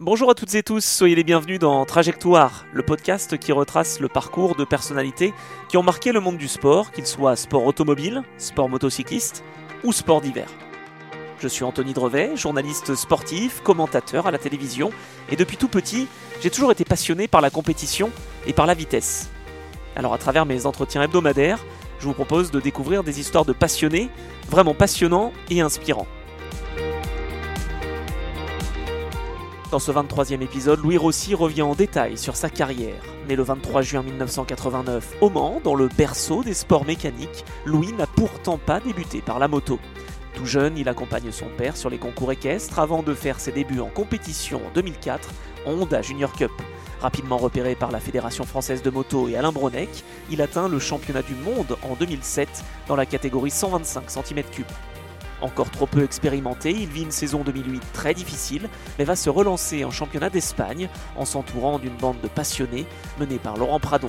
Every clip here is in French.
Bonjour à toutes et tous, soyez les bienvenus dans Trajectoire, le podcast qui retrace le parcours de personnalités qui ont marqué le monde du sport, qu'il soit sport automobile, sport motocycliste ou sport d'hiver. Je suis Anthony Drevet, journaliste sportif, commentateur à la télévision, et depuis tout petit, j'ai toujours été passionné par la compétition et par la vitesse. Alors à travers mes entretiens hebdomadaires, je vous propose de découvrir des histoires de passionnés, vraiment passionnants et inspirants. Dans ce 23e épisode, Louis Rossi revient en détail sur sa carrière. Né le 23 juin 1989 au Mans, dans le berceau des sports mécaniques, Louis n'a pourtant pas débuté par la moto. Tout jeune, il accompagne son père sur les concours équestres avant de faire ses débuts en compétition en 2004 en Honda Junior Cup. Rapidement repéré par la Fédération française de moto et Alain Bronek, il atteint le championnat du monde en 2007 dans la catégorie 125 cm3. Encore trop peu expérimenté, il vit une saison 2008 très difficile, mais va se relancer en championnat d'Espagne en s'entourant d'une bande de passionnés menée par Laurent Pradon.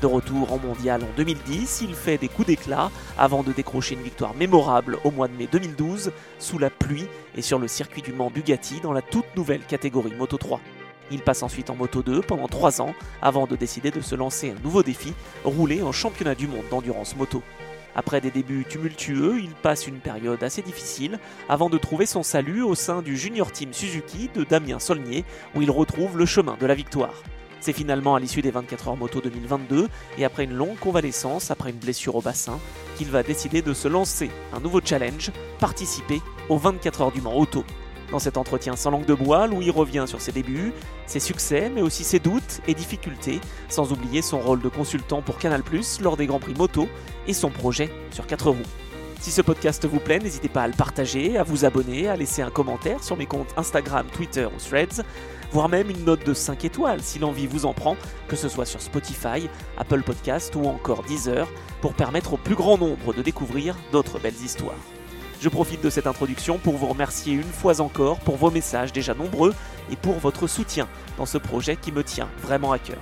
De retour en mondial en 2010, il fait des coups d'éclat avant de décrocher une victoire mémorable au mois de mai 2012 sous la pluie et sur le circuit du Mans Bugatti dans la toute nouvelle catégorie Moto 3. Il passe ensuite en Moto 2 pendant 3 ans avant de décider de se lancer un nouveau défi, rouler en championnat du monde d'endurance moto. Après des débuts tumultueux, il passe une période assez difficile avant de trouver son salut au sein du Junior Team Suzuki de Damien Solnier où il retrouve le chemin de la victoire. C'est finalement à l'issue des 24 heures moto 2022 et après une longue convalescence, après une blessure au bassin, qu'il va décider de se lancer un nouveau challenge, participer aux 24 heures du Mans Auto. Dans cet entretien sans langue de bois, Louis revient sur ses débuts, ses succès, mais aussi ses doutes et difficultés, sans oublier son rôle de consultant pour Canal + lors des Grands Prix moto et son projet sur 4 roues. Si ce podcast vous plaît, n'hésitez pas à le partager, à vous abonner, à laisser un commentaire sur mes comptes Instagram, Twitter ou Threads, voire même une note de 5 étoiles si l'envie vous en prend, que ce soit sur Spotify, Apple Podcast ou encore Deezer, pour permettre au plus grand nombre de découvrir d'autres belles histoires. Je profite de cette introduction pour vous remercier une fois encore pour vos messages déjà nombreux et pour votre soutien dans ce projet qui me tient vraiment à cœur.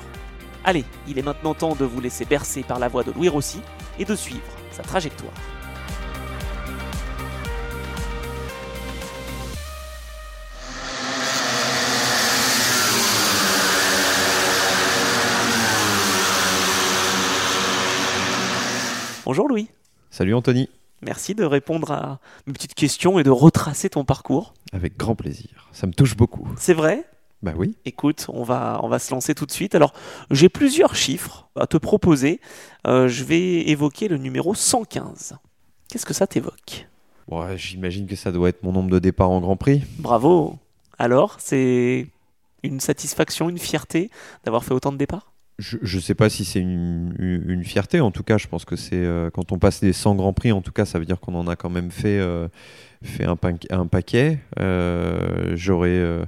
Allez, il est maintenant temps de vous laisser bercer par la voix de Louis Rossi et de suivre sa trajectoire. Bonjour Louis. Salut Anthony. Merci de répondre à mes petites questions et de retracer ton parcours. Avec grand plaisir. Ça me touche beaucoup. C'est vrai? Bah oui. Écoute, on va, on va se lancer tout de suite. Alors, j'ai plusieurs chiffres à te proposer. Euh, je vais évoquer le numéro 115. Qu'est-ce que ça t'évoque? Ouais, J'imagine que ça doit être mon nombre de départs en Grand Prix. Bravo. Alors, c'est une satisfaction, une fierté d'avoir fait autant de départs? Je ne sais pas si c'est une, fierté, en tout cas, je pense que c'est euh, quand on passe les 100 grands prix, en tout cas, ça veut dire qu'on en a quand même fait, euh, fait un, un paquet. Euh, J'aurais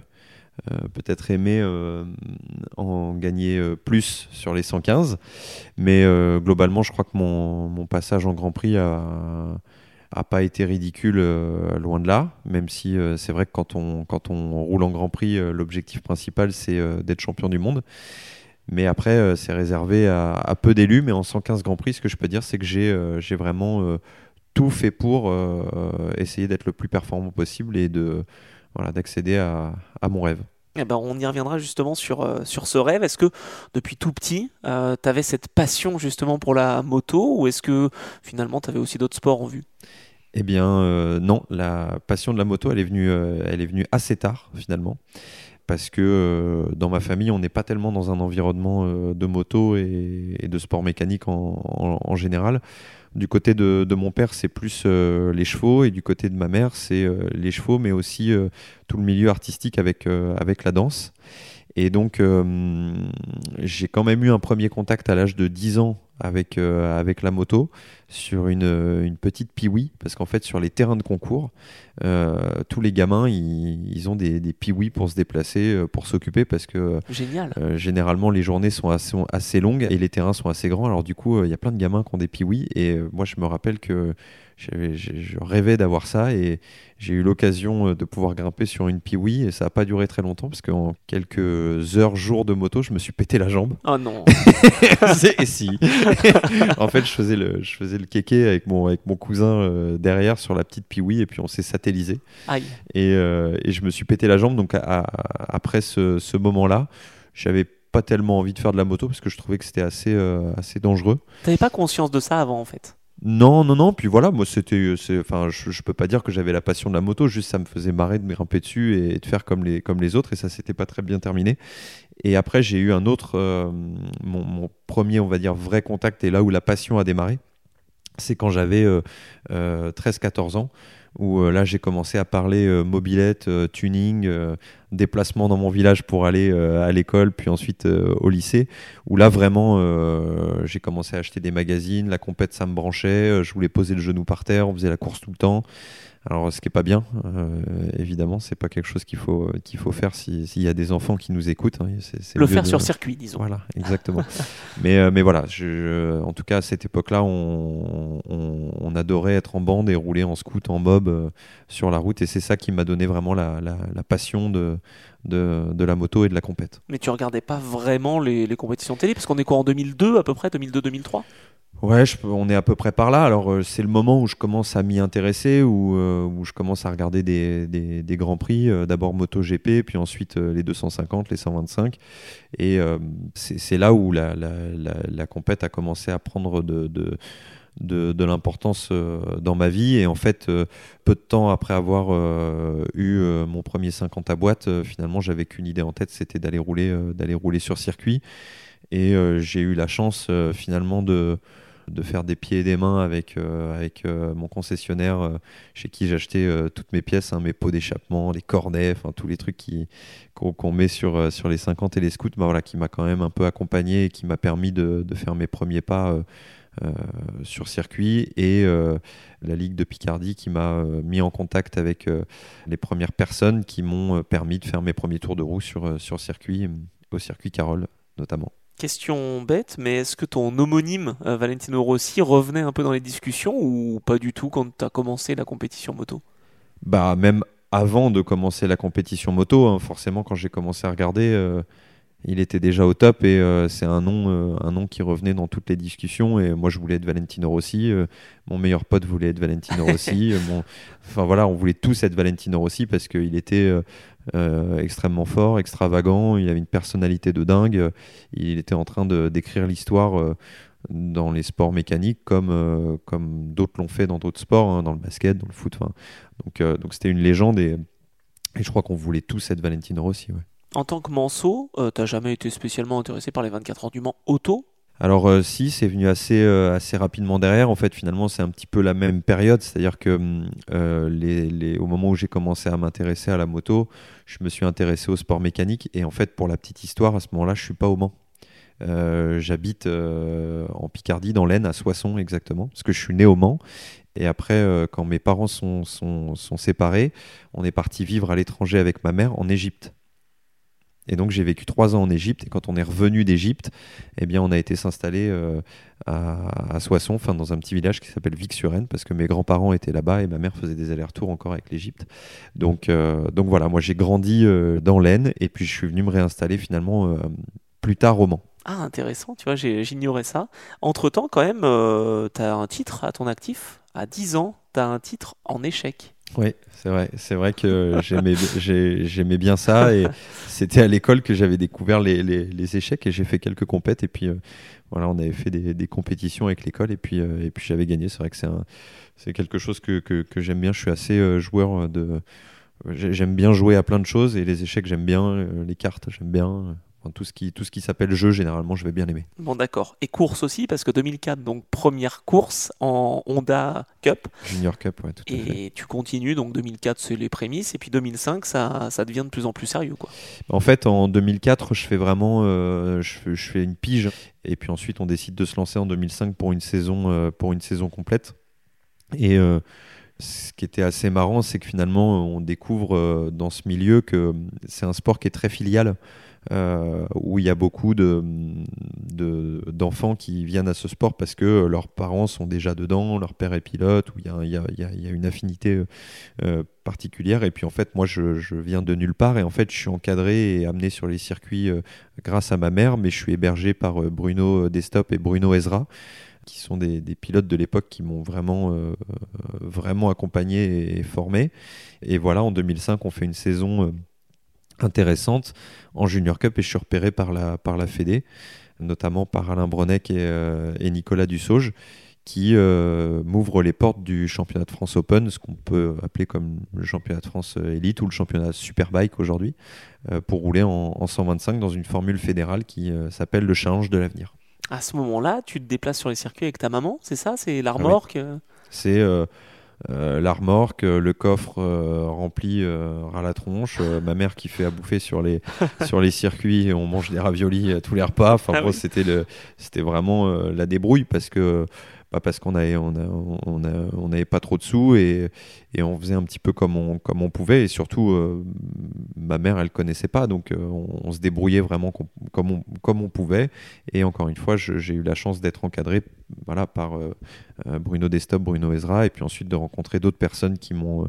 peut-être aimé en gagner plus sur les 115, mais globalement, je crois que mon, passage en Grand Prix a, pas été ridicule, loin de là, même si c'est vrai que quand on roule en Grand Prix, l'objectif principal, c'est d'être champion du monde. Mais après, euh, c'est réservé à, peu d'élus. Mais en 115 Grands Prix, ce que je peux dire, c'est que j'ai euh, vraiment euh, tout fait pour essayer d'être le plus performant possible et de voilà, d'accéder à, à, mon rêve. Eh ben, on y reviendra justement sur, sur ce rêve. Est-ce que depuis tout petit, tu avais cette passion justement pour la moto ou est-ce que finalement tu avais aussi d'autres sports en vue? Eh bien non, la passion de la moto, elle est venue, elle est venue assez tard finalement parce que euh, dans ma famille, on n'est pas tellement dans un environnement euh, de moto et, de sport mécanique en, général. Du côté de, mon père, c'est plus euh, les chevaux, et du côté de ma mère, c'est les chevaux, mais aussi tout le milieu artistique avec, avec la danse. Et donc, j'ai quand même eu un premier contact à l'âge de 10 ans avec, euh, avec la moto sur une, euh, une petite piwi parce qu'en fait sur les terrains de concours euh, tous les gamins ils, ont des, des piouis pour se déplacer pour s'occuper parce que Génial. généralement les journées sont assez, assez, longues et les terrains sont assez grands alors du coup il y a plein de gamins qui ont des piouis et moi je me rappelle que je rêvais d'avoir ça et j'ai eu l'occasion euh, de pouvoir grimper sur une Piwi et ça n'a pas duré très longtemps parce qu'en quelques heures, jours de moto, je me suis pété la jambe. Oh non. C'est- et si. en fait, je faisais le, je faisais le kéké avec mon, avec mon cousin euh, derrière sur la petite Piwi et puis on s'est satellisé. Aïe. Et, euh, et je me suis pété la jambe. Donc, à- à- après ce, ce moment-là, j'avais pas tellement envie de faire de la moto parce que je trouvais que c'était assez, euh, assez dangereux. T'avais pas conscience de ça avant en fait? Non, non, non. Puis voilà, moi, c'était. c'est- Enfin, je, je peux pas dire que j'avais la passion de la moto, juste ça me faisait marrer de me grimper dessus et de faire comme les, comme les autres. Et ça, c'était pas très bien terminé. Et après, j'ai eu un autre. euh, mon, mon premier, on va dire, vrai contact et là où la passion a démarré, c'est quand j'avais euh, euh, 13-14 ans. Où euh, là j'ai commencé à parler euh, mobilette, euh, tuning, déplacement dans mon village pour aller à l'école, puis ensuite au lycée. Où là vraiment j'ai commencé à acheter des magazines, la compète ça me branchait, je voulais poser le genou par terre, on faisait la course tout le temps. Alors ce qui est pas bien, euh, évidemment, c'est pas quelque chose qu'il faut qu'il faut faire si- s'il y a des enfants qui nous écoutent. hein. Le faire de- sur circuit, disons. voilà, exactement. mais, euh, mais voilà, je, je- en tout cas, à cette époque-là, on, on- on adorait être en bande et rouler en scoot, en mob euh, sur la route. Et c'est ça qui m'a donné vraiment la, la- la passion de, de, de la moto et de la compète. Mais tu regardais pas vraiment les, les compétitions télé parce qu'on est quoi en 2002 à peu près, 2002-2003 Ouais, je on est à peu près par là. Alors, euh, c'est le moment où je commence à m'y intéresser, où, euh, où je commence à regarder des, des- des grands prix. euh, D'abord MotoGP, puis ensuite les 250, les 125. Et c'est c'est là où la, la, la, la compète a commencé à prendre de, de, de, l'importance euh, dans ma vie. Et en fait, euh, peu de temps après avoir euh, eu mon premier 50 à boîte, finalement, j'avais qu'une idée en tête, c'était d'aller rouler, d'aller rouler sur circuit. Et j'ai eu la chance finalement de, de faire des pieds et des mains avec, avec mon concessionnaire chez qui j'achetais toutes mes pièces, hein, mes pots d'échappement, les cornets, enfin tous les trucs qu'on met sur, sur les 50 et les scouts, bah, voilà, qui m'a quand même un peu accompagné et qui m'a permis de, faire mes premiers pas sur circuit et euh, la Ligue de Picardie qui m'a euh, mis en contact avec euh, les premières personnes qui m'ont euh, permis de faire mes premiers tours de roue sur, euh, sur circuit, euh, au circuit Carole notamment. Question bête, mais est-ce que ton homonyme euh, Valentino Rossi revenait un peu dans les discussions ou pas du tout quand tu as commencé la compétition moto? Bah même avant de commencer la compétition moto, hein, forcément quand j'ai commencé à regarder, euh, il était déjà au top et euh, c'est un nom, euh, un nom qui revenait dans toutes les discussions. Et moi je voulais être Valentino Rossi, euh, mon meilleur pote voulait être Valentino Rossi. mon- Enfin voilà, on voulait tous être Valentino Rossi parce qu'il était extrêmement fort, extravagant, il avait une personnalité de dingue. Il était en train de d'écrire l'histoire. dans les sports mécaniques comme, comme d'autres l'ont fait dans d'autres sports, hein, dans le basket, dans le foot. enfin, donc, donc c'était une légende et, et je crois qu'on voulait tous être Valentino Rossi. ouais. En tant que manceau, euh, t'as jamais été spécialement intéressé par les 24 heures du Mans auto? Alors euh, si, c'est venu assez, euh, assez rapidement derrière. En fait, finalement, c'est un petit peu la même période. C'est-à-dire que hum, au moment où j'ai commencé à m'intéresser à la moto, je me suis intéressé au sport mécanique. Et en fait, pour la petite histoire, à ce moment-là, je suis pas au Mans. J'habite en Picardie, dans l'Aisne, à Soissons exactement, parce que je suis né au Mans. Et après, quand mes parents sont, sont séparés, on est parti vivre à l'étranger avec ma mère en Égypte. Et donc j'ai vécu trois ans en Égypte. Et quand on est revenu d'Égypte, eh bien, on a été s'installer euh, à, Soissons, dans un petit village qui s'appelle Vic-sur-Aisne, parce que mes grands-parents étaient là-bas et ma mère faisait des allers-retours encore avec l'Égypte. Donc, euh, voilà, moi j'ai grandi euh, dans l'Aisne et puis je suis venu me réinstaller finalement plus tard au Mans. Ah, intéressant, tu vois, j'ignorais ça. Entre-temps, quand même, euh, t'as un titre à ton actif. À 10 ans, t'as un titre en échec. Oui, c'est vrai. C'est vrai que j'aimais, j'ai- j'aimais bien ça et c'était à l'école que j'avais découvert les, échecs et j'ai fait quelques compètes et puis euh, voilà, on avait fait des, compétitions avec l'école et puis euh, et puis j'avais gagné. C'est vrai que c'est quelque chose que, j'aime bien. Je suis assez euh, joueur de, j'ai- j'aime bien jouer à plein de choses et les échecs j'aime bien, les cartes j'aime bien. Enfin, tout ce qui tout ce qui s'appelle jeu généralement je vais bien aimer. Bon, d'accord. Et course aussi, parce que 2004, donc première course en Honda Cup. Junior Cup, ouais, tout à fait. Et tu continues, donc 2004, c'est les prémices. Et puis 2005, ça, ça devient de plus en plus sérieux, quoi. En fait, en 2004, je fais vraiment, euh, je fais une pige, et puis ensuite on décide de se lancer en 2005 pour une saison, euh, pour une saison complète. Et euh, ce qui était assez marrant, c'est que finalement, on découvre dans ce milieu que c'est un sport qui est très filial. Euh, où il y a beaucoup d'enfants de, d'enfants qui viennent à ce sport parce que leurs parents sont déjà dedans, leur père est pilote, où il y a, une affinité euh, particulière. Et puis en fait, moi, je, viens de nulle part et en fait, je suis encadré et amené sur les circuits euh, grâce à ma mère, mais je suis hébergé par Bruno Destop et Bruno Ezra qui sont des, des pilotes de l'époque qui m'ont vraiment, vraiment accompagné et formé. Et voilà, en 2005, on fait une saison intéressante en Junior Cup et je suis repéré par la, par la Fédé, notamment par Alain Bronec et, euh, et Nicolas Dussauge qui euh, m'ouvrent les portes du championnat de France Open, ce qu'on peut appeler comme le championnat de France Elite ou le championnat Superbike aujourd'hui, euh, pour rouler en, en, 125 dans une formule fédérale qui s'appelle le Challenge de l'avenir. À ce moment-là, tu te déplaces sur les circuits avec ta maman, c'est ça? C'est ah C'est euh, la remorque, euh, le coffre euh, rempli à la tronche, ma mère qui fait à bouffer sur les, sur les circuits et on mange des raviolis tous les repas. Enfin, ah c'était vraiment la débrouille parce que pas parce qu'on avait, on, on, on n'avait pas trop de sous et, on faisait un petit peu comme on, pouvait. Et surtout, euh, ma mère, elle connaissait pas, donc euh, on, se débrouillait vraiment comme on, pouvait. Et encore une fois, j'ai eu la chance d'être encadré par euh, Bruno Destop, Bruno Ezra, et puis ensuite de rencontrer d'autres personnes qui m'ont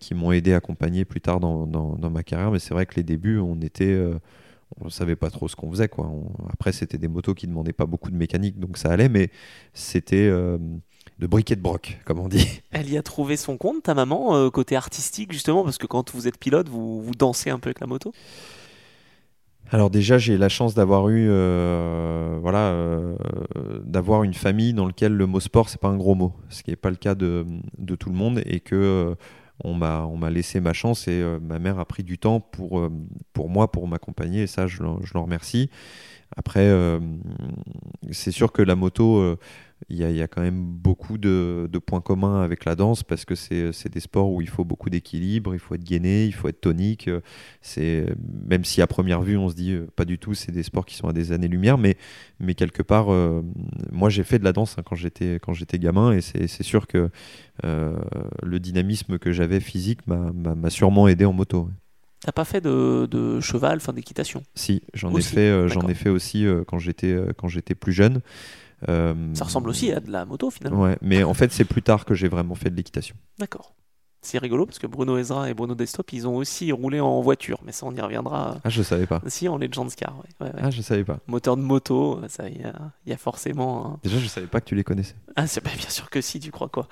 qui m'ont aidé, accompagné plus tard dans ma carrière. Mais c'est vrai que les débuts, on était on savait pas trop ce qu'on faisait. Quoi. Après, c'était des motos qui demandaient pas beaucoup de mécanique, donc ça allait, mais c'était euh, de briquet de broc, comme on dit. Elle y a trouvé son compte, ta maman, euh, côté artistique, justement, parce que quand vous êtes pilote, vous, vous dansez un peu avec la moto? Alors déjà, j'ai la chance d'avoir eu, euh, voilà, d'avoir une famille dans laquelle le mot sport c'est pas un gros mot, ce qui n'est pas le cas de, de, tout le monde, et que on m'a on m'a laissé ma chance et euh, ma mère a pris du temps pour euh, pour moi pour m'accompagner et ça je, l'en remercie. Après euh, c'est sûr que la moto il y, a, quand même beaucoup de, points communs avec la danse parce que c'est des sports où il faut beaucoup d'équilibre, il faut être gainé, il faut être tonique. C'est même si à première vue on se dit euh, pas du tout, c'est des sports qui sont à des années-lumière, mais, mais quelque part, euh, moi j'ai fait de la danse hein, quand j'étais gamin et c'est sûr que euh, le dynamisme que j'avais physique m'a sûrement aidé en moto. T'as pas fait de, de cheval, enfin d'équitation? Si, j'en ai fait, j'en ai fait aussi quand j'étais quand j'étais plus jeune. Euh, ça ressemble aussi à de la moto finalement. Ouais, mais en fait, c'est plus tard que j'ai vraiment fait de l'équitation. D'accord. C'est rigolo parce que Bruno Ezra et Bruno Destop, ils ont aussi roulé en voiture, mais ça on y reviendra. Ah, je savais pas. Si, en Legends Car. Ouais. Ah, je savais pas. Moteur de moto, ça, il y, a forcément. Déjà, je savais pas que tu les connaissais. Ah, c'est bien sûr que si, tu crois quoi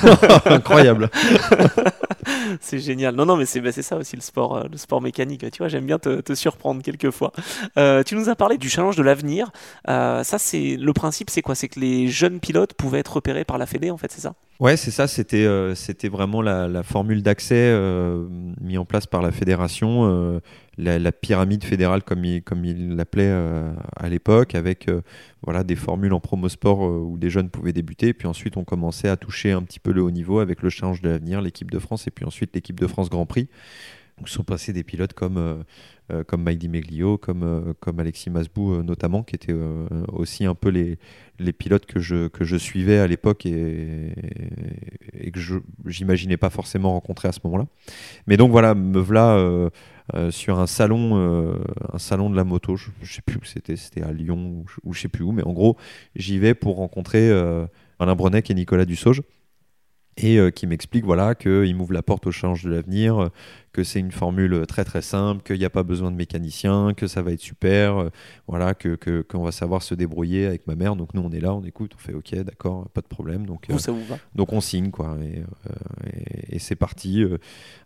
Incroyable. c'est génial. Non, non, mais c'est bah, ça aussi le sport, euh, le sport mécanique. Tu vois, j'aime bien te, surprendre quelquefois. Euh, tu nous as parlé du challenge de l'avenir. Euh, ça, c'est le principe, c'est quoi? C'est que les jeunes pilotes pouvaient être repérés par la Fédé, en fait, c'est ça? Ouais, c'est ça. C'était c'était vraiment la, formule d'accès mise en place par la fédération, la, pyramide fédérale comme il comme il l'appelait à l'époque, avec voilà des formules en promo sport où des jeunes pouvaient débuter. Puis ensuite, on commençait à toucher un petit peu le haut niveau avec le challenge de l'avenir, l'équipe de France, et puis ensuite l'équipe de France Grand Prix. Où sont passés des pilotes comme, euh, euh, comme Mike Meglio, comme, euh, comme Alexis Masbou notamment, qui étaient aussi un peu les, les pilotes que je, que je suivais à l'époque et, et, que je n'imaginais pas forcément rencontrer à ce moment-là. Mais donc voilà, me voilà sur un salon, un salon de la moto, je, ne sais plus où c'était, c'était à Lyon ou, je sais plus où, mais en gros, j'y vais pour rencontrer Alain Bronec et Nicolas Dussauge et euh, qui m'explique voilà qu'il m'ouvre la porte au change de l'avenir, euh, que c'est une formule très très simple, qu'il n'y a pas besoin de mécanicien, que ça va être super, euh, voilà que qu'on va savoir se débrouiller avec ma mère. Donc nous on est là, on écoute, on fait ok, d'accord, pas de problème. Donc ça vous va? donc on signe quoi et, et, c'est parti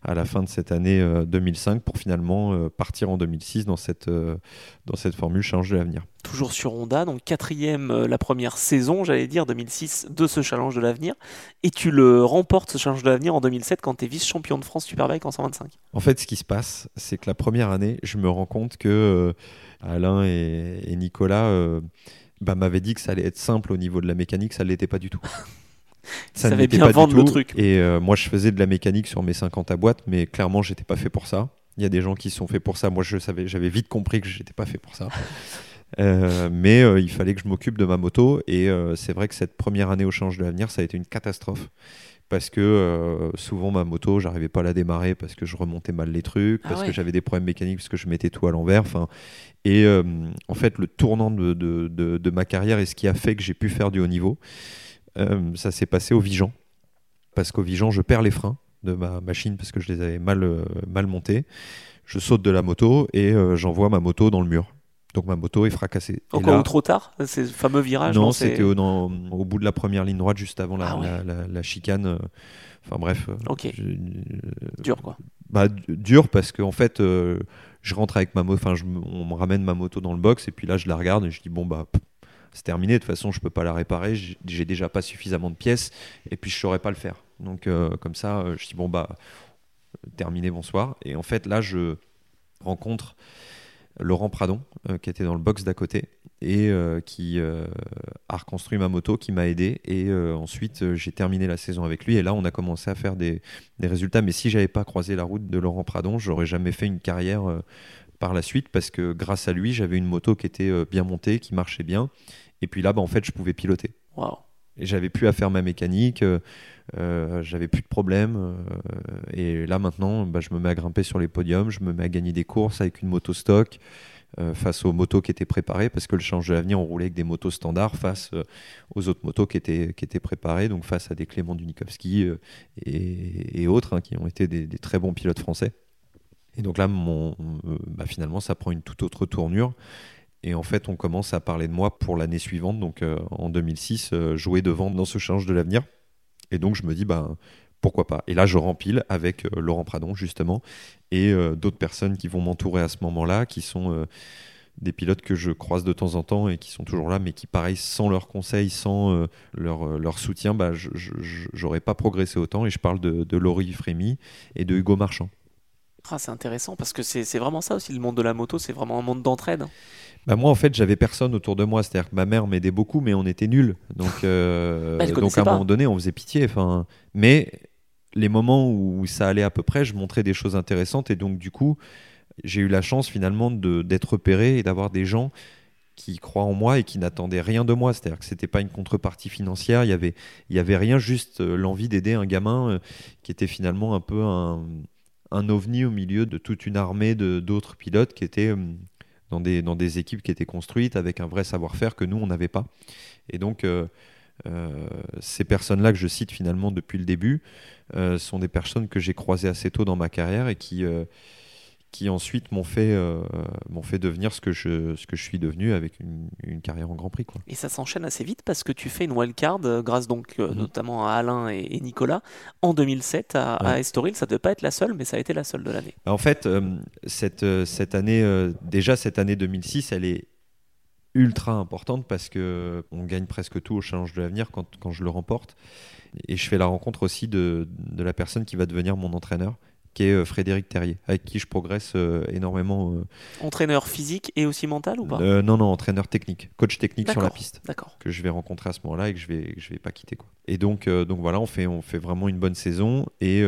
à la fin de cette année 2005 pour finalement partir en 2006 dans cette dans cette formule change de l'avenir toujours sur Honda, donc quatrième euh, la première saison, j'allais dire, 2006, de ce challenge de l'avenir. Et tu le remportes, ce challenge de l'avenir, en 2007, quand tu es vice-champion de France Superbike en 125. En fait, ce qui se passe, c'est que la première année, je me rends compte que euh, Alain et, Nicolas euh, bah, m'avaient dit que ça allait être simple au niveau de la mécanique, ça ne l'était pas du tout. ça ne bien pas vendre le truc. Et moi, je faisais de la mécanique sur mes 50 à boîte, mais clairement, j'étais pas fait pour ça. Il y a des gens qui sont faits pour ça. Moi, je savais, j'avais vite compris que j'étais pas fait pour ça. Euh, mais euh, il fallait que je m'occupe de ma moto et euh, c'est vrai que cette première année au change de l'avenir, ça a été une catastrophe parce que euh, souvent ma moto, j'arrivais pas à la démarrer parce que je remontais mal les trucs, Ah parce ouais. que j'avais des problèmes mécaniques, parce que je mettais tout à l'envers. Enfin, et euh, en fait, le tournant de, de- de- de ma carrière et ce qui a fait que j'ai pu faire du haut niveau, euh, ça s'est passé au Vigan. Parce qu'au Vigan, je perds les freins de ma machine parce que je les avais mal, mal montés. Je saute de la moto et j'envoie ma moto dans le mur. Donc ma moto est fracassée. Encore là- ou trop tard C'est le fameux virage non, c'était au, bout de la première ligne droite, juste avant la, Ah ouais. la- la- la chicane. Enfin bref. euh, Ok. je- euh, dur quoi. bah, dur parce qu'en fait, euh, je rentre avec ma moto, enfin, on me ramène ma moto dans le box et puis là, je la regarde et je dis bon bah. C'est terminé, de toute façon je peux pas la réparer, j'ai déjà pas suffisamment de pièces et puis je saurais pas le faire. Donc euh, comme ça, je dis bon bah terminé, bonsoir. Et en fait là je rencontre Laurent Pradon euh, qui était dans le box d'à côté et euh, qui euh, a reconstruit ma moto, qui m'a aidé. Et ensuite, j'ai terminé la saison avec lui. Et là, on a commencé à faire des, résultats. Mais si j'avais pas croisé la route de Laurent Pradon, j'aurais jamais fait une carrière par la suite parce que grâce à lui, j'avais une moto qui était bien montée, qui marchait bien. Et puis là, bah, en fait, je pouvais piloter. Et j'avais plus à faire ma mécanique, euh, euh, j'avais plus de problème. euh, et là maintenant, bah, je me mets à grimper sur les podiums, je me mets à gagner des courses avec une moto stock face aux motos qui étaient préparées, parce que le change de l'avenir, on roulait avec des motos standards face aux autres motos qui étaient, qui étaient préparées, donc face à des Clément Dunikowski euh, et, autres, hein, qui ont été des, très bons pilotes français. Et donc là, bah, finalement, ça prend une toute autre tournure. Et en fait, on commence à parler de moi pour l'année suivante, donc euh, en 2006, euh, jouer devant dans ce change de l'avenir. Et donc, je me dis, bah, pourquoi pas Et là, je rempile avec euh, Laurent Pradon, justement, et d'autres personnes qui vont m'entourer à ce moment-là, qui sont des pilotes que je croise de temps en temps et qui sont toujours là, mais qui, pareil, sans leur conseil, sans leur, leur soutien, bah, je n'aurais pas progressé autant. Et je parle de, Laurie Frémy et de Hugo Marchand. Ah, c'est intéressant parce que c'est c'est vraiment ça aussi, le monde de la moto, c'est vraiment un monde d'entraide. Bah moi en fait j'avais personne autour de moi, c'est-à-dire que ma mère m'aidait beaucoup mais on était nuls. Donc, euh, donc à un pas. moment donné on faisait pitié. Enfin, mais les moments où ça allait à peu près, je montrais des choses intéressantes et donc du coup j'ai eu la chance finalement d'être repéré et d'avoir des gens qui croient en moi et qui n'attendaient rien de moi. C'est-à-dire que c'était pas une contrepartie financière, il y avait, il y avait rien, juste euh, l'envie d'aider un gamin euh, qui était finalement un peu un, un ovni au milieu de toute une armée d'autres pilotes qui étaient euh, dans des, dans des équipes qui étaient construites avec un vrai savoir-faire que nous, on n'avait pas. Et donc, euh, euh, ces personnes-là que je cite finalement depuis le début euh, sont des personnes que j'ai croisées assez tôt dans ma carrière et qui, qui ensuite m'ont fait, euh, m'ont fait devenir ce que, je, ce que je suis devenu avec une, une carrière en Grand Prix. Quoi. Et ça s'enchaîne assez vite parce que tu fais une wildcard euh, grâce donc euh, Mhm. notamment à Alain et, et Nicolas en 2007 à. Estoril. Ça devait pas être la seule, mais ça a été la seule de l'année. En fait, euh, cette, cette année, déjà cette année 2006, elle est ultra importante parce que on gagne presque tout au Challenge de l'avenir quand, quand je le remporte. Et je fais la rencontre aussi de, de la personne qui va devenir mon entraîneur, qui est euh, Frédéric Terrier, avec qui je progresse euh, énormément. euh, Entraîneur physique et aussi mental ou pas? Non, non, entraîneur technique, coach technique sur la piste D'accord. que je vais rencontrer à ce moment-là et que je vais, que je vais pas quitter. Quoi. Et donc, donc voilà, on fait, on fait vraiment une bonne saison et,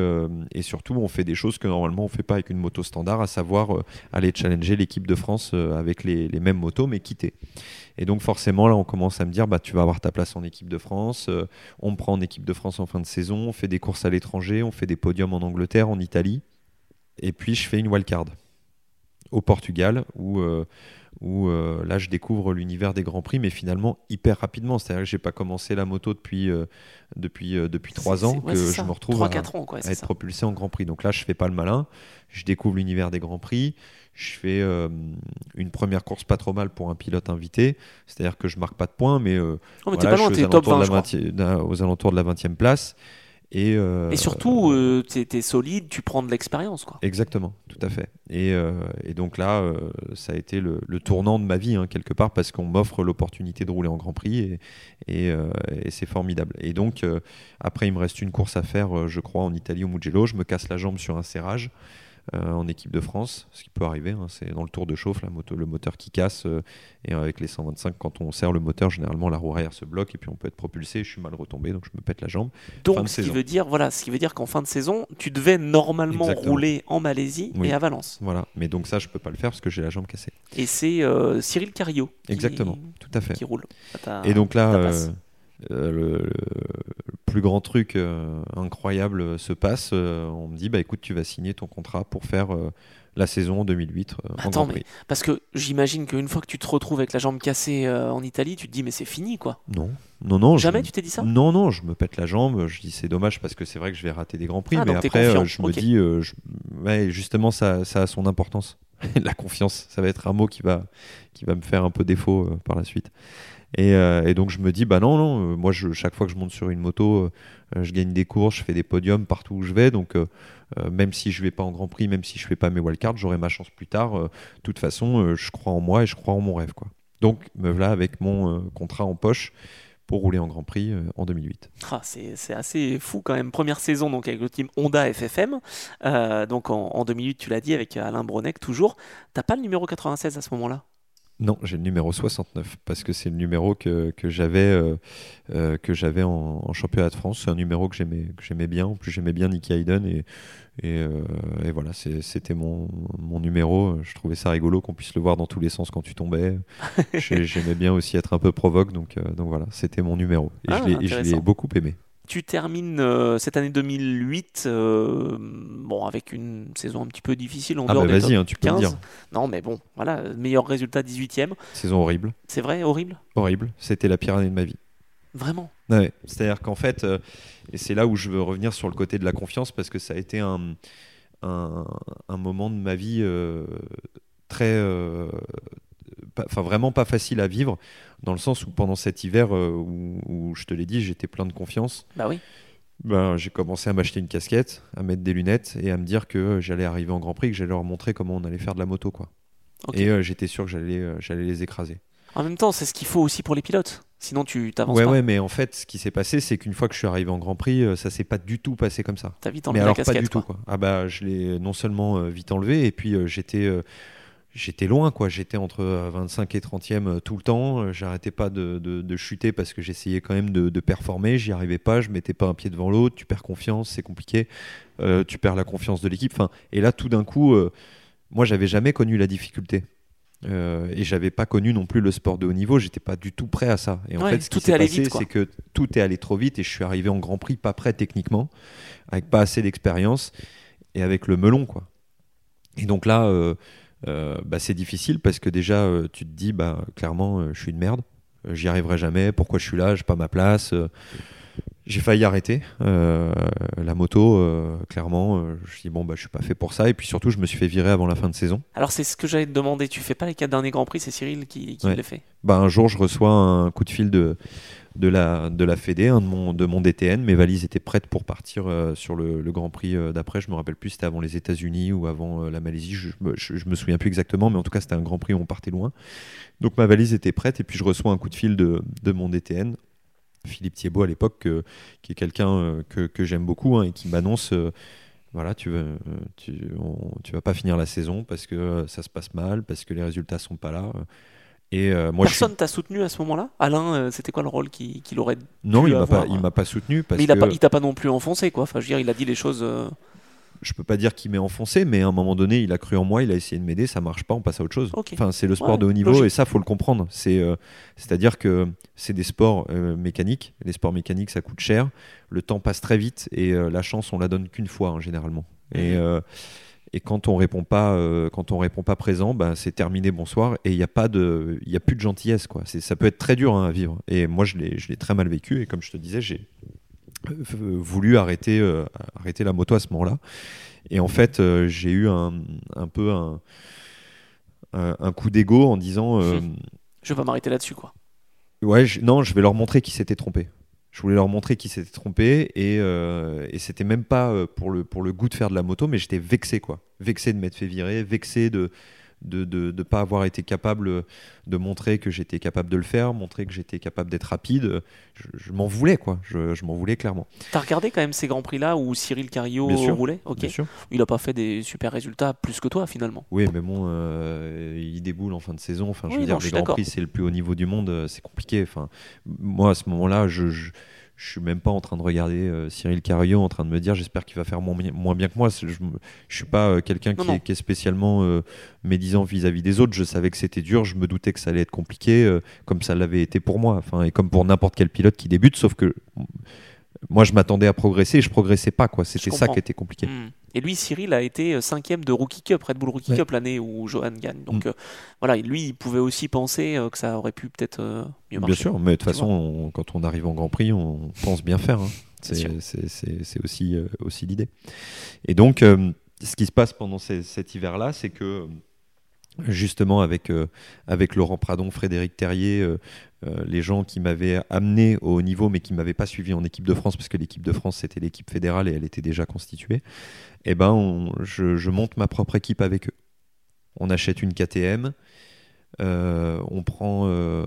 et surtout on fait des choses que normalement on fait pas avec une moto standard, à savoir aller challenger l'équipe de France avec les, les mêmes motos mais quitter. Et donc forcément là on commence à me dire bah tu vas avoir ta place en équipe de France, euh, on me prend en équipe de France en fin de saison, on fait des courses à l'étranger, on fait des podiums en Angleterre, en Italie. Et puis je fais une wildcard au Portugal où euh, où euh, là je découvre l'univers des grands prix mais finalement hyper rapidement c'est à dire que j'ai pas commencé la moto depuis euh, depuis euh, depuis trois ans ouais, que je ça. me retrouve à, quatre ans, quoi, à c'est être ça. propulsé en grand prix donc là je fais pas le malin je découvre l'univers des grands prix je fais euh, une première course pas trop mal pour un pilote invité c'est à dire que je marque pas de points mais, euh, Oh, mais voilà, t'es pas loin, je suis aux alentours 20, de je la crois. 20e d'un- aux alentours de la 20e place et, euh, Et surtout, euh, t'es t'es solide, tu prends de l'expérience. Exactement, tout à fait. Et, euh, et donc là, euh, ça a été le, le tournant de ma vie, hein, quelque part, parce qu'on m'offre l'opportunité de rouler en Grand Prix et, et, c'est formidable. Et donc, après, il me reste une course à faire, je crois, en Italie, au Mugello. Je me casse la jambe sur un serrage. Euh, en équipe de France, ce qui peut arriver, hein, c'est dans le tour de chauffe, la moto, le moteur qui casse, euh, et avec les 125, quand on serre le moteur, généralement la roue arrière se bloque et puis on peut être propulsé. Je suis mal retombé, donc je me pète la jambe. Donc, Fin ce qui veut dire, voilà, ce qui veut dire qu'en fin de saison, tu devais normalement Exactement. rouler en Malaisie Oui. et à Valence. Voilà, mais donc ça, je peux pas le faire parce que j'ai la jambe cassée. Et c'est euh, Cyril Cario qui, Exactement, tout à fait. qui roule. ta- Et donc là, euh, euh, le, le plus grand truc euh, incroyable se passe, euh, on me dit bah écoute, tu vas signer ton contrat pour faire euh, la saison en 2008 euh, en Attends, mais parce que j'imagine qu'une fois que tu te retrouves avec la jambe cassée euh, en Italie, tu te dis mais c'est fini quoi. Non, non, non. je- Jamais tu t'es dit ça? Non, non, je me pète la jambe. Je dis c'est dommage parce que c'est vrai que je vais rater des grands prix, Ah, mais après euh, je me dis, euh, je- ouais, justement ça, ça a son importance. la confiance, ça va être un mot qui va, qui va me faire un peu défaut euh, par la suite. Et, euh, et donc je me dis bah non, non, euh, moi chaque fois que je monte sur une moto, euh, je gagne des courses, je fais des podiums partout où je vais, donc même si je vais pas en Grand Prix, même si je fais pas mes wildcards, j'aurai ma chance plus tard. De toute façon, je crois en moi et je crois en mon rêve, quoi. Donc me voilà avec mon contrat en poche pour rouler en Grand Prix en 2008. Ah, c'est assez fou quand même. Première saison donc avec le team Honda FFM. Donc en, en 2008, tu l'as dit, avec Alain Bronek toujours. T'as pas le numéro 96 à ce moment-là? Non, j'ai le numéro 69 parce que c'est le numéro que, que j'avais euh, euh, que j'avais en, en championnat de France. C'est un numéro que j'aimais que j'aimais bien. En plus, j'aimais bien Nicky Hayden et et, euh, et voilà, c'était mon, mon numéro. Je trouvais ça rigolo qu'on puisse le voir dans tous les sens quand tu tombais. J'ai- J'aimais bien aussi être un peu provoque, donc euh, donc voilà, c'était mon numéro et Ah, je l'ai- beaucoup aimé. Tu termines euh, cette année 2008, euh, bon, avec une saison un petit peu difficile en Ah dehors bah vas-y, hein, tu peux le 15. dire. Non, mais bon, voilà, meilleur résultat 18ème. Saison horrible, C'est vrai, horrible? Horrible. C'était la pire année de ma vie. Vraiment? Ouais, c'est-à-dire qu'en fait, euh, et c'est là où je veux revenir sur le côté de la confiance, parce que ça a été un, un, un moment de ma vie très. Euh, pas- Enfin, vraiment pas facile à vivre, dans le sens où pendant cet hiver euh, où, où, je te l'ai dit, j'étais plein de confiance, Bah oui. ben, j'ai commencé à m'acheter une casquette, à mettre des lunettes et à me dire que j'allais arriver en Grand Prix, que j'allais leur montrer comment on allait faire de la moto. Quoi. Ok. Et euh, j'étais sûr que j'allais euh, j'allais les écraser. En même temps, c'est ce qu'il faut aussi pour les pilotes. Sinon, tu t'avances Ouais, pas. ouais, mais en fait, ce qui s'est passé, c'est qu'une fois que je suis arrivé en Grand Prix, euh, ça s'est pas du tout passé comme ça. T'as vite Mais enlevé la alors casquette. pas du quoi. tout quoi. Ah bah je l'ai non seulement euh, vite enlevé et puis euh, j'étais euh, j'étais loin quoi. J'étais entre euh, 25 et 30e euh, tout le temps. Euh, J'arrêtais pas de, de- de chuter parce que j'essayais quand même de, de performer. J'y arrivais pas. Je mettais pas un pied devant l'autre. Tu perds confiance, c'est compliqué. Euh, tu perds la confiance de l'équipe. Enfin et là tout d'un coup, euh, moi j'avais jamais connu la difficulté. Euh, et j'avais pas connu non plus le sport de haut niveau, j'étais pas du tout prêt à ça. Et en Ouais, fait, ce tout qui est s'est passé, c'est que tout est allé trop vite et je suis arrivé en Grand Prix pas prêt techniquement, avec pas assez d'expérience et avec le melon quoi. Et donc là, euh, euh, bah, c'est difficile parce que déjà euh, tu te dis bah clairement euh, je suis une merde, Euh, j'y arriverai jamais, pourquoi je suis là, j'ai pas ma place. J'ai failli arrêter euh, la moto, euh, clairement. euh, je me suis dit bon bah je suis pas fait pour ça et puis surtout je me suis fait virer avant la fin de saison. Alors, c'est ce que j'allais te demander. Tu fais pas les quatre derniers Grands Prix, c'est Cyril qui, qui Ouais. le fait? Bah, un jour, je reçois un coup de fil de, de, la, de la Fédé, de, mon, de mon DTN. Mes valises étaient prêtes pour partir sur le, le Grand Prix d'après. Je me rappelle plus, c'était avant les États-Unis ou avant la Malaisie. Je, je, je me souviens plus exactement, mais en tout cas, c'était un Grand Prix où on partait loin. Donc, ma valise était prête et puis je reçois un coup de fil de, de mon DTN. Philippe Thiebaud à l'époque, que- qui est quelqu'un euh, que, que j'aime beaucoup hein, et qui m'annonce euh, voilà, tu, veux, euh, tu, on- tu vas pas finir la saison parce que ça se passe mal, parce que les résultats sont pas là. Et euh, moi, je suis- Personne t'a soutenu à ce moment-là? Alain, euh, c'était quoi le rôle qu'il aurait Non, il m'a pas, il m'a pas soutenu parce Mais il que pas- il t'a pas non plus enfoncé, quoi. Enfin, je veux dire, il a dit les choses. euh, je peux pas dire qu'il m'est enfoncé, mais à un moment donné, il a cru en moi, il a essayé de m'aider, ça marche pas, on passe à autre chose. Enfin, c'est le sport Ouais, de haut niveau logique. et ça faut le comprendre. C'est, euh, c'est-à-dire que c'est des sports euh, mécaniques. Les sports mécaniques, ça coûte cher. Le temps passe très vite et euh, la chance, on la donne qu'une fois hein, généralement. Et Mhm. et quand on répond pas, quand on répond pas présent, ben c'est terminé, bonsoir. Et il n'y a pas de, il y a plus de gentillesse quoi. C'est, ça peut être très dur hein, à vivre. Et moi, je l'ai, je l'ai très mal vécu. Et comme je te disais, j'ai voulu arrêter, euh, arrêter la moto à ce moment-là. Et en fait, euh, j'ai eu un, un peu un, un, un coup d'ego en disant euh, Je vais pas m'arrêter là-dessus, quoi. Ouais, je- non, je vais leur montrer qui s'était trompé. Je voulais leur montrer qui s'était trompé et, euh, et c'était même pas pour le, pour le goût de faire de la moto, mais j'étais vexé quoi. Vexé de m'être fait virer, vexé de de de, de pas avoir été capable de montrer que j'étais capable de le faire, montrer que j'étais capable d'être rapide. Je, je m'en voulais quoi. Je, je m'en voulais clairement. T'as regardé quand même ces Grands Prix-là où Cyril Cario roulait Ok. Bien sûr. Il a pas fait des super résultats plus que toi, finalement. Oui, mais bon, euh, il déboule en fin de saison. Enfin, je Oui, veux non, dire, je les grands prix, c'est le plus haut niveau du monde, euh, c'est compliqué. Enfin, moi, à ce moment-là, je, je, je suis même pas en train de regarder euh, Cyril Carriot en train de me dire j'espère qu'il va faire moins, moins, bien que moi. Je, je suis pas euh, quelqu'un qui, qui, est spécialement euh, médisant vis-à-vis des autres. Je savais que c'était dur, je me doutais que ça allait être compliqué, comme ça l'avait été pour moi, enfin et comme pour n'importe quel pilote qui débute, sauf que moi je m'attendais à progresser et je progressais pas quoi. C'était ça qui était compliqué. Hmm. Et lui, Cyril a été cinquième de Rookie Cup, Red Bull Rookie Cup l'année où Johan gagne. Donc hmm. voilà, lui, il pouvait aussi penser que ça aurait pu peut-être mieux marcher. Bien sûr, mais de toute façon, quand on arrive en Grand Prix, on pense bien faire. Hein. C'est aussi, euh, aussi l'idée. Et donc, euh, ce qui se passe pendant cet hiver-là, c'est que justement avec, euh, avec Laurent Pradon, Frédéric Terrier, les gens qui m'avaient amené au haut niveau mais qui ne m'avaient pas suivi en équipe de France, parce que l'équipe de France c'était l'équipe fédérale et elle était déjà constituée, et eh ben je, monte ma propre équipe avec eux. On achète une KTM, euh, on prend euh,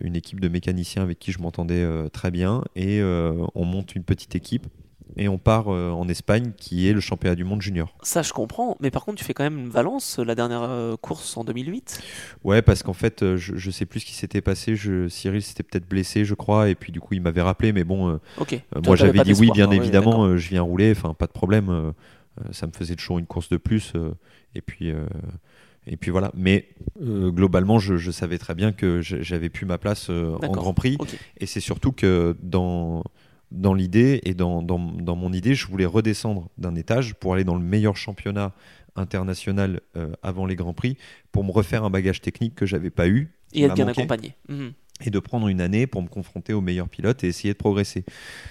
une équipe de mécaniciens avec qui je m'entendais euh, très bien et on monte une petite équipe et on part en Espagne qui est le championnat du monde junior. Ça je comprends, mais par contre tu fais quand même Valence, la dernière course en 2008 Ouais, parce qu'en fait je, je, sais plus ce qui s'était passé, je, Cyril s'était peut-être blessé je crois. Et puis du coup il m'avait rappelé. Mais bon, moi j'avais dit oui bien évidemment, je viens rouler, enfin pas de problème, ça me faisait toujours une course de plus et puis et puis voilà. Mais euh, globalement, je, savais très bien que j'avais plus ma place euh, en Grand Prix. Et c'est surtout que dans, dans l'idée et dans, dans, dans, mon idée, je voulais redescendre d'un étage pour aller dans le meilleur championnat international euh, avant les Grands Prix pour me refaire un bagage technique que j'avais pas eu. Et être bien accompagné. Mhm. Et de prendre une année pour me confronter aux meilleurs pilotes et essayer de progresser.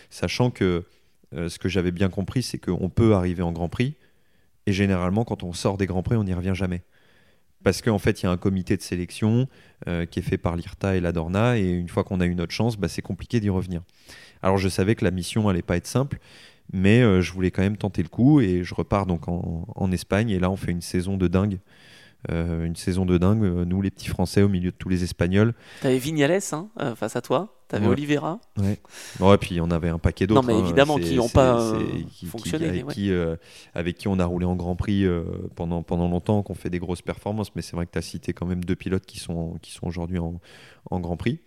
Sachant que ce que j'avais bien compris, c'est qu'on peut arriver en Grand Prix. Et généralement, quand on sort des Grands Prix, on n'y revient jamais parce qu'en fait, il y a un comité de sélection euh, qui est fait par l'IRTA et la Dorna, et une fois qu'on a eu notre chance, bah, c'est compliqué d'y revenir. Alors je savais que la mission allait pas être simple, mais euh, je voulais quand même tenter le coup, et je repars donc en, Espagne, et là on fait une saison de dingue. Euh, une saison de dingue, nous les petits Français au milieu de tous les Espagnols. T'avais Vignales hein, face à toi T'avais avais Oliveira Ouais. ouais, puis on avait un paquet d'autres. Non, mais hein. évidemment, qui n'ont pas euh, fonctionné. avec, qui, euh, avec, qui, on a roulé en Grand Prix euh, pendant, pendant longtemps, qu'on fait des grosses performances. Mais c'est vrai que tu as cité quand même deux pilotes qui sont, qui sont aujourd'hui en, en, Grand Prix.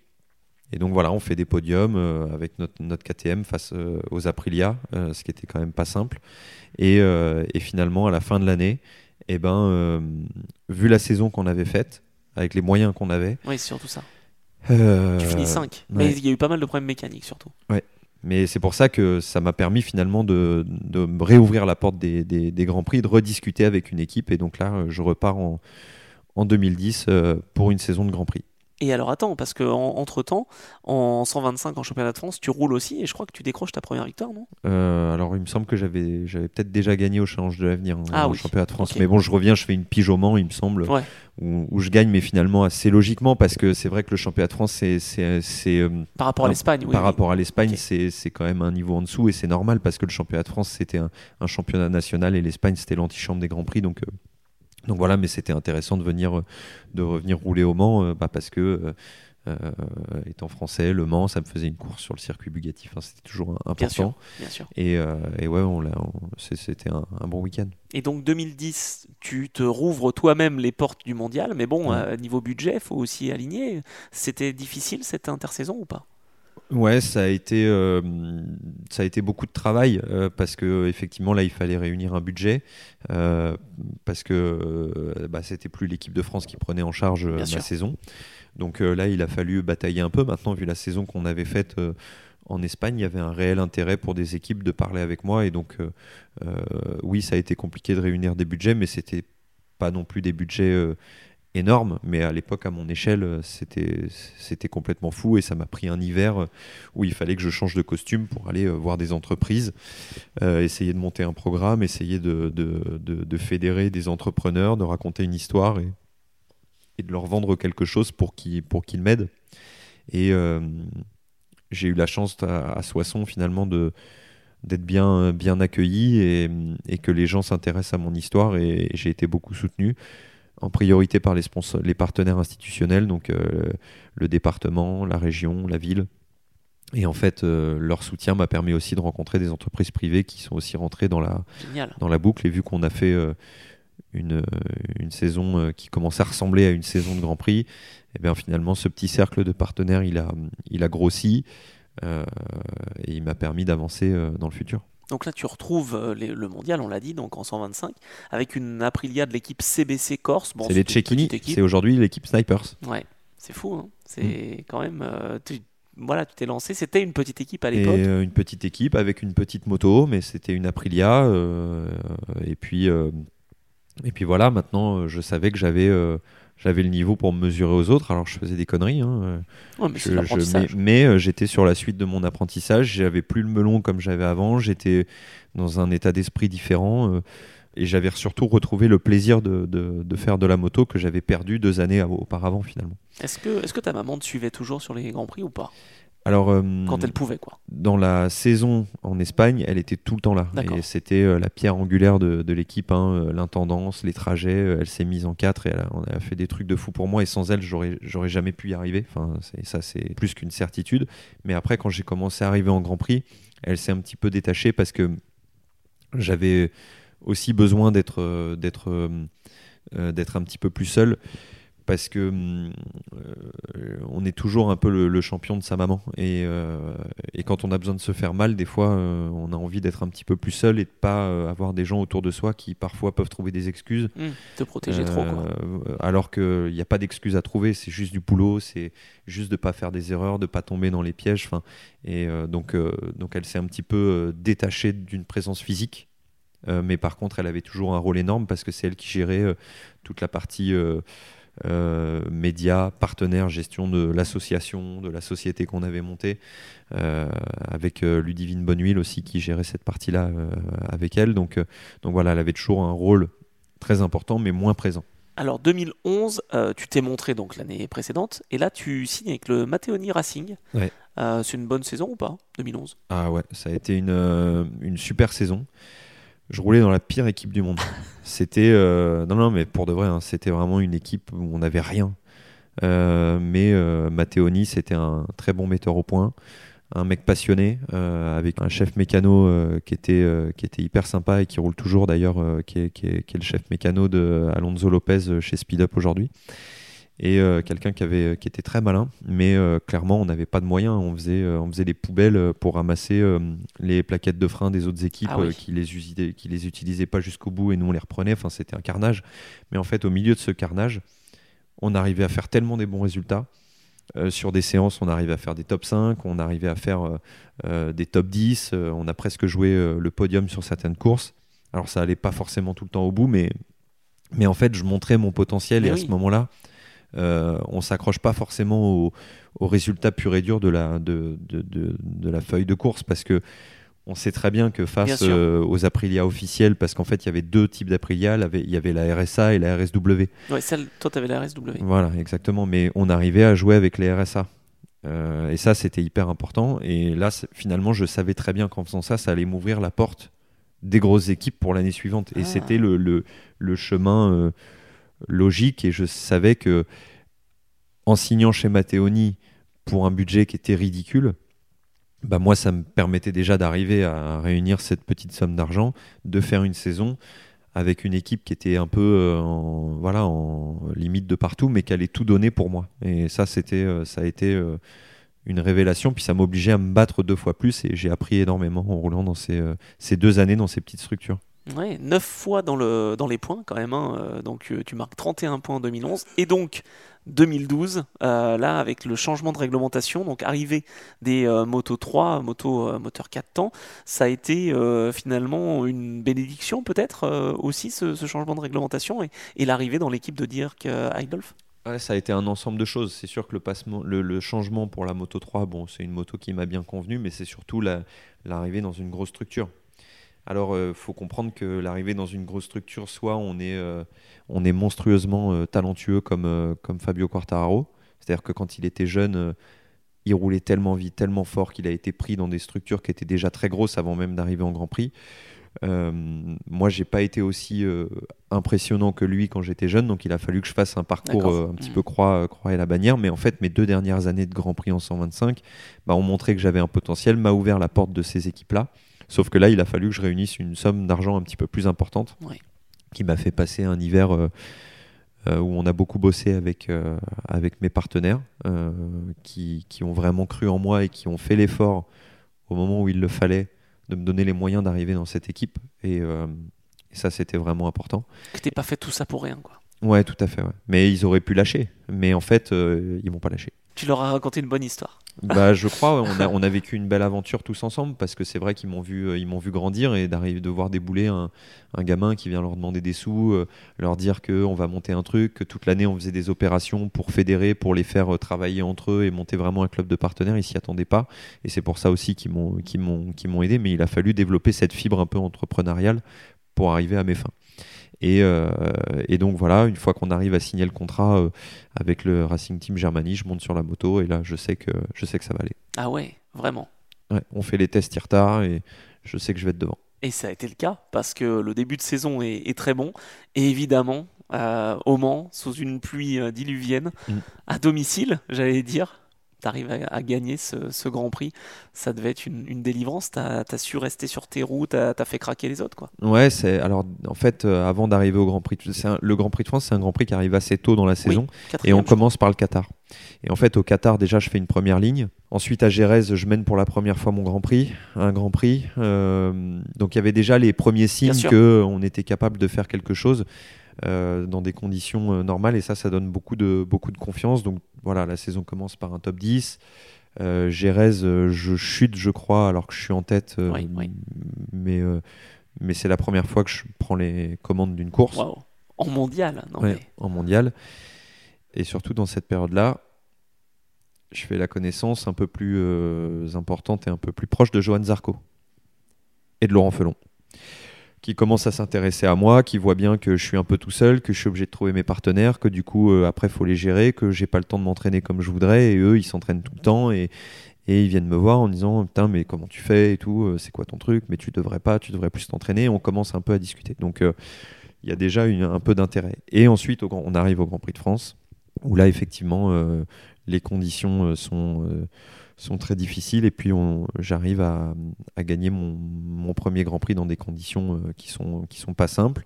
Et donc voilà, on fait des podiums avec notre, notre KTM face aux Aprilia, ce qui était quand même pas simple. Et, et finalement, à la fin de l'année, eh ben, vu la saison qu'on avait faite, avec les moyens qu'on avait. Oui, surtout ça euh, tu finis 5. Mais il y a eu pas mal de problèmes mécaniques surtout. Ouais. Mais c'est pour ça que ça m'a permis finalement de, de, réouvrir la porte des, des, Grands Prix, de rediscuter avec une équipe. Et donc là, je repars en, en 2010 euh, pour une saison de Grand Prix. Et alors attends, parce que entre temps, en 125 en championnat de France, tu roules aussi et je crois que tu décroches ta première victoire, non? Euh, Alors il me semble que j'avais, j'avais peut-être déjà gagné au Challenge de l'avenir en hein, ah championnat de France. Mais bon, je reviens, je fais une pige au Mans, il me semble, où, je gagne, mais finalement assez logiquement, parce que c'est vrai que le championnat de France, c'est. c'est, euh, par rapport à l'Espagne, oui. Par rapport à l'Espagne, c'est, quand même un niveau en dessous et c'est normal parce que le championnat de France, c'était un, championnat national et l'Espagne, c'était l'antichambre des Grands Prix. Donc. Euh, donc voilà, mais c'était intéressant de venir, de revenir rouler au Mans, bah parce que euh, étant français, Le Mans, ça me faisait une course sur le circuit Bugatti. c'était toujours important. Bien sûr, bien sûr. Et, euh, et, ouais, on, c'était un, bon week-end. Et donc 2010, tu te rouvres toi-même les portes du mondial, mais bon, niveau budget, faut aussi aligner. C'était difficile cette intersaison ou pas? Ouais, ça a été euh, ça a été beaucoup de travail parce que effectivement là il fallait réunir un budget parce que bah, c'était plus l'équipe de France qui prenait en charge la saison. Donc euh, là, il a fallu batailler un peu. Maintenant, vu la saison qu'on avait faite euh, en Espagne, il y avait un réel intérêt pour des équipes de parler avec moi. Et donc, euh, oui, ça a été compliqué de réunir des budgets, mais c'était pas non plus des budgets énormes. Mais à l'époque, à mon échelle, c'était, complètement fou. Et ça m'a pris un hiver où il fallait que je change de costume pour aller voir des entreprises, essayer de monter un programme, essayer de, de, de, fédérer des entrepreneurs, de raconter une histoire. Et, et de leur vendre quelque chose pour qu'ils pour m'aident. Et euh, j'ai eu la chance à, Soissons finalement de d'être bien, bien accueilli et, et, que les gens s'intéressent à mon histoire et, j'ai été beaucoup soutenu en priorité par les, sponsors, les partenaires institutionnels, donc euh, le département, la région, la ville. Et en fait, euh, leur soutien m'a permis aussi de rencontrer des entreprises privées qui sont aussi rentrées dans la, dans la boucle. Et vu qu'on a fait une, une saison euh, qui commençait à ressembler à une saison de Grand Prix, et eh bien finalement ce petit cercle de partenaires il a, il a grossi. et il m'a permis d'avancer dans le futur. Donc là, tu retrouves le mondial, on l'a dit, donc en 125, avec une Aprilia de l'équipe CBC Corse. Bon, c'est les Cecchini, c'est aujourd'hui l'équipe Snipers. Ouais, c'est fou. Hein. c'est mm. quand même. voilà, tu t'es lancé. C'était une petite équipe à l'époque. une petite équipe avec une petite moto, mais c'était une Aprilia. et puis et puis voilà, maintenant, euh, je savais que j'avais euh, j'avais le niveau pour me mesurer aux autres. Alors je faisais des conneries, hein. mais, euh, j'étais sur la suite de mon apprentissage. J'avais plus le melon comme j'avais avant. J'étais dans un état d'esprit différent. et j'avais surtout retrouvé le plaisir de, de, de, faire de la moto que j'avais perdu deux années auparavant finalement. Est-ce que, est que ta maman te suivait toujours sur les Grands Prix ou pas? Alors, euh, quand elle pouvait, quoi. Dans la saison en Espagne, elle était tout le temps là. Et c'était euh, la pierre angulaire de, l'équipe, hein, euh, l'intendance, les trajets. elle s'est mise en quatre et elle a, on a fait des trucs de fou pour moi. Et sans elle, j'aurais, jamais pu y arriver. Enfin, ça, c'est plus qu'une certitude. Mais après, quand j'ai commencé à arriver en Grand Prix, elle s'est un petit peu détachée parce que j'avais aussi besoin d'être, d'être, d'être un petit peu plus seul parce que hum, euh, on est toujours un peu le, champion de sa maman. Euh, et, quand on a besoin de se faire mal des fois euh, on a envie d'être un petit peu plus seul et de pas avoir des gens autour de soi qui parfois peuvent trouver des excuses. Mmh, te protéger trop quoi. alors qu'il n'y a pas d'excuses à trouver. C'est juste du boulot c'est juste de pas faire des erreurs de pas tomber dans les pièges enfin. Et donc donc elle s'est un petit peu détachée d'une présence physique. Mais par contre elle avait toujours un rôle énorme parce que c'est elle qui gérait toute la partie euh, médias, partenaires, gestion de l'association, de la société qu'on avait montée, euh, avec euh, Ludivine Bonnehuile aussi qui gérait cette partie-là avec elle. Donc, donc voilà, elle avait toujours un rôle très important, mais moins présent. Alors 2011, tu t'es montré donc l'année précédente, et là tu signes avec le Matteoni Racing. c'est une bonne saison ou pas 2011 Ah ouais, ça a été une, une super saison je roulais dans la pire équipe du monde. C'était euh, non non mais pour de vrai, hein, c'était vraiment une équipe où on n'avait rien. Euh, mais euh, Matteoni, c'était un très bon metteur au point, un mec passionné, avec un chef mécano qui était qui était hyper sympa et qui roule toujours d'ailleurs, qui, qui, est, le chef mécano de Alonso Lopez chez Speed Up aujourd'hui et euh, quelqu'un qui avait qui était très malin mais euh, clairement on n'avait pas de moyens. On faisait euh, on faisait des poubelles pour ramasser les plaquettes de frein des autres équipes ah qui les qui les utilisaient pas jusqu'au bout et nous on les reprenait. Enfin c'était un carnage. Mais en fait au milieu de ce carnage on arrivait à faire tellement des bons résultats sur des séances, on arrivait à faire des top 5, on arrivait à faire des top 10, on a presque joué le podium sur certaines courses. Alors ça allait pas forcément tout le temps au bout, mais, mais en fait je montrais mon potentiel et à ce moment-là, euh, on s'accroche pas forcément au, résultat pur et dur de la, de, de, la feuille de course parce que on sait très bien que face euh, aux Aprilia officiels, parce qu'en fait il y avait deux types d'Aprilia, il y avait la RSA et la RSW. Ouais, celle, toi tu avais la RSW. Voilà, exactement, mais on arrivait à jouer avec les RSA. Euh, et ça c'était hyper important. Et là finalement je savais très bien qu'en faisant ça, ça allait m'ouvrir la porte des grosses équipes pour l'année suivante. Et ah. c'était le, le, chemin logique et je savais que en signant chez Matteoni pour un budget qui était ridicule, bah moi ça me permettait déjà d'arriver à réunir cette petite somme d'argent, de faire une saison avec une équipe qui était un peu euh, en, voilà en limite de partout mais qui allait tout donner pour moi. Et ça c'était euh, ça a été euh, une révélation puis ça m'obligeait à me battre deux fois plus et j'ai appris énormément en roulant dans ces, ces deux années dans ces petites structures Ouais, 9 fois dans, le, dans les points quand même. Hein. Euh, donc euh, tu marques 31 points en 2011. Et donc 2012, euh, là avec le changement de réglementation, donc arrivée des Moto 3, moto moteur 4 temps, ça a été finalement une bénédiction peut-être aussi ce, changement de réglementation et, l'arrivée dans l'équipe de Dirk Heidolf Ouais, ça a été un ensemble de choses. C'est sûr que le, changement pour la Moto 3, bon, c'est une moto qui m'a bien convenu, mais c'est surtout l'arrivée dans une grosse structure. Alors, il euh, faut comprendre que l'arrivée dans une grosse structure, soit on est, euh, on est monstrueusement euh, talentueux comme, comme Fabio Quartararo, c'est-à-dire que quand il était jeune, il roulait tellement vite, tellement fort qu'il a été pris dans des structures qui étaient déjà très grosses avant même d'arriver en Grand Prix. moi, j'ai pas été aussi impressionnant que lui quand j'étais jeune, donc il a fallu que je fasse un parcours un petit mmh. peu croix, croix et la bannière. Mais en fait, mes deux dernières années de Grand Prix en 125 bah, ont montré que j'avais un potentiel, m'a ouvert la porte de ces équipes-là. Sauf que là, il a fallu que je réunisse une somme d'argent un petit peu plus importante, qui m'a fait passer un hiver euh, où on a beaucoup bossé avec, avec mes partenaires qui, qui, ont vraiment cru en moi et qui ont fait l'effort au moment où il le fallait de me donner les moyens d'arriver dans cette équipe. Et, et ça, c'était vraiment important. Que t'aies pas fait tout ça pour rien, quoi. Ouais, tout à fait. Mais ils auraient pu lâcher. Mais en fait, euh, ils vont pas lâcher. Tu leur as raconté une bonne histoire. Bah, je crois. On a, on a vécu une belle aventure tous ensemble parce que c'est vrai qu'ils m'ont vu, euh, ils m'ont vu grandir et d'arriver de voir débouler un, un, gamin qui vient leur demander des sous, euh, leur dire que on va monter un truc, que toute l'année on faisait des opérations pour fédérer, pour les faire travailler entre eux et monter vraiment un club de partenaires. Ils s'y attendaient pas et c'est pour ça aussi qu'ils m'ont, qu'ils m'ont, qu'ils m'ont aidé. Mais il a fallu développer cette fibre un peu entrepreneuriale pour arriver à mes fins. Euh, et, donc voilà, une fois qu'on arrive à signer le contrat euh, avec le Racing Team Germany, je monte sur la moto et là je sais que, je sais que ça va aller. Ah ouais, vraiment On fait les tests retard et je sais que je vais être devant. Et ça a été le cas parce que le début de saison est, très bon. Et évidemment, euh, au Mans, sous une pluie diluvienne, mm. à domicile, j'allais dire, tu arrives à, gagner ce, Grand Prix, ça devait être une, délivrance. Tu as, su rester sur tes roues, tu as, fait craquer les autres. Quoi. Ouais, c'est alors en fait, euh, avant d'arriver au Grand Prix, le Grand Prix de France, c'est un Grand Prix qui arrive assez tôt dans la saison et on commence par le Qatar. Et en fait, au Qatar, déjà, je fais une première ligne. Ensuite, à Gérèse, je mène pour la première fois mon Grand Prix, un Grand Prix. Euh, donc, il y avait déjà les premiers signes qu'on était capable de faire quelque chose. Euh, dans des conditions euh, normales et ça, ça donne beaucoup de, beaucoup de confiance. Donc voilà, la saison commence par un top 10. Euh, Gérèse, euh, je chute, je crois, alors que je suis en tête. Mais, mais c'est la première fois que je prends les commandes d'une course. En mondial non En mondial. Et surtout dans cette période-là, je fais la connaissance un peu plus importante et un peu plus proche de Johan Zarco et de Laurent Felon qui commence à s'intéresser à moi, qui voit bien que je suis un peu tout seul, que je suis obligé de trouver mes partenaires, que du coup euh, après faut les gérer, que j'ai pas le temps de m'entraîner comme je voudrais et eux ils s'entraînent tout le temps et, et ils viennent me voir en disant putain mais comment tu fais et tout, euh, c'est quoi ton truc, mais tu devrais pas, tu devrais plus t'entraîner. On commence un peu à discuter. Donc euh, il y a déjà un peu d'intérêt. Et ensuite on arrive au Grand Prix de France où là effectivement les conditions sont sont très difficiles. Et puis j'arrive à, gagner mon, premier Grand Prix dans des conditions euh, qui sont qui sont pas simples.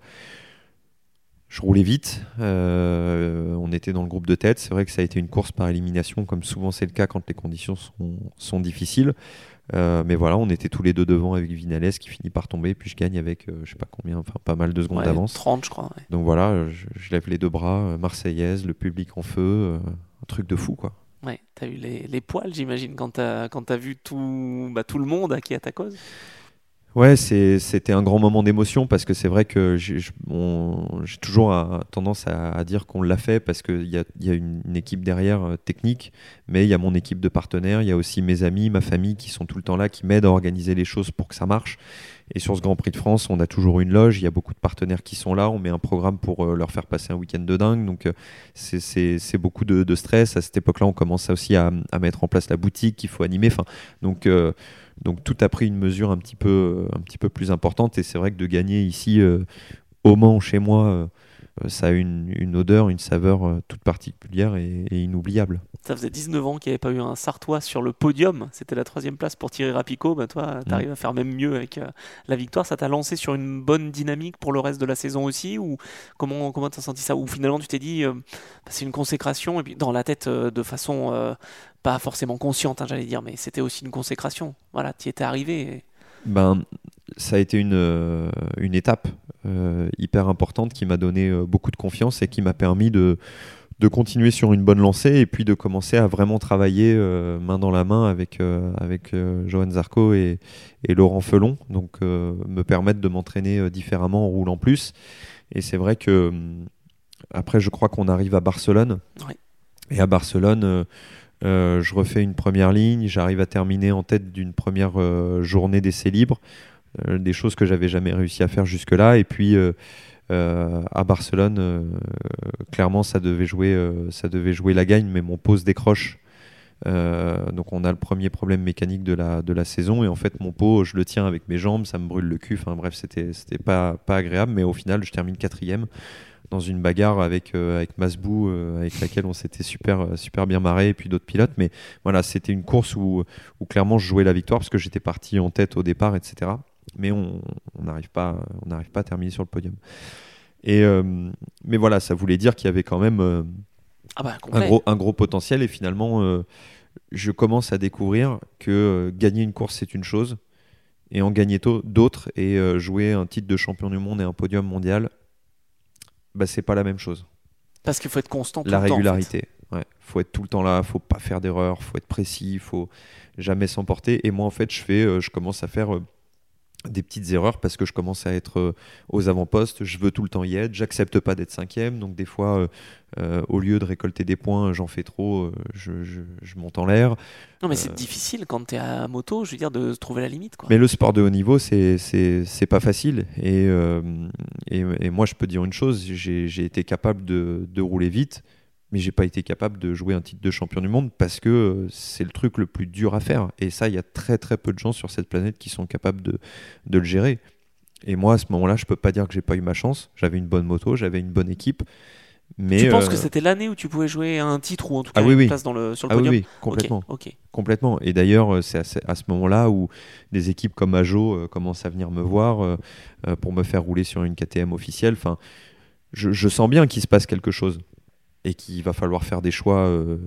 Je roulais vite. Euh, on était dans le groupe de tête. C'est vrai que ça a été une course par élimination, comme souvent c'est le cas quand les conditions sont, sont difficiles. Euh, mais voilà, on était tous les deux devant avec Vinales qui finit par tomber, puis je gagne avec je sais pas combien, enfin pas mal de secondes d'avance. 30 je crois. Donc voilà, je, je, lève les deux bras, Marseillaise, le public en feu, un truc de fou quoi. Ouais, t'as eu les, les poils, j'imagine, quand t'as as vu tout, bah, tout le monde qui est à ta cause. Ouais, c'était un grand moment d'émotion parce que c'est vrai que j'ai toujours tendance à, dire qu'on l'a fait parce qu'il y a, y a une, équipe derrière euh, technique, mais il y a mon équipe de partenaires, il y a aussi mes amis, ma famille qui sont tout le temps là, qui m'aident à organiser les choses pour que ça marche. Et sur ce Grand Prix de France, on a toujours une loge, il y a beaucoup de partenaires qui sont là, on met un programme pour euh, leur faire passer un week-end de dingue, donc euh, c'est beaucoup de, stress. À cette époque-là, on commence aussi à, mettre en place la boutique qu'il faut animer. Enfin, donc donc tout a pris une mesure un petit peu, un petit peu plus importante. Et c'est vrai que de gagner ici euh, au Mans, chez moi, euh, ça a une, une, odeur, une saveur euh, toute particulière et, inoubliable. Ça faisait 19 ans qu'il n'y avait pas eu un Sartois sur le podium. C'était la troisième place pour Thierry Rapico. Ben toi, tu arrives à faire même mieux avec la victoire. Ça t'a lancé sur une bonne dynamique pour le reste de la saison aussi Ou comment comment tu as senti ça? Ou finalement tu t'es dit, bah, c'est une consécration, et puis dans la tête de façon pas forcément consciente, hein, j'allais dire, mais c'était aussi une consécration. Voilà, tu y étais arrivé. Ben, ça a été une, euh, une étape euh, hyper importante qui m'a donné euh, beaucoup de confiance et qui m'a permis de, de continuer sur une bonne lancée et puis de commencer à vraiment travailler main dans la main avec, avec Johan Zarco et, et, Laurent Felon, donc me permettre de m'entraîner différemment en roulant plus. Et c'est vrai que après, je crois qu'on arrive à Barcelone. Et à Barcelone, euh, je refais une première ligne, j'arrive à terminer en tête d'une première euh, journée d'essai libre, des choses que j'avais jamais réussi à faire jusque-là. Et puis à Barcelone, clairement, ça devait jouer, ça devait jouer la gagne, mais mon pot se décroche. donc on a le premier problème mécanique de la, de la saison et en fait mon pot je le tiens avec mes jambes, ça me brûle le cul, enfin bref c'était pas, pas agréable mais au final je termine quatrième dans une bagarre avec, euh, avec Masbou, euh, avec laquelle on s'était super, euh, super bien marré, et puis d'autres pilotes. Mais voilà, c'était une course où, où clairement je jouais la victoire parce que j'étais parti en tête au départ, etc. Mais on n'arrive pas, on pas à terminer sur le podium. Et, euh, mais voilà, ça voulait dire qu'il y avait quand même euh, Ah bah, un, gros, un gros potentiel. Et finalement, euh, je commence à découvrir que gagner une course, c'est une chose. Et en gagner d'autres et jouer un titre de champion du monde et un podium mondial, bah, c'est pas la même chose. Parce qu'il faut être constant tout la le temps, en fait. régularité. Ouais. Faut être tout le temps là, faut pas faire d'erreur, faut être précis, faut jamais s'emporter. Et moi, en fait, je fais, je commence à faire des petites erreurs parce que je commence à être euh, aux avant-postes. Je veux tout le temps y être. J'accepte pas d'être cinquième. Donc des fois, euh, euh, au lieu de récolter des points, j'en fais trop. je, je- je monte en l'air. Non, mais Euh, c'est difficile quand t'es à moto, je veux dire, de trouver la limite. Quoi. Mais le sport de haut niveau, c'est pas facile. Et, euh, et, et moi, je peux dire une chose j'ai j'ai été capable de, de rouler vite, mais j'ai pas été capable de jouer un titre de champion du monde parce que euh, c'est le truc le plus dur à faire. Et ça, il y a très très peu de gens sur cette planète qui sont capables de, de le gérer. Et moi, à ce moment-là, je peux pas dire que j'ai pas eu ma chance. J'avais une bonne moto, j'avais une bonne équipe. Mais tu penses euh, que c'était l'année où tu pouvais jouer un titre ou en tout Ah cas oui, une oui. place dans le, sur le ah oui, podium oui, complètement. Ok, ok. Complètement. Et d'ailleurs, euh, c'est à ce, moment-là où des équipes comme Ajo euh, commencent à venir me voir euh, pour me faire rouler sur une KTM officielle. Enfin, je, je sens bien qu'il se passe quelque chose et qu'il va falloir faire des choix euh,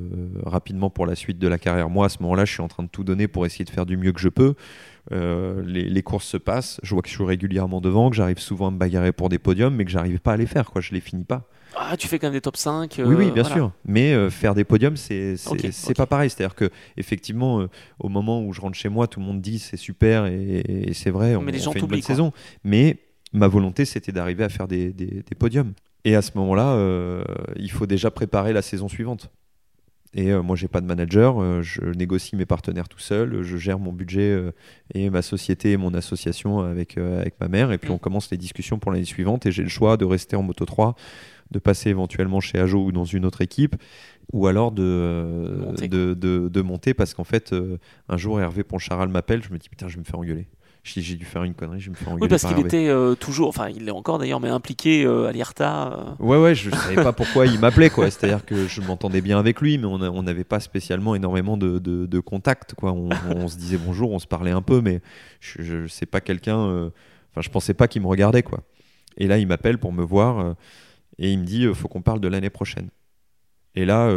rapidement pour la suite de la carrière. Moi, à ce moment-là, je suis en train de tout donner pour essayer de faire du mieux que je peux. Euh, les, les courses se passent. Je vois que je suis régulièrement devant, que j'arrive souvent à me bagarrer pour des podiums, mais que j'arrive pas à les faire. Quoi. Je les finis pas. Ah, tu fais quand même des top 5. Oui, oui, euh, bien voilà. sûr. Mais euh, faire des podiums, c'est c'est Ok, c'est ok. pas pareil. C'est-à-dire que effectivement, euh, au moment où je rentre chez moi, tout le monde dit c'est super et, et c'est vrai, on, Mais les on gens fait une bonne saison. Mais ma volonté, c'était d'arriver à faire des, des- des podiums. Et à ce moment-là, euh, il faut déjà préparer la saison suivante. Et euh, moi, j'ai pas de manager, euh, je négocie mes partenaires tout seul, je gère mon budget euh, et ma société et mon association avec, avec ma mère. Et puis Mm. on commence les discussions pour l'année suivante. Et j'ai le choix de rester en Moto 3, de passer éventuellement chez Ajo ou dans une autre équipe, ou alors de, Monter, de, de- de monter parce qu'en fait, un jour, Hervé Poncharal m'appelle, je me dis putain, je vais me faire engueuler. J'ai dû faire une connerie, je me faire engueuler. Oui, parce par qu'il était euh, toujours, enfin, il l'est encore d'ailleurs, mais impliqué euh, à l'IRTA. euh. Ouais, ouais, je savais pas pourquoi il m'appelait, quoi. C'est-à-dire que je m'entendais bien avec lui, mais on n'avait pas spécialement énormément de, de, de contact, quoi. On, on se disait bonjour, on se parlait un peu, mais je, je sais pas quelqu'un. Enfin, je pensais pas qu'il me regardait, quoi. Et là, il m'appelle pour me voir et il me dit, faut qu'on parle de l'année prochaine. Et là,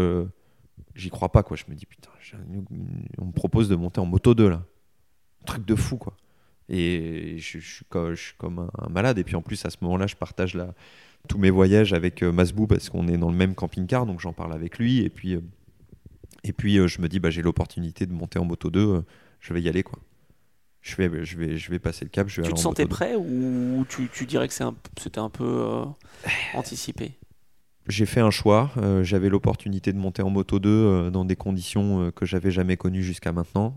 j'y crois pas, quoi. Je me dis, putain, on me propose de monter en moto 2, là. Truc de fou, quoi. Et je, je suis comme, je suis comme un, malade. Et puis en plus, à ce moment-là, je partage la, tous mes voyages avec euh, Masbou parce qu'on est dans le même camping-car, donc j'en parle avec lui. Et puis, euh, et puis euh, je me dis, bah, j'ai l'opportunité de monter en moto 2, euh, je vais y aller, quoi. Je vais, je vais, je vais passer le cap. Je vais Tu aller te en sentais moto 2. prêt ou tu, tu dirais que c'est un- c'était un peu anticipé? J'ai fait un choix. j'avais l'opportunité de monter en moto 2 euh, dans des conditions que j'avais jamais connues jusqu'à maintenant.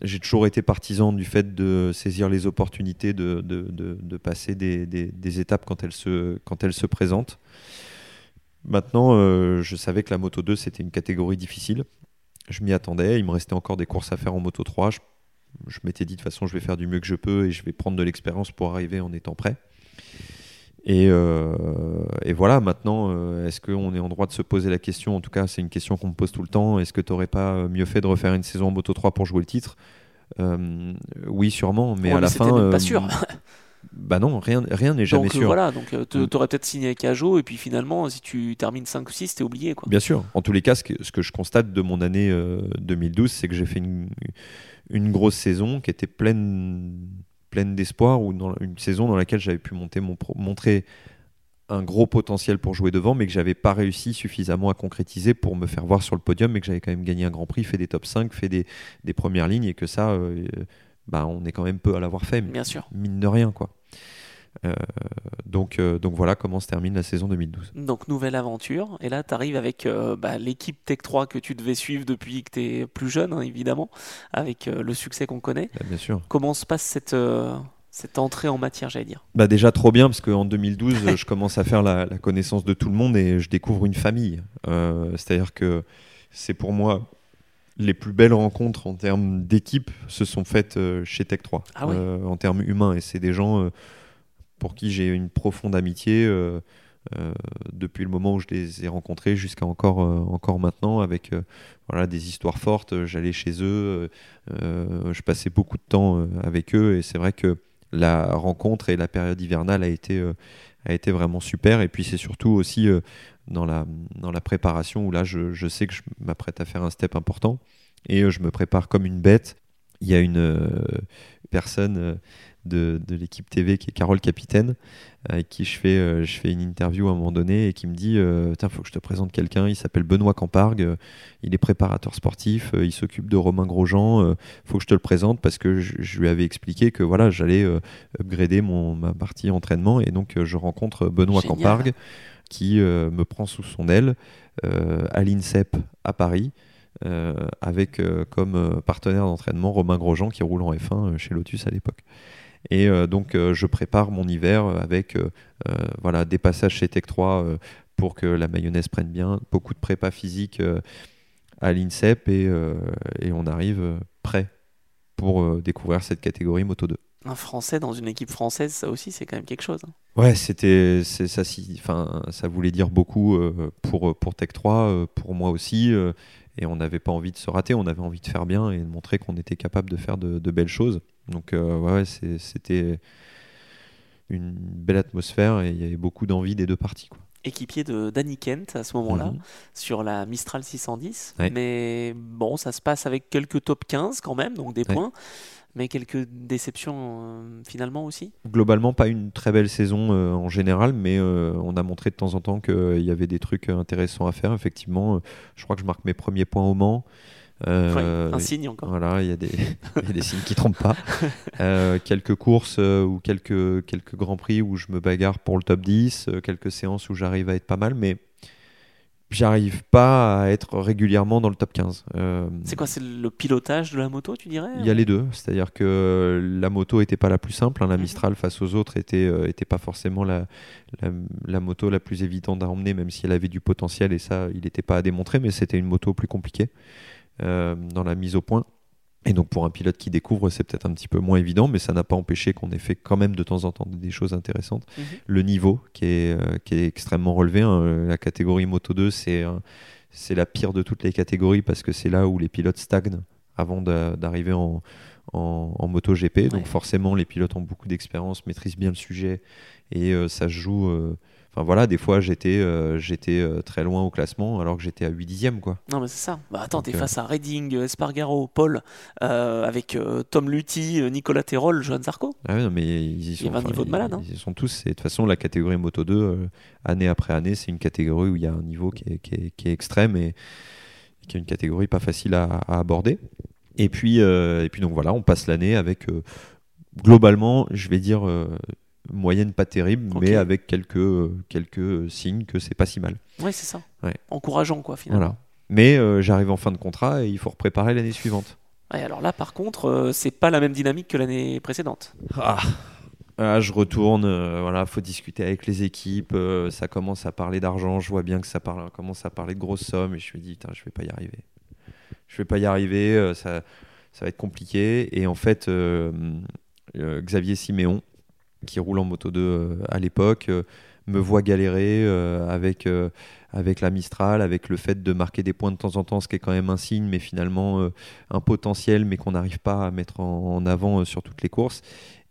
J'ai toujours été partisan du fait de saisir les opportunités, de, de, de- passer des, des- des étapes quand elles se, quand elles se présentent. Maintenant, euh, je savais que la moto 2, c'était une catégorie difficile. Je m'y attendais. Il me restait encore des courses à faire en moto 3. Je, je m'étais dit de toute façon, je vais faire du mieux que je peux et je vais prendre de l'expérience pour arriver en étant prêt. Et, euh, et voilà, maintenant, euh, est-ce qu'on est en droit de se poser la question? En tout cas, c'est une question qu'on me pose tout le temps. Est-ce que tu n'aurais pas mieux fait de refaire une saison en moto 3 pour jouer le titre? Euh, Oui, sûrement, mais à la fin. même pas euh, sûr. Bah non, rien rien n'est jamais Donc euh, sûr. voilà, donc euh, te- Mm. t'aurais peut-être signé avec Ajo et puis finalement, si tu termines 5 ou 6, t'es oublié quoi. Bien sûr. En tous les cas, ce que, ce que je constate de mon année euh, 2012, c'est que j'ai fait une, une grosse saison qui était pleine, pleine d'espoir, ou dans une saison dans laquelle j'avais pu monter mon pro- montrer un gros potentiel pour jouer devant, mais que j'avais pas réussi suffisamment à concrétiser pour me faire voir sur le podium, mais que j'avais quand même gagné un Grand Prix, fait des top 5, fait des, des premières lignes, et que ça, euh, bah, on est quand même peu à l'avoir fait, Bien sûr. mine de rien. quoi. Euh, donc, euh, donc voilà comment se termine la saison 2012. Donc nouvelle aventure, et là tu arrives avec euh, bah, l'équipe Tech 3 que tu devais suivre depuis que tu es plus jeune, hein, évidemment, avec le succès qu'on connaît. Bah, bien sûr. Comment se passe cette, cette entrée en matière, j'allais dire? Bah déjà trop bien parce qu'en 2012 euh, je commence à faire la, la connaissance de tout le monde et je découvre une famille. C'est-à-dire que c'est pour moi les plus belles rencontres en termes d'équipe se sont faites chez Tech 3 Ah oui. euh, en termes humains et c'est des gens euh, pour qui j'ai une profonde amitié euh, euh, depuis le moment où je les ai rencontrés jusqu'à encore, euh, encore maintenant avec voilà, des histoires fortes. J'allais chez eux, je passais beaucoup de temps avec eux et c'est vrai que la rencontre et la période hivernale a été, a été vraiment super. Et puis c'est surtout aussi dans, la, dans la préparation où là, je, je sais que je m'apprête à faire un step important et je me prépare comme une bête. Il y a une personne de, de l'équipe TV qui est Carole Capitaine, avec qui je fais, euh, je fais une interview à un moment donné et qui me dit euh, Tiens, il faut que je te présente quelqu'un. Il s'appelle Benoît Campargue, euh, il est préparateur sportif, il s'occupe de Romain Grosjean. Il faut que je te le présente parce que je, lui avais expliqué que voilà, j'allais upgrader mon, ma partie entraînement. Et donc, je rencontre Benoît Campargue qui me prend sous son aile à l'INSEP à Paris. avec comme partenaire d'entraînement Romain Grosjean qui roule en F1 chez Lotus à l'époque. Et euh, donc, euh, je prépare mon hiver avec euh, voilà, des passages chez Tech 3 pour que la mayonnaise prenne bien, beaucoup de prépa physique à l'INSEP et, et, on arrive prêt pour découvrir cette catégorie Moto 2 un Français dans une équipe française, ça aussi, c'est quand même quelque chose. Hein. Ouais, c'était, ça, enfin, ça voulait dire beaucoup pour pour Tech 3, pour moi aussi, et on n'avait pas envie de se rater, on avait envie de faire bien et de montrer qu'on était capable de faire de, de belles choses. Donc euh, ouais, c'était une belle atmosphère et il y avait beaucoup d'envie des deux parties. Quoi. Équipier de Danny Kent à ce moment-là mhm. sur la Mistral 610. Mais bon, ça se passe avec quelques top 15 quand même, donc des points mais quelques déceptions euh, finalement aussi Globalement, pas une très belle saison euh, en général, mais on a montré de temps en temps qu'il y avait des trucs intéressants à faire. Effectivement, je crois que je marque mes premiers points au Mans. Euh, un signe encore. Voilà, il y, a des, des signes qui trompent pas. Euh, quelques courses euh, ou quelques, quelques grands prix où je me bagarre pour le top 10, quelques séances où j'arrive à être pas mal, mais j'arrive pas à être régulièrement dans le top 15. c'est quoi C'est le pilotage de la moto, tu dirais Il y a les deux. C'est-à-dire que la moto était pas la plus simple. Hein. la mhm. Mistral face aux autres était, était pas forcément la, la, la, moto la plus évidente à emmener, même si elle avait du potentiel et ça, il n'était pas à démontrer, mais c'était une moto plus compliquée. Euh, dans la mise au point. Et donc pour un pilote qui découvre, c'est peut-être un petit peu moins évident, mais ça n'a pas empêché qu'on ait fait quand même de temps en temps des choses intéressantes. Mhm. Le niveau qui est, euh, qui est extrêmement relevé, hein. la catégorie Moto 2, c'est c'est la pire de toutes les catégories parce que c'est là où les pilotes stagnent avant d'arriver en, en, en, Moto GP. Donc forcément, les pilotes ont beaucoup d'expérience, maîtrisent bien le sujet et euh, ça se joue voilà, des fois j'étais euh, j'étais euh, très loin au classement alors que j'étais à 8 dixièmes quoi. Non mais c'est ça. Bah attends, t'es face à Redding, Espargaro, Paul, euh, avec Tom Lutti, Nicolas Terol, Johan Zarco. Ah non mais ils y sont. Il y a un niveau de malade. Hein. Ils, sont tous. Et de toute façon la catégorie Moto 2, année après année, c'est une catégorie où il y a un niveau qui est, qui est, qui est extrême et, qui est une catégorie pas facile à, à aborder. Et puis et puis donc voilà, on passe l'année avec globalement, je vais dire moyenne pas terrible, mais avec quelques, quelques signes que c'est pas si mal. Oui, c'est ça. Encourageant, quoi, finalement. Voilà. Mais euh, j'arrive en fin de contrat et il faut repréparer l'année suivante. Ouais, alors là, par contre, euh, c'est pas la même dynamique que l'année précédente. Ah. ah je retourne, euh, voilà, faut discuter avec les équipes, ça commence à parler d'argent, je vois bien que ça parle, commence à parler de grosses sommes et je me dis, je vais pas y arriver. Je vais pas y arriver, ça, ça va être compliqué. Et en fait, Xavier Siméon, qui roule en moto 2 euh, à l'époque, euh, me voit galérer euh, avec, avec la Mistral, avec le fait de marquer des points de temps en temps, ce qui est quand même un signe, mais finalement un potentiel, mais qu'on n'arrive pas à mettre en, avant sur toutes les courses.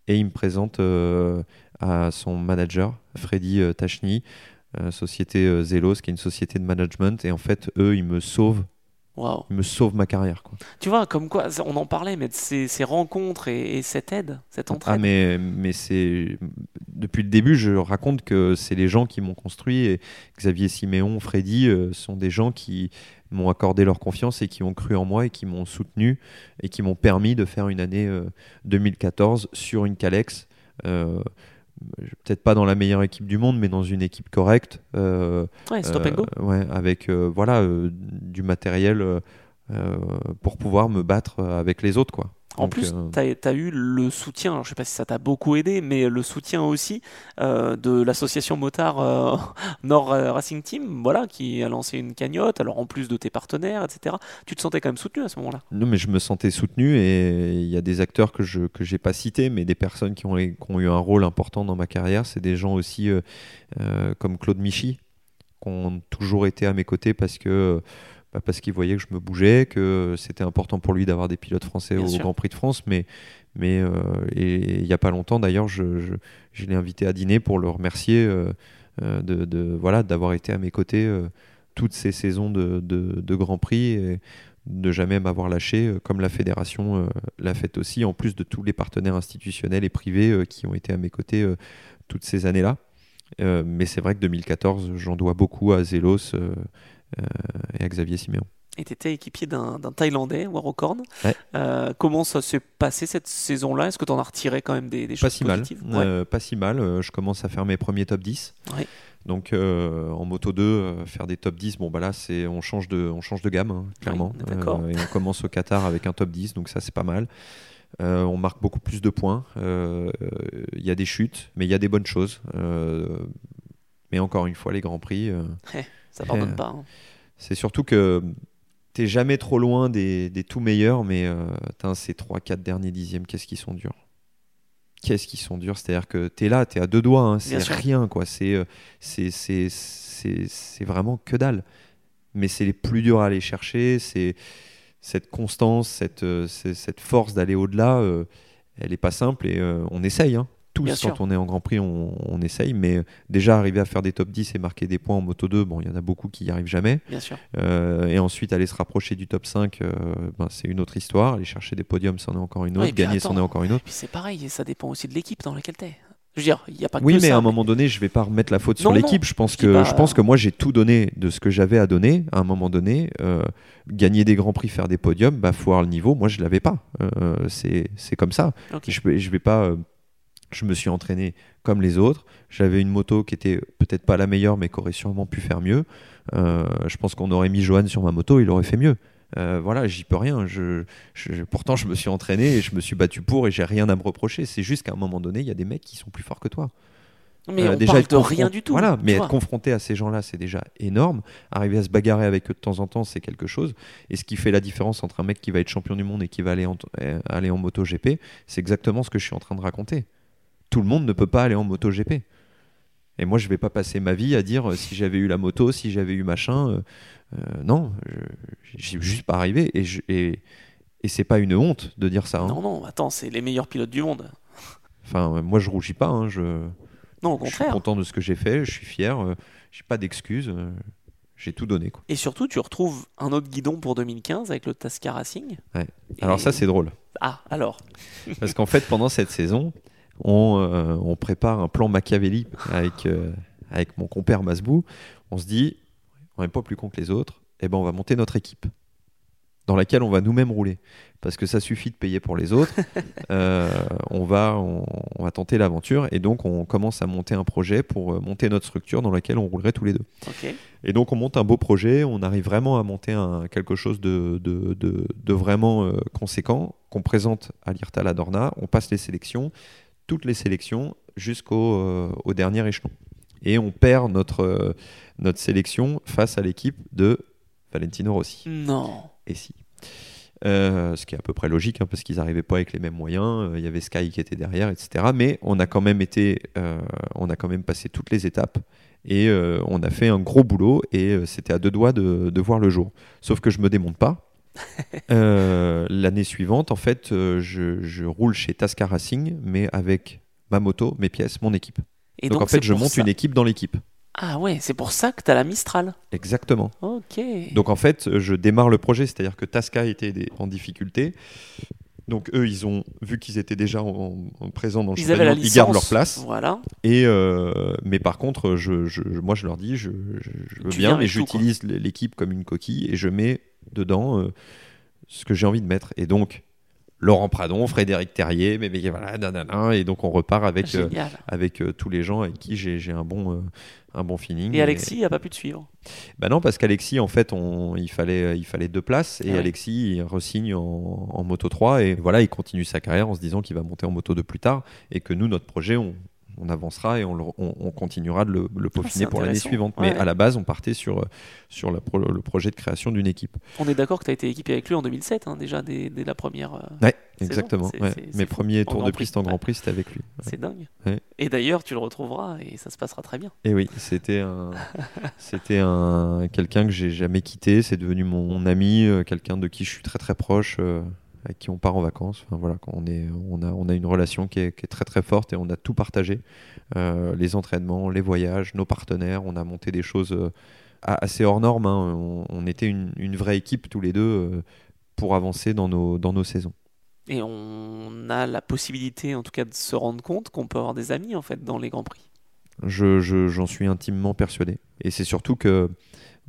Et il me présente à son manager, Freddy Tachny, société Zelos, qui est une société de management. Et en fait, eux, ils me sauvent il me sauve ma carrière. Quoi. Tu vois, comme quoi, on en parlait, mais ces, ces rencontres et, cette aide, cette entraide. Ah, mais, mais c'est. Depuis le début, je raconte que c'est les gens qui m'ont construit. Et Xavier Siméon, Freddy euh, sont des gens qui m'ont accordé leur confiance et qui ont cru en moi et qui m'ont soutenu et qui m'ont permis de faire une année 2014 euh, sur une Calex. Euh, peut-être pas dans la meilleure équipe du monde, mais dans une équipe correcte. Euh, ouais, stop and go. Euh, ouais, avec euh, voilà, du matériel pour pouvoir me battre avec les autres. Quoi. En plus, tu as, eu le soutien, je ne sais pas si ça t'a beaucoup aidé, mais le soutien aussi euh, de l'association motard euh, Nord Racing Team, voilà, qui a lancé une cagnotte, alors en plus de tes partenaires, etc. Tu te sentais quand même soutenu à ce moment-là? Non, mais je me sentais soutenu et il y a des acteurs que je que j'ai pas cités, mais des personnes qui ont, qui ont, eu un rôle important dans ma carrière. C'est des gens aussi euh, comme Claude Michy, qui ont toujours été à mes côtés parce que parce qu'il voyait que je me bougeais, que c'était important pour lui d'avoir des pilotes français au Grand Prix de France, mais, Mais et il n'y a pas longtemps, d'ailleurs, je, je, je l'ai invité à dîner pour le remercier de, de, voilà d'avoir été à mes côtés toutes ces saisons de, de, de Grand Prix et de jamais m'avoir lâché, comme la fédération l'a fait aussi, en plus de tous les partenaires institutionnels et privés qui ont été à mes côtés toutes ces années-là. mais c'est vrai que 2014, j'en dois beaucoup à Zelos et à Xavier Siméon et tu étais équipier d'un Thaïlandais, Warokorn. Euh, comment ça s'est passé cette saison-là? Est-ce que tu en as retiré quand même des, des pas choses si positives? Mal. Euh, pas si mal. Euh, je commence à faire mes premiers top 10. Donc en moto 2, faire des top 10, bon bah là c'est on change de on change de gamme hein, clairement. et on commence au Qatar avec un top 10, donc ça c'est pas mal. on marque beaucoup plus de points. Il y a des chutes, mais il y a des bonnes choses. mais encore une fois, les grands prix. Ça pardonne pas. Hein. C'est surtout que t'es jamais trop loin des, des tout meilleurs, mais euh, ces 3-4 derniers dixièmes, qu'est-ce qu'ils sont durs? Qu'est-ce qu'ils sont durs? C'est-à-dire que tu es là, tu es à deux doigts, hein, c'est rien, quoi. Euh, c'est, c'est, c'est, vraiment que dalle. Mais c'est les plus durs à aller chercher, c'est cette constance, cette, euh, cette force d'aller au-delà, euh, elle n'est pas simple et on essaye. Hein tous, quand on est en Grand Prix, on, essaye, mais déjà arriver à faire des top 10 et marquer des points en Moto 2, bon, il y en a beaucoup qui n'y arrivent jamais. Bien sûr. Euh, et ensuite, aller se rapprocher du top 5, euh, ben, c'est une autre histoire. Aller chercher des podiums, c'en est encore une autre. Gagner, c'en est encore une autre. c'est pareil, ça dépend aussi de l'équipe dans laquelle tu es. Je veux dire, il y a pas oui, mais à un moment donné, je vais pas remettre la faute sur l'équipe. Je pense que je pense que moi j'ai tout donné de ce que j'avais à donner. À un moment donné, euh, gagner des grands prix, faire des podiums, bah faut avoir le niveau. Moi, je l'avais pas. c'est comme ça. Je je vais pas je me suis entraîné comme les autres. J'avais une moto qui était peut-être pas la meilleure, mais qui aurait sûrement pu faire mieux. Euh, je pense qu'on aurait mis Johan sur ma moto, il aurait fait mieux. Euh, voilà, j'y peux rien. Je, pourtant, je me suis entraîné et je me suis battu pour et j'ai rien à me reprocher. C'est juste qu'à un moment donné, il y a des mecs qui sont plus forts que toi. Mais euh, on déjà parle de rien du tout. Voilà, mais être confronté à ces gens-là, c'est déjà énorme. Arriver à se bagarrer avec eux de temps en temps, c'est quelque chose. Et ce qui fait la différence entre un mec qui va être champion du monde et qui va aller en, aller en moto GP, c'est exactement ce que je suis en train de raconter tout le monde ne peut pas aller en moto GP. Et moi, je vais pas passer ma vie à dire euh, si j'avais eu la moto, si j'avais eu machin. Euh, euh, non, j'ai juste pas arrivé. Et, je, et, et c'est pas une honte de dire ça. Hein. Non, non, attends, c'est les meilleurs pilotes du monde. Enfin, moi, je rougis pas. Hein, je, non, au contraire. Je suis content de ce que j'ai fait, je suis fier. j'ai pas d'excuses. j'ai tout donné. Quoi. Et surtout, tu retrouves un autre guidon pour 2015 avec le Tasca Racing. Ouais. Alors, ça, c'est drôle. Ah, alors Parce qu'en fait, pendant cette saison, euh, on, prépare un plan Machiavelli avec, euh, avec mon compère Masbou. On se dit, on n'est pas plus con que les autres, et eh ben on va monter notre équipe dans laquelle on va nous-mêmes rouler. Parce que ça suffit de payer pour les autres. Euh, on, va, on, va tenter l'aventure et donc on commence à monter un projet pour monter notre structure dans laquelle on roulerait tous les deux. Et donc on monte un beau projet, on arrive vraiment à monter un, quelque chose de, de, vraiment conséquent qu'on présente à l'IRTA Ladorna, on passe les sélections toutes les sélections jusqu'au euh, dernier échelon. Et on perd notre, euh, notre sélection face à l'équipe de Valentino Rossi. Non. Et si. Euh, ce qui est à peu près logique, hein, parce qu'ils n'arrivaient pas avec les mêmes moyens. Il y avait Sky qui était derrière, etc. Mais on a quand même été, on a quand même passé toutes les étapes et on a fait un gros boulot et c'était à deux doigts de, de, voir le jour. Sauf que je me démonte pas l'année suivante, en fait, euh, je, roule chez Tasca Racing, mais avec ma moto, mes pièces, mon équipe. Et donc, en fait, je monte une équipe dans l'équipe. Ah ouais, c'est pour ça que tu as la Mistral. Exactement. Ok. Donc en fait, je démarre le projet, c'est-à-dire que Tasca était en difficulté. Donc eux, ils ont vu qu'ils étaient déjà en, présents dans le ils championnat, ils gardent leur place. Voilà. Et euh, mais par contre, je, moi je leur dis, je, veux bien, mais j'utilise l'équipe comme une coquille et je mets dedans euh, ce que j'ai envie de mettre. Et donc, Laurent Pradon, Frédéric Terrier, mais, voilà, et donc on repart avec, euh, avec euh, tous les gens avec qui j'ai un bon, un bon feeling. Et Alexis n'a pas pu te suivre Bah non, parce qu'Alexis, en fait, on, il, fallait, il fallait deux places, et ah Alexis, il resigne en, en, Moto 3, et voilà, il continue sa carrière en se disant qu'il va monter en Moto 2 plus tard, et que nous, notre projet, on, on avancera et on, continuera de le, ah, peaufiner pour l'année suivante. Mais à la base, on partait sur, sur le projet de création d'une équipe. On est d'accord que tu as été équipé avec lui en 2007, hein, déjà dès, la première. Euh, ouais, exactement. Mes premiers tours de piste en Grand Prix, c'était avec lui. C'est dingue. Et d'ailleurs, tu le retrouveras et ça se passera très bien. Et oui, c'était un, c'était un quelqu'un que j'ai jamais quitté. C'est devenu mon, ami, euh, quelqu'un de qui je suis très très proche. Euh, avec qui on part en vacances. Enfin, voilà, on, est, on, a, on a une relation qui est, qui est très très forte et on a tout partagé. Euh, les entraînements, les voyages, nos partenaires. On a monté des choses euh, assez hors normes. hein. On, on était une, une vraie équipe tous les deux euh, pour avancer dans nos, dans nos saisons. Et on a la possibilité, en tout cas, de se rendre compte qu'on peut avoir des amis en fait dans les grands prix. Je, je- j'en suis intimement persuadé. Et c'est surtout que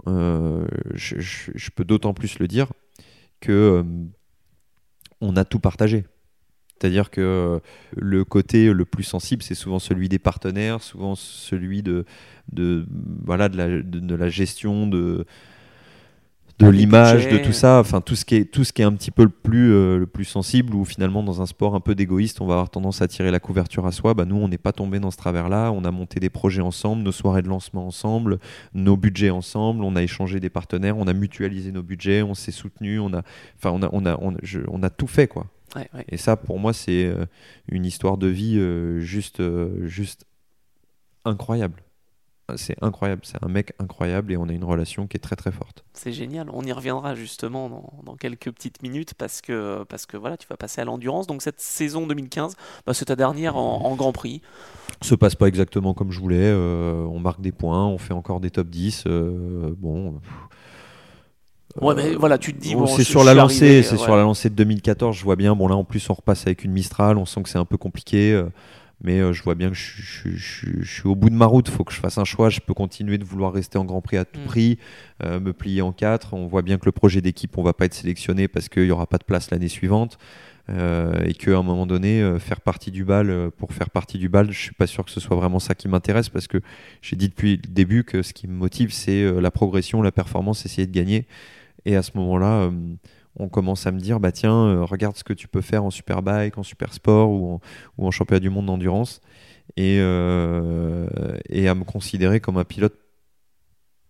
je, peux d'autant plus le dire que on a tout partagé. C'est-à-dire que euh, le côté le plus sensible, c'est souvent celui des partenaires, souvent celui de, voilà, la, de la gestion de, de l'image, de tout ça, enfin tout ce qui est tout ce qui est un petit peu le plus euh, le plus sensible ou finalement dans un sport un peu d'égoïste, on va avoir tendance à tirer la couverture à soi. Bah nous, on n'est pas tombé dans ce travers-là. On a monté des projets ensemble, nos soirées de lancement ensemble, nos budgets ensemble. On a échangé des partenaires, on a mutualisé nos budgets, on s'est soutenu, on a enfin on a on a on, a- je- on a tout fait quoi. Ouais, ouais. Et ça, pour moi, c'est euh, une histoire de vie euh, juste, euh, juste incroyable. C'est incroyable, c'est un mec incroyable et on a une relation qui est très très forte. C'est génial. On y reviendra justement dans, dans quelques petites minutes parce que, parce que voilà, tu vas passer à l'endurance. Donc cette saison 2015, bah, c'est ta dernière en, en Grand Prix. se passe pas exactement comme je voulais. euh, on marque des points, on fait encore des top 10. euh, bon. pff, Ouais, mais voilà, tu te dis, bon, bon, c'est sur la lancée, arrivé, c'est euh, sur la lancée de 2014. Je vois bien. Bon là, en plus, on repasse avec une Mistral. On sent que c'est un peu compliqué, euh, mais euh, je vois bien que je, je- je- je suis au bout de ma route. Il faut que je fasse un choix. Je peux continuer de vouloir rester en Grand Prix à tout Mm. prix, euh, me plier en quatre. On voit bien que le projet d'équipe, on va pas être sélectionné parce qu'il y aura pas de place l'année suivante. euh, et qu'à un moment donné, faire partie du bal pour faire partie du bal, je suis pas sûr que ce soit vraiment ça qui m'intéresse parce que j'ai dit depuis le début que ce qui me motive, c'est la progression, la performance, essayer de gagner. Et à ce moment-là, on commence à me dire, bah tiens, euh, regarde ce que tu peux faire en superbike, en super sport ou en, championnat du monde d'endurance, et, euh, et à me considérer comme un pilote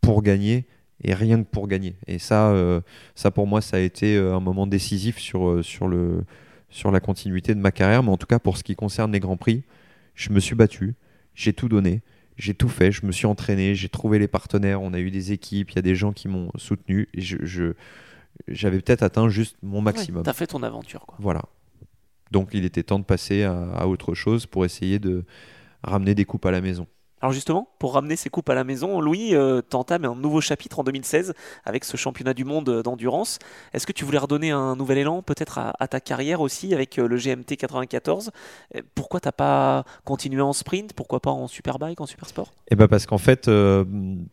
pour gagner et rien que pour gagner. Et ça, euh, ça pour moi, ça a été un moment décisif sur, sur, le, sur la continuité de ma carrière. Mais en tout cas, pour ce qui concerne les grands prix, je me suis battu, j'ai tout donné. J'ai tout fait, je me suis entraîné, j'ai trouvé les partenaires, on a eu des équipes, il y a des gens qui m'ont soutenu. J'avais peut-être atteint juste mon maximum. Ouais, T'as fait ton aventure, quoi. Voilà. Donc il était temps de passer à, à autre chose pour essayer de ramener des coupes à la maison. Alors justement, pour ramener ces coupes à la maison, Louis, euh, un nouveau chapitre en 2016 avec ce championnat du monde d'endurance. Est-ce que tu voulais redonner un nouvel élan peut-être à, ta carrière aussi avec euh, le GMT 94 Euh, Pourquoi t'as pas continué en sprint? Pourquoi pas en superbike, en supersport? Et ben parce qu'en fait, euh,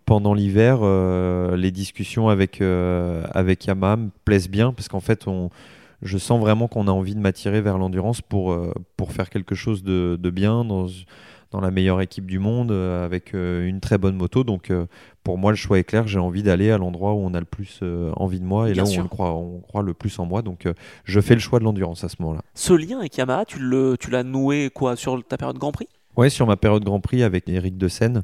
pendant l'hiver, euh, les discussions avec, euh, avec Yamaha plaisent bien parce qu'en fait, on, je sens vraiment qu'on a envie de m'attirer vers l'endurance pour, euh, pour faire quelque chose de, de bien dans, dans la meilleure équipe du monde euh, avec euh, une très bonne moto. Donc euh, pour moi, le choix est clair. J'ai envie d'aller à l'endroit où on a le plus envie de moi et Bien là où sûr. on, le croit, on croit le plus en moi. Donc je fais le choix de l'endurance à ce moment-là. Ce lien avec Yamaha, tu l'as noué quoi sur ta période Grand Prix? Ouais, sur ma période Grand Prix avec Eric de Seine,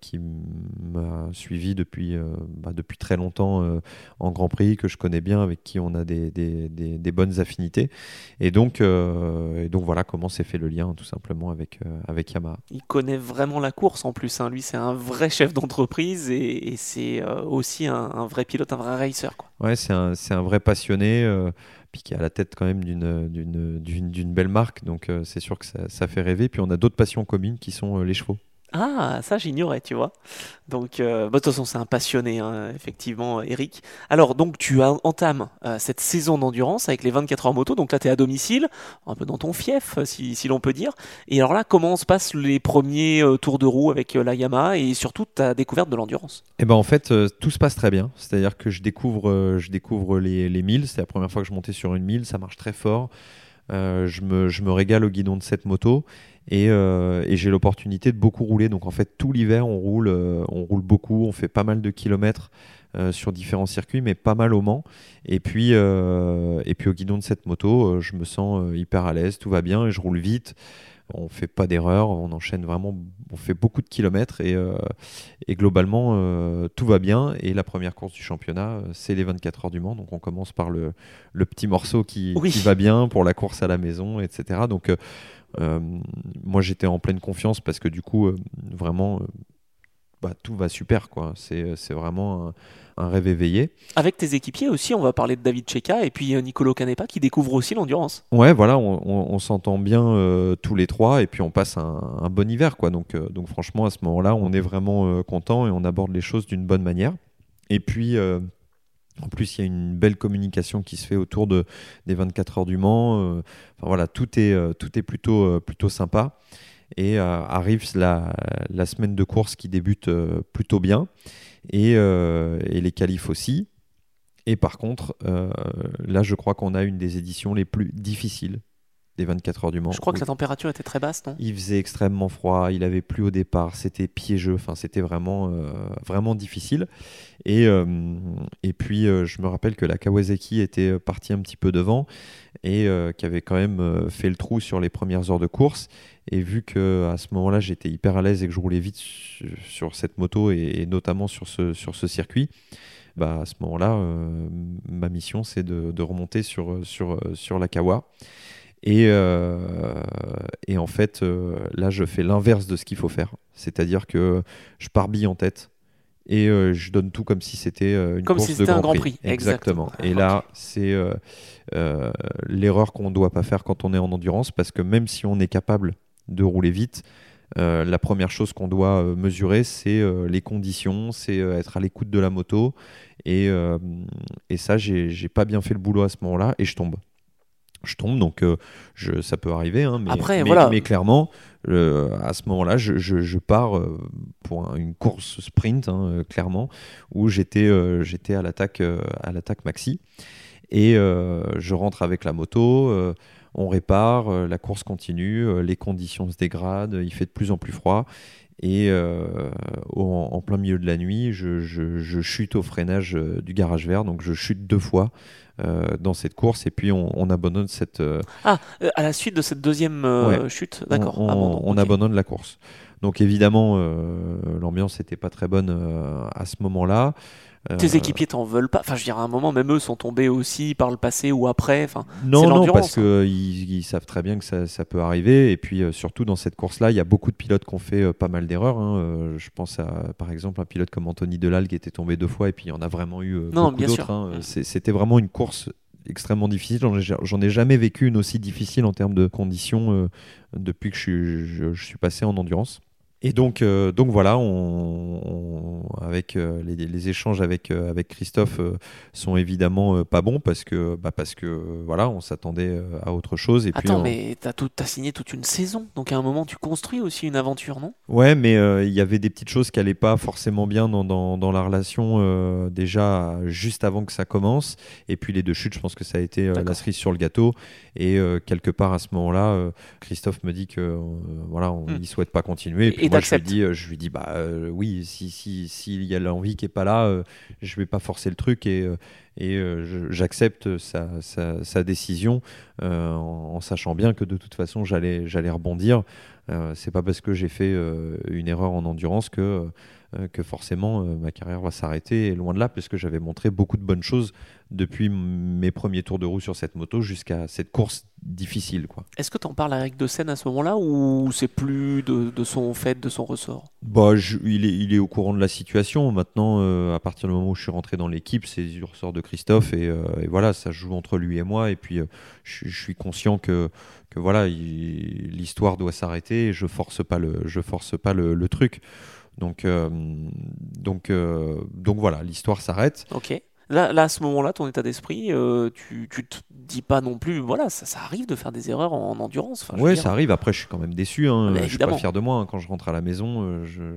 qui m'a suivi depuis, euh, bah, depuis très longtemps euh, en Grand Prix, que je connais bien, avec qui on a des, des- des- des bonnes affinités. Et donc, euh, et donc voilà comment s'est fait le lien tout simplement avec, euh, avec Yamaha. Il connaît vraiment la course en plus. hein. Lui, c'est un vrai chef d'entreprise et, et c'est euh, aussi un, un vrai pilote, un vrai racer. Quoi. Ouais, c'est un, c'est un vrai passionné, euh, puis qui est à la tête quand même d'une, d'une, d'une, d'une belle marque, donc euh, c'est sûr que ça, ça fait rêver. Puis on a d'autres passions communes qui sont euh, les chevaux. Ah, ça j'ignorais, tu vois. Donc, euh, bah, de toute façon, c'est un passionné, hein, effectivement, Eric. Alors, donc, tu entames euh, cette saison d'endurance avec les 24 heures moto. Donc là, tu es à domicile, un peu dans ton fief, si, si l'on peut dire. Et alors là, comment se passent les premiers euh, tours de roue avec euh, la Yamaha et surtout ta découverte de l'endurance? Eh ben en fait, euh, tout se passe très bien. C'est-à-dire que je découvre, euh, je découvre les, les 1000. C'est la première fois que je montais sur une 1000. Ça marche très fort. Euh, je me régale au guidon de cette moto et, euh, et j'ai l'opportunité de beaucoup rouler. Donc en fait, tout l'hiver, on roule, euh, on roule beaucoup. On fait pas mal de kilomètres euh, sur différents circuits, mais pas mal au Mans. Et puis, et puis au guidon de cette moto, je me sens hyper à l'aise. Tout va bien et je roule vite. On fait pas d'erreur, on enchaîne vraiment, on fait beaucoup de kilomètres et, euh, et globalement euh, tout va bien. Et la première course du championnat, c'est les 24 heures du Mans. Donc on commence par le, le petit morceau qui, Oui. qui va bien pour la course à la maison, etc. Donc euh, moi j'étais en pleine confiance parce que du coup, euh, vraiment, euh, bah, tout va super. quoi. C'est c'est vraiment un, un rêve éveillé. Avec tes équipiers aussi, on va parler de David Cheka et puis euh, Nicolo Canepa qui découvre aussi l'endurance. Ouais, voilà, on, on- on s'entend bien euh, tous les trois et puis on passe un, un bon hiver. quoi. Donc, euh, donc franchement, à ce moment-là, on est vraiment euh, content et on aborde les choses d'une bonne manière. Et puis, euh, en plus, il y a une belle communication qui se fait autour de, des 24 heures du Mans. euh, voilà, tout est, euh, plutôt, euh, plutôt sympa. Et arrive la, semaine de course qui débute plutôt bien. Et, et les qualifs aussi. Et par contre, là, je crois qu'on a une des éditions les plus difficiles des 24 heures du Mans. Je crois que la température était très basse, non? Il faisait extrêmement froid, il avait plu au départ, c'était piégeux, enfin c'était vraiment, euh, vraiment difficile. Et, euh, et puis euh, je me rappelle que la Kawasaki était partie un petit peu devant et qui avait quand même fait le trou sur les premières heures de course. Et vu que à ce moment-là j'étais hyper à l'aise et que je roulais vite sur, sur cette moto et, et notamment sur ce, sur ce circuit, bah, à ce moment-là, ma mission c'est de, de remonter sur, sur, sur la Kawa. Et, euh, et en fait, euh, là, je fais l'inverse de ce qu'il faut faire. C'est-à-dire que je pars bille en tête et euh, je donne tout comme si c'était une Comme course si de c'était un Grand Grand Prix. Prix. Exactement. Exactement. Et là, c'est l'erreur qu'on ne doit pas faire quand on est en endurance parce que même si on est capable de rouler vite, euh, la première chose qu'on doit mesurer, c'est euh, les conditions, c'est euh, être à l'écoute de la moto. Et, et ça, j'ai pas bien fait le boulot à ce moment-là et je tombe. Je tombe, donc euh, je, ça peut arriver. hein, mais, Après, mais, voilà. mais clairement, euh, à ce moment-là, je, je- je pars euh, pour un- une course sprint, hein, clairement, où j'étais j'étais à l'attaque à l'attaque maxi. Et je rentre avec la moto, on répare, la course continue, les conditions se dégradent, il fait de plus en plus froid. Et euh, en, plein milieu de la nuit, je, je- je chute au freinage euh, du garage vert, donc je chute deux fois euh, dans cette course, et puis on, on abandonne cette, euh, Ah, euh, à la suite de cette deuxième chute, d'accord. on, abandonne la course. Donc évidemment, l'ambiance n'était pas très bonne à ce moment-là. Euh, Tes équipiers t'en veulent pas. Enfin, je dirais à un moment, même eux sont tombés aussi par le passé ou après. Enfin, Non, non, parce qu'ils ils savent très bien que ça, ça peut arriver. Et puis euh, surtout dans cette course-là, il y a beaucoup de pilotes qui ont fait euh, pas mal d'erreurs. hein. Euh, je pense à par exemple un pilote comme Anthony Delal qui était tombé deux fois et puis il y en a vraiment eu euh, Non, beaucoup d'autres. hein. C'était vraiment une course extrêmement difficile. J'en ai, ai jamais vécu une aussi difficile en termes de conditions euh, depuis que je suis, je- je suis passé en endurance. Et donc, euh, donc voilà, on, on- avec euh, les, les échanges avec, euh, avec Christophe euh, sont évidemment euh, pas bons parce que, bah parce que euh, voilà, on s'attendait à autre chose. Et puis attends, on- mais t'as tout- t'as signé toute une saison. Donc à un moment, tu construis aussi une aventure, non? Ouais, mais euh, il y avait des petites choses qui allaient pas forcément bien dans, dans, dans la relation euh, déjà juste avant que ça commence. Et puis les deux chutes, je pense que ça a été la cerise sur le gâteau. Et euh, quelque part à ce moment-là, euh, Christophe me dit que euh, voilà, on, Hmm. il souhaite pas continuer. Et Et- moi je lui dis, euh, je lui dis bah euh, oui, si si s'il y a l'envie qui est pas là, euh, je vais pas forcer le truc et euh, et euh, j'accepte sa, sa, sa décision en, en sachant bien que de toute façon j'allais j'allais rebondir. C'est pas parce que j'ai fait une erreur en endurance que, que forcément euh, ma carrière va s'arrêter. Et loin de là, parce que j'avais montré beaucoup de bonnes choses depuis mes premiers tours de roue sur cette moto jusqu'à cette course difficile. Quoi. Est-ce que t'en parles à Eric de Seine à ce moment-là ou c'est plus de, de son fait, de son ressort? Bah, je- il, est, il est au courant de la situation. Maintenant, euh, à partir du moment où je suis rentré dans l'équipe, c'est du ressort de Christophe. Et, euh, et voilà, ça joue entre lui et moi. Et puis, euh, je, je suis conscient que, que voilà, il- l'histoire doit s'arrêter. et Je force pas le, je force pas le, le truc. Donc, euh, donc, euh, donc voilà, l'histoire s'arrête. Ok. Là, là, à ce moment-là, ton état d'esprit, euh, tu, tu te dis pas non plus, voilà, ça, ça arrive de faire des erreurs en, en endurance. Enfin, dire, ça arrive. Après, je suis quand même déçu. Hein. Mais Je suis pas fier de moi. hein. Quand je rentre à la maison, je.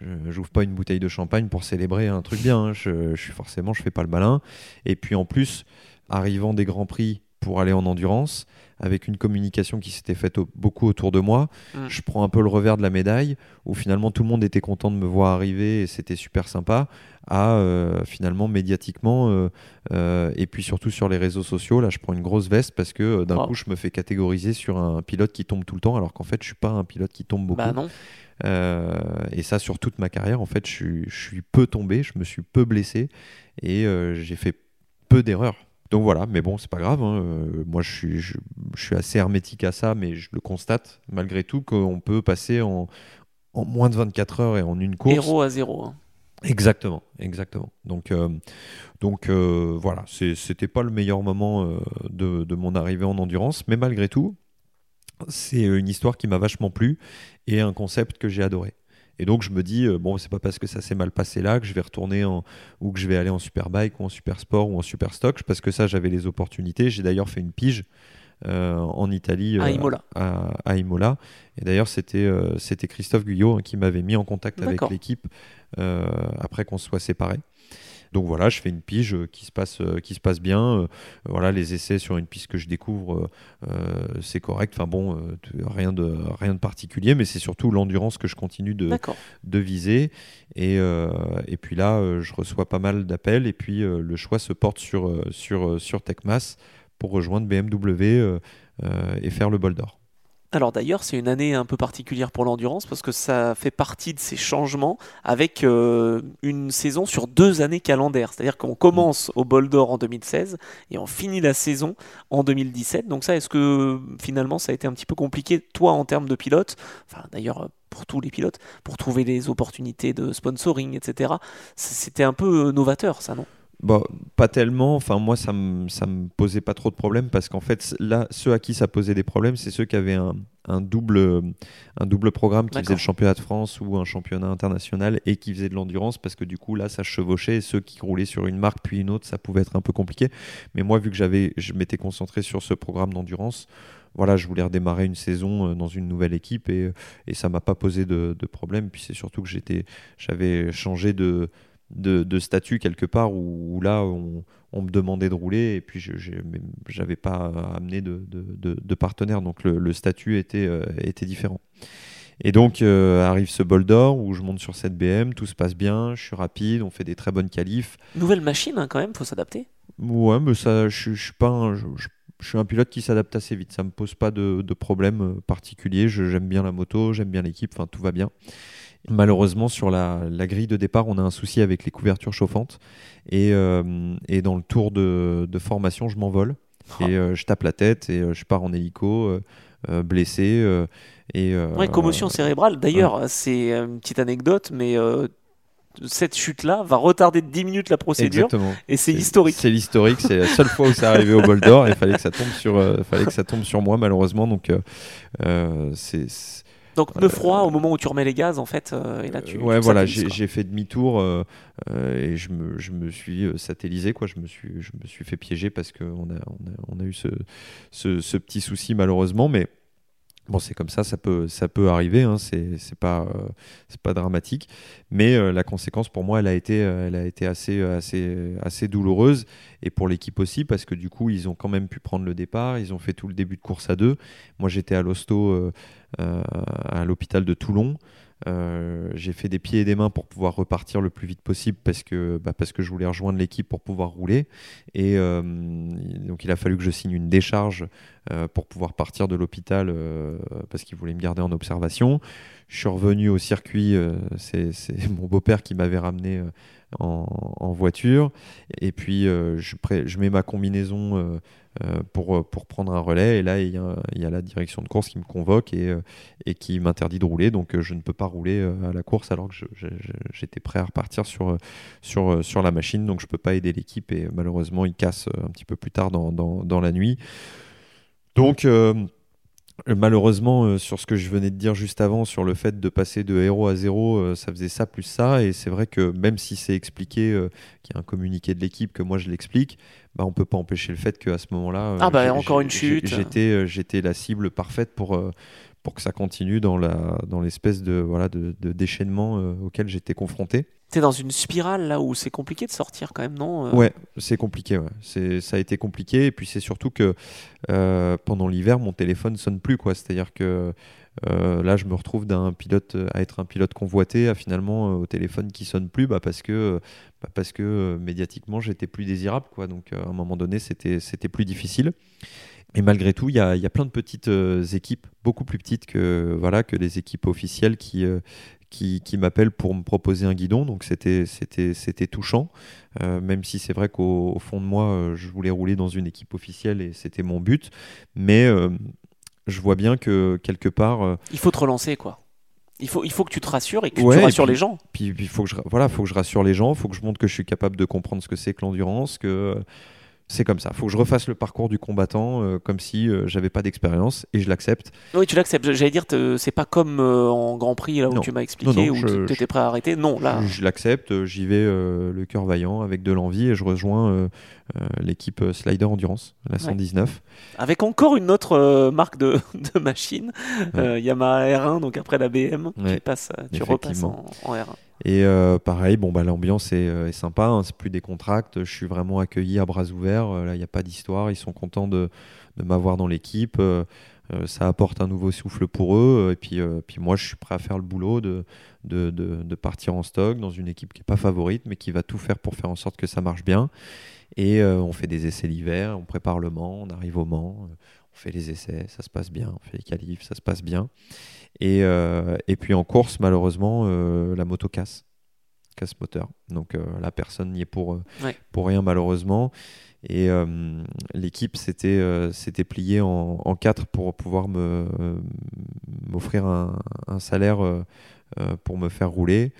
je- J'ouvre pas une bouteille de champagne pour célébrer un truc bien. hein. Je, je suis forcément, je fais pas le malin. Et puis en plus, arrivant des grands prix pour aller en endurance, avec une communication qui s'était faite au- beaucoup autour de moi, Mm. je prends un peu le revers de la médaille, où finalement tout le monde était content de me voir arriver et c'était super sympa. À euh, finalement médiatiquement euh, euh, et puis surtout sur les réseaux sociaux, là je prends une grosse veste parce que d'un Wow. coup je me fais catégoriser sur un pilote qui tombe tout le temps, alors qu'en fait je suis pas un pilote qui tombe beaucoup. Bah non. Euh, et ça, sur toute ma carrière, en fait, je suis, je suis peu tombé, je me suis peu blessé et euh, j'ai fait peu d'erreurs. Donc voilà, mais bon, c'est pas grave. hein. Euh, moi, je suis, je, je suis assez hermétique à ça, mais je le constate malgré tout qu'on peut passer en, en moins de 24 heures et en une course. Héros à zéro. hein. Exactement, exactement. Donc, euh, donc euh, voilà, c'était pas le meilleur moment euh, de, de mon arrivée en endurance, mais malgré tout, c'est une histoire qui m'a vachement plu et un concept que j'ai adoré. Et donc je me dis, euh, bon, c'est pas parce que ça s'est mal passé là que je vais retourner en, ou que je vais aller en superbike ou en super sport ou en super stock, parce que ça j'avais les opportunités. J'ai d'ailleurs fait une pige euh, en Italie À euh, Imola. à, à Imola. Et d'ailleurs, c'était euh, c'était Christophe Guyot hein, qui m'avait mis en contact avec l'équipe après qu'on se soit séparés. Donc voilà, je fais une pige euh, qui se passe, euh, qui se passe bien. Euh, voilà, les essais sur une piste que je découvre, c'est correct. Enfin bon, rien de rien de particulier, mais c'est surtout l'endurance que je continue de, viser. Et, et puis là, je reçois pas mal d'appels et puis le choix se porte sur, sur, sur Techmas pour rejoindre BMW et faire le bol d'or. Alors d'ailleurs, c'est une année un peu particulière pour l'endurance parce que ça fait partie de ces changements avec euh, une saison sur deux années calendaires. C'est-à-dire qu'on commence au bol d'or en 2016 et on finit la saison en 2017. Donc ça, est-ce que finalement ça a été un petit peu compliqué, toi, en termes de pilote Enfin, d'ailleurs, pour tous les pilotes, pour trouver des opportunités de sponsoring, etc. C'était un peu euh, novateur, ça, non? Bon, pas tellement. Enfin, moi, ça me, ça me posait pas trop de problèmes parce qu'en fait, là, ceux à qui ça posait des problèmes, c'est ceux qui avaient un, un double, un double programme qui faisait le championnat de France ou un championnat international et qui faisait de l'endurance parce que du coup, là, ça chevauchait. Et ceux qui roulaient sur une marque puis une autre, ça pouvait être un peu compliqué. Mais moi, vu que j'avais, je m'étais concentré sur ce programme d'endurance, voilà, je voulais redémarrer une saison euh, dans une nouvelle équipe et, et ça m'a pas posé de, de problème. Puis c'est surtout que j'étais, j'avais changé de, de, de statut quelque part où, où là on, on me demandait de rouler et puis je j'avais pas amené de, de, partenaire donc le, le statut était, euh, était différent. Et donc euh, arrive ce bol d'or où je monte sur cette BM, tout se passe bien, je suis rapide, on fait des très bonnes qualifs. Nouvelle machine, hein, quand même, faut s'adapter. Ouais, mais ça, je, je suis pas un, je, je- je suis un pilote qui s'adapte assez vite. Ça me pose pas de, problème euh, particulier. J'aime bien la moto, j'aime bien l'équipe, enfin tout va bien. Malheureusement, sur la, la grille de départ, on a un souci avec les couvertures chauffantes. Et, euh, et dans le tour de, de formation, je m'envole. Oh. Et euh, je tape la tête et euh, je pars en hélico, euh, blessé. euh, et, euh, Ouais, commotion cérébrale. D'ailleurs, c'est une petite anecdote, mais cette chute-là va retarder de 10 minutes la procédure Exactement. et c'est historique. C'est l'historique. C'est la seule fois où c'est arrivé au bol d'or. Il fallait que ça tombe sur, fallait que ça tombe sur moi malheureusement. Donc c'est- Donc pneu froid au moment où tu remets les gaz, en fait, euh, et là tu. ouais tu voilà. J'ai fait demi-tour euh, euh, et je me, je me suis euh, satellisé quoi. Je me suis je me suis fait piéger parce qu'on a, on a on a eu ce, ce, ce petit souci malheureusement, mais. Bon, c'est comme ça, ça peut, ça peut arriver, hein, c'est pas, euh, pas dramatique. Mais euh, la conséquence pour moi, elle a été, euh, elle a été assez, assez, assez douloureuse et pour l'équipe aussi parce que du coup, ils ont quand même pu prendre le départ, ils ont fait tout le début de course à deux. Moi, j'étais à l'hosto, à l'hôpital de Toulon. Euh, j'ai fait des pieds et des mains pour pouvoir repartir le plus vite possible parce que, bah, parce que je voulais rejoindre l'équipe pour pouvoir rouler. Et euh, donc, il a fallu que je signe une décharge euh, pour pouvoir partir de l'hôpital parce qu'il voulait me garder en observation. Je suis revenu au circuit, c'est mon beau-père qui m'avait ramené en, voiture. Et puis, je, mets ma combinaison pour, pour prendre un relais. Et là, il y, a, la direction de course qui me convoque et, euh, et qui m'interdit de rouler. Donc, euh, je ne peux pas rouler euh, à la course alors que j'étais prêt à repartir sur, euh, sur, euh, sur la machine. Donc, je ne peux pas aider l'équipe. Et malheureusement, il casse euh, un petit peu plus tard dans, dans, dans la nuit. Donc, euh, malheureusement, euh, sur ce que je venais de dire juste avant, sur le fait de passer de héros à zéro, euh, ça faisait ça plus ça. Et c'est vrai que même si c'est expliqué, euh, qu'il y a un communiqué de l'équipe, que moi je l'explique, bah, on peut pas empêcher le fait qu'à ce moment-là, euh, Ah bah, encore une chute. J'étais, euh, j'étais la cible parfaite pour. Pour que ça continue dans la dans l'espèce de voilà de, de déchaînement euh, auquel j'étais confronté. T'es dans une spirale là où c'est compliqué de sortir quand même, non euh? Ouais, c'est compliqué. Ouais. C'est, ça a été compliqué. Et puis c'est surtout que euh, pendant l'hiver, mon téléphone sonne plus. Quoi. C'est-à-dire que euh, là, je me retrouve d'un pilote à être un pilote convoité à finalement au téléphone qui sonne plus, bah, parce que bah, parce que médiatiquement, j'étais plus désirable. Quoi. Donc à un moment donné, c'était, c'était plus difficile. Et malgré tout, il y a, il y a plein de petites euh, équipes, beaucoup plus petites que, voilà, que les équipes officielles qui, euh, qui, qui m'appellent pour me proposer un guidon. Donc c'était, c'était, c'était touchant, Euh, même si c'est vrai qu'au au fond de moi, euh, je voulais rouler dans une équipe officielle et c'était mon but. Mais euh, je vois bien que quelque part, Il faut te relancer quoi. Il faut, il faut que tu te rassures et que Ouais, tu rassures puis- les gens. Puis il faut que je voilà, faut que je rassure les gens, faut que je montre que je suis capable de comprendre ce que c'est que l'endurance, que c'est comme ça. Faut que je refasse le parcours du combattant euh, comme si euh, j'avais pas d'expérience et je l'accepte. Oui, tu l'acceptes. J'allais dire, c'est pas comme euh, en Grand Prix là où Non. tu m'as expliqué Non, non, où tu étais prêt à arrêter. Non, là. Je, je l'accepte, euh, j'y vais le cœur vaillant avec de l'envie et je rejoins l'équipe Slider Endurance, la 119. Avec encore une autre marque de, de machine, Ouais. Yamaha R1, donc après la BM, tu, passes, tu repasses en R1. Et euh, pareil, bon bah l'ambiance est, euh, est sympa, hein, c'est plus des contracts, je suis vraiment accueilli à bras ouverts, euh, il n'y a pas d'histoire, ils sont contents de, m'avoir dans l'équipe, ça apporte un nouveau souffle pour eux, et puis, puis moi je suis prêt à faire le boulot de, de, de- partir en stock dans une équipe qui n'est pas favorite, mais qui va tout faire pour faire en sorte que ça marche bien. Et on fait des essais l'hiver, on prépare le Mans, on arrive au Mans, on fait les essais, ça se passe bien, on fait les qualifs, ça se passe bien. Et, euh, et puis en course, malheureusement, euh, la moto casse, casse moteur. Donc euh, la personne n'y est pour, Ouais. pour rien, malheureusement. Et euh, l'équipe s'était euh, pliée en, en quatre pour pouvoir me euh, m'offrir un, un salaire pour me faire rouler.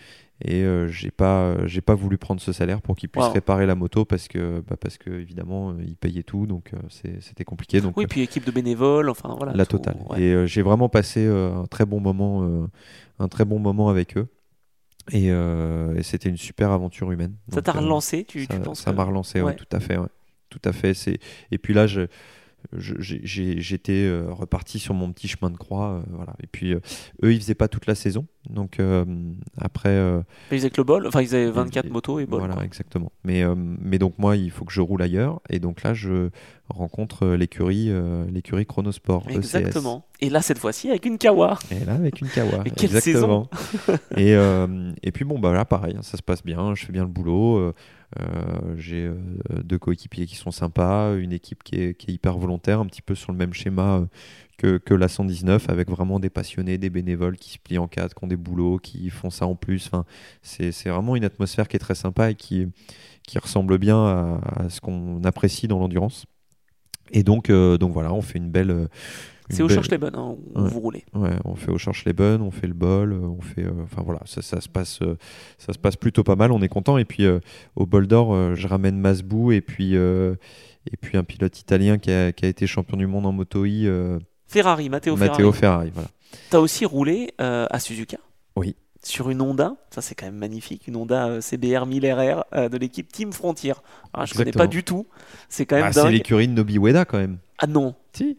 Et euh, j'ai pas j'ai pas voulu prendre ce salaire pour qu'il puisse Wow. réparer la moto parce que bah, parce que évidemment euh, il payait tout donc euh, c'était compliqué donc Oui, euh, puis équipe de bénévoles, enfin voilà. la tout- totale. ouais. Et euh, j'ai vraiment passé euh, un très bon moment, euh, un très bon moment avec eux. Et, euh, et c'était une super aventure humaine. Ça t'a euh, relancé, tu, ça tu penses ça m'a relancé, ouais, Ouais. tout à fait. Tout à fait. C'est... Et puis là, je, j'étais euh, reparti sur mon petit chemin de croix. euh, voilà. Et puis euh, eux, ils faisaient pas toute la saison. Donc après. Ils faisaient que le bol, enfin ils avaient 24 et- motos et bol. voilà, quoi. exactement. Mais, mais donc moi, il faut que je roule ailleurs. Et donc là, je rencontre l'écurie, l'écurie Chronosport. ECS. Exactement. Et là, cette fois-ci, avec une Kawa. Et là, avec une Kawa. Mais quelle exactement. et, euh, et puis bon, bah là, pareil, hein, ça se passe bien, je fais bien le boulot. Euh, J'ai euh, deux coéquipiers qui sont sympas, une équipe qui est, hyper volontaire, un petit peu sur le même schéma euh, que, la 119, avec vraiment des passionnés, des bénévoles qui se plient en quatre, qui ont des boulots, qui font ça en plus. Enfin, c'est vraiment une atmosphère qui est très sympa et qui, ressemble bien à, ce qu'on apprécie dans l'endurance. Et donc, donc voilà, on fait une belle. C'est au belle- Cherche-les-Bonnes hein, où Ouais. vous roulez. Ouais, on fait au cherche les bonnes, on fait le bol, euh, on fait, euh, enfin voilà, ça, ça se passe, euh, ça se passe plutôt pas mal, on est content. Et puis euh, au bol d'or, je ramène Masbou et puis et puis un pilote italien qui a, qui a été champion du monde en moto I, Ferrari, Matteo, Matteo Ferrari. Ferrari. Voilà. T'as aussi roulé à Suzuka Oui. Sur une Honda, ça c'est quand même magnifique, une Honda CBR 1000 RR de l'équipe Team Frontier. Ah, je connais Exactement. pas du tout, c'est quand même Ah, c'est l'écurie de Nobi Ueda quand même. Ah non, Si.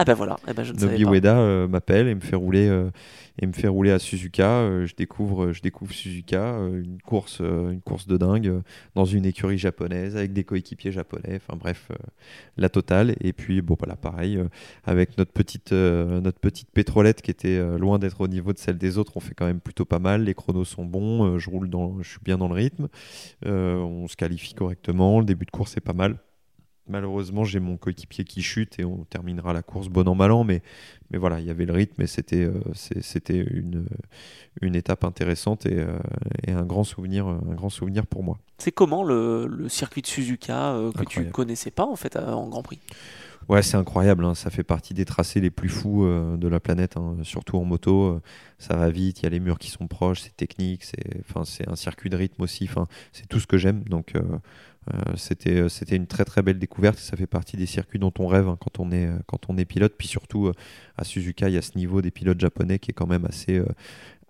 Ah ben voilà, eh ben, je ne savais Nobi pas. Ueda euh, m'appelle et me fait rouler euh, et me fait rouler à Suzuka. Euh, je découvre, je découvre Suzuka, une course, une course de dingue dans une écurie japonaise avec des coéquipiers japonais. Enfin bref, la totale. Et puis bon voilà, pareil avec notre petite, notre petite pétrolette qui était loin d'être au niveau de celle des autres. On fait quand même plutôt pas mal. Les chronos sont bons. je roule dans, je suis bien dans le rythme. On se qualifie correctement. Le début de course est pas mal. Malheureusement, j'ai mon coéquipier qui chute et on terminera la course bon an mal an, mais mais voilà, il y avait le rythme et c'était euh, c'était une, une étape intéressante et, euh, et un grand souvenir un grand souvenir pour moi. C'est comment le, le circuit de Suzuka euh, que tu Incroyable. connaissais pas en fait en Grand Prix? Ouais, c'est incroyable, hein, ça fait partie des tracés les plus fous euh, de la planète, hein, surtout en moto. euh, ça va vite, il y a les murs qui sont proches, c'est technique, c'est enfin un circuit de rythme aussi. Enfin, c'est tout ce que j'aime. Donc euh, c'était c'était une très très belle découverte. Ça fait partie des circuits dont on rêve hein, quand on est quand on est pilote. Puis surtout euh, à Suzuka, il y a ce niveau des pilotes japonais qui est quand même assez euh,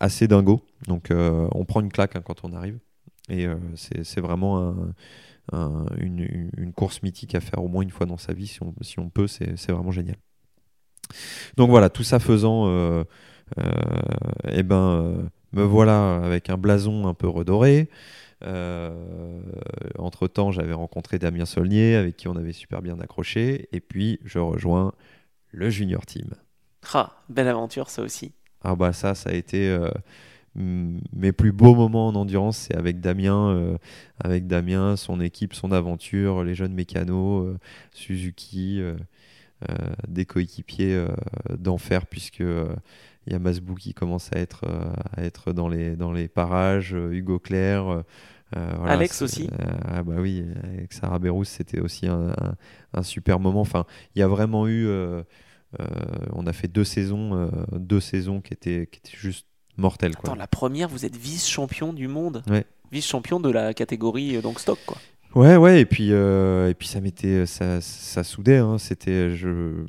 assez dingo. Donc euh, on prend une claque hein, quand on arrive. Et euh, c'est vraiment un, un- une, course mythique à faire au moins une fois dans sa vie, si on, si on peut, c'est vraiment génial. Donc voilà, tout ça faisant, euh, euh, eh ben, euh, me voilà avec un blason un peu redoré. Entre temps, j'avais rencontré Damien Saulnier, avec qui on avait super bien accroché, et puis je rejoins le Junior Team. Ah, belle aventure ça aussi. Ah bah ça, ça a été euh, mes plus beaux moments en endurance, c'est avec Damien, euh, avec Damien, son équipe, son aventure, les jeunes mécanos, euh, Suzuki, euh, euh, des coéquipiers euh, d'enfer puisque euh, il y a Masbou qui commence à être, euh, à être dans, les, dans les parages, euh, Hugo Claire. euh, voilà, Alex aussi. euh, ah bah oui, avec Sarah Berrousse, c'était aussi un, un- un super moment. Enfin, il y a vraiment eu. euh, on a fait deux saisons, deux saisons qui étaient, qui étaient juste mortel. Quoi. Attends, la première, vous êtes vice-champion du monde. Ouais. Vice-champion de la catégorie donc stock, quoi. Ouais, ouais, et puis, et puis ça m'était, ça, ça soudait. hein. C'était, je,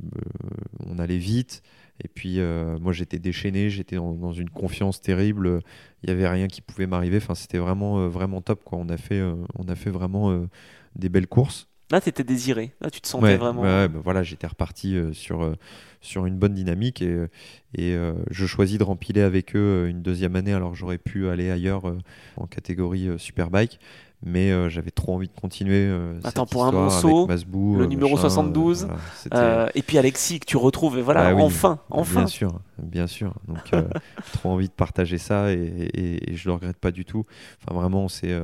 on allait vite. Et puis, euh, moi, j'étais déchaîné, j'étais dans, dans une confiance terrible. Il y avait rien qui pouvait m'arriver. Enfin, c'était vraiment, euh, vraiment top. Quoi. On a fait, euh, on a fait vraiment des belles courses. Là, t'étais désiré. Là, tu te sentais Ouais, vraiment. ouais, bah voilà, j'étais reparti euh, sur, euh, sur une bonne dynamique et, et euh, je choisis de rempiler avec eux une deuxième année alors que j'aurais pu aller ailleurs en catégorie Superbike. Mais euh, j'avais trop envie de continuer. euh, Attends, cette pour un monceau, Masbou, le euh, numéro machin, 72, euh, voilà, c'était- Euh, et puis Alexis, que tu retrouves, et voilà, Bah oui, enfin, enfin. Bien sûr, bien sûr. Donc, trop envie de partager ça et, et, et je le regrette pas du tout. Enfin, vraiment, on s'est,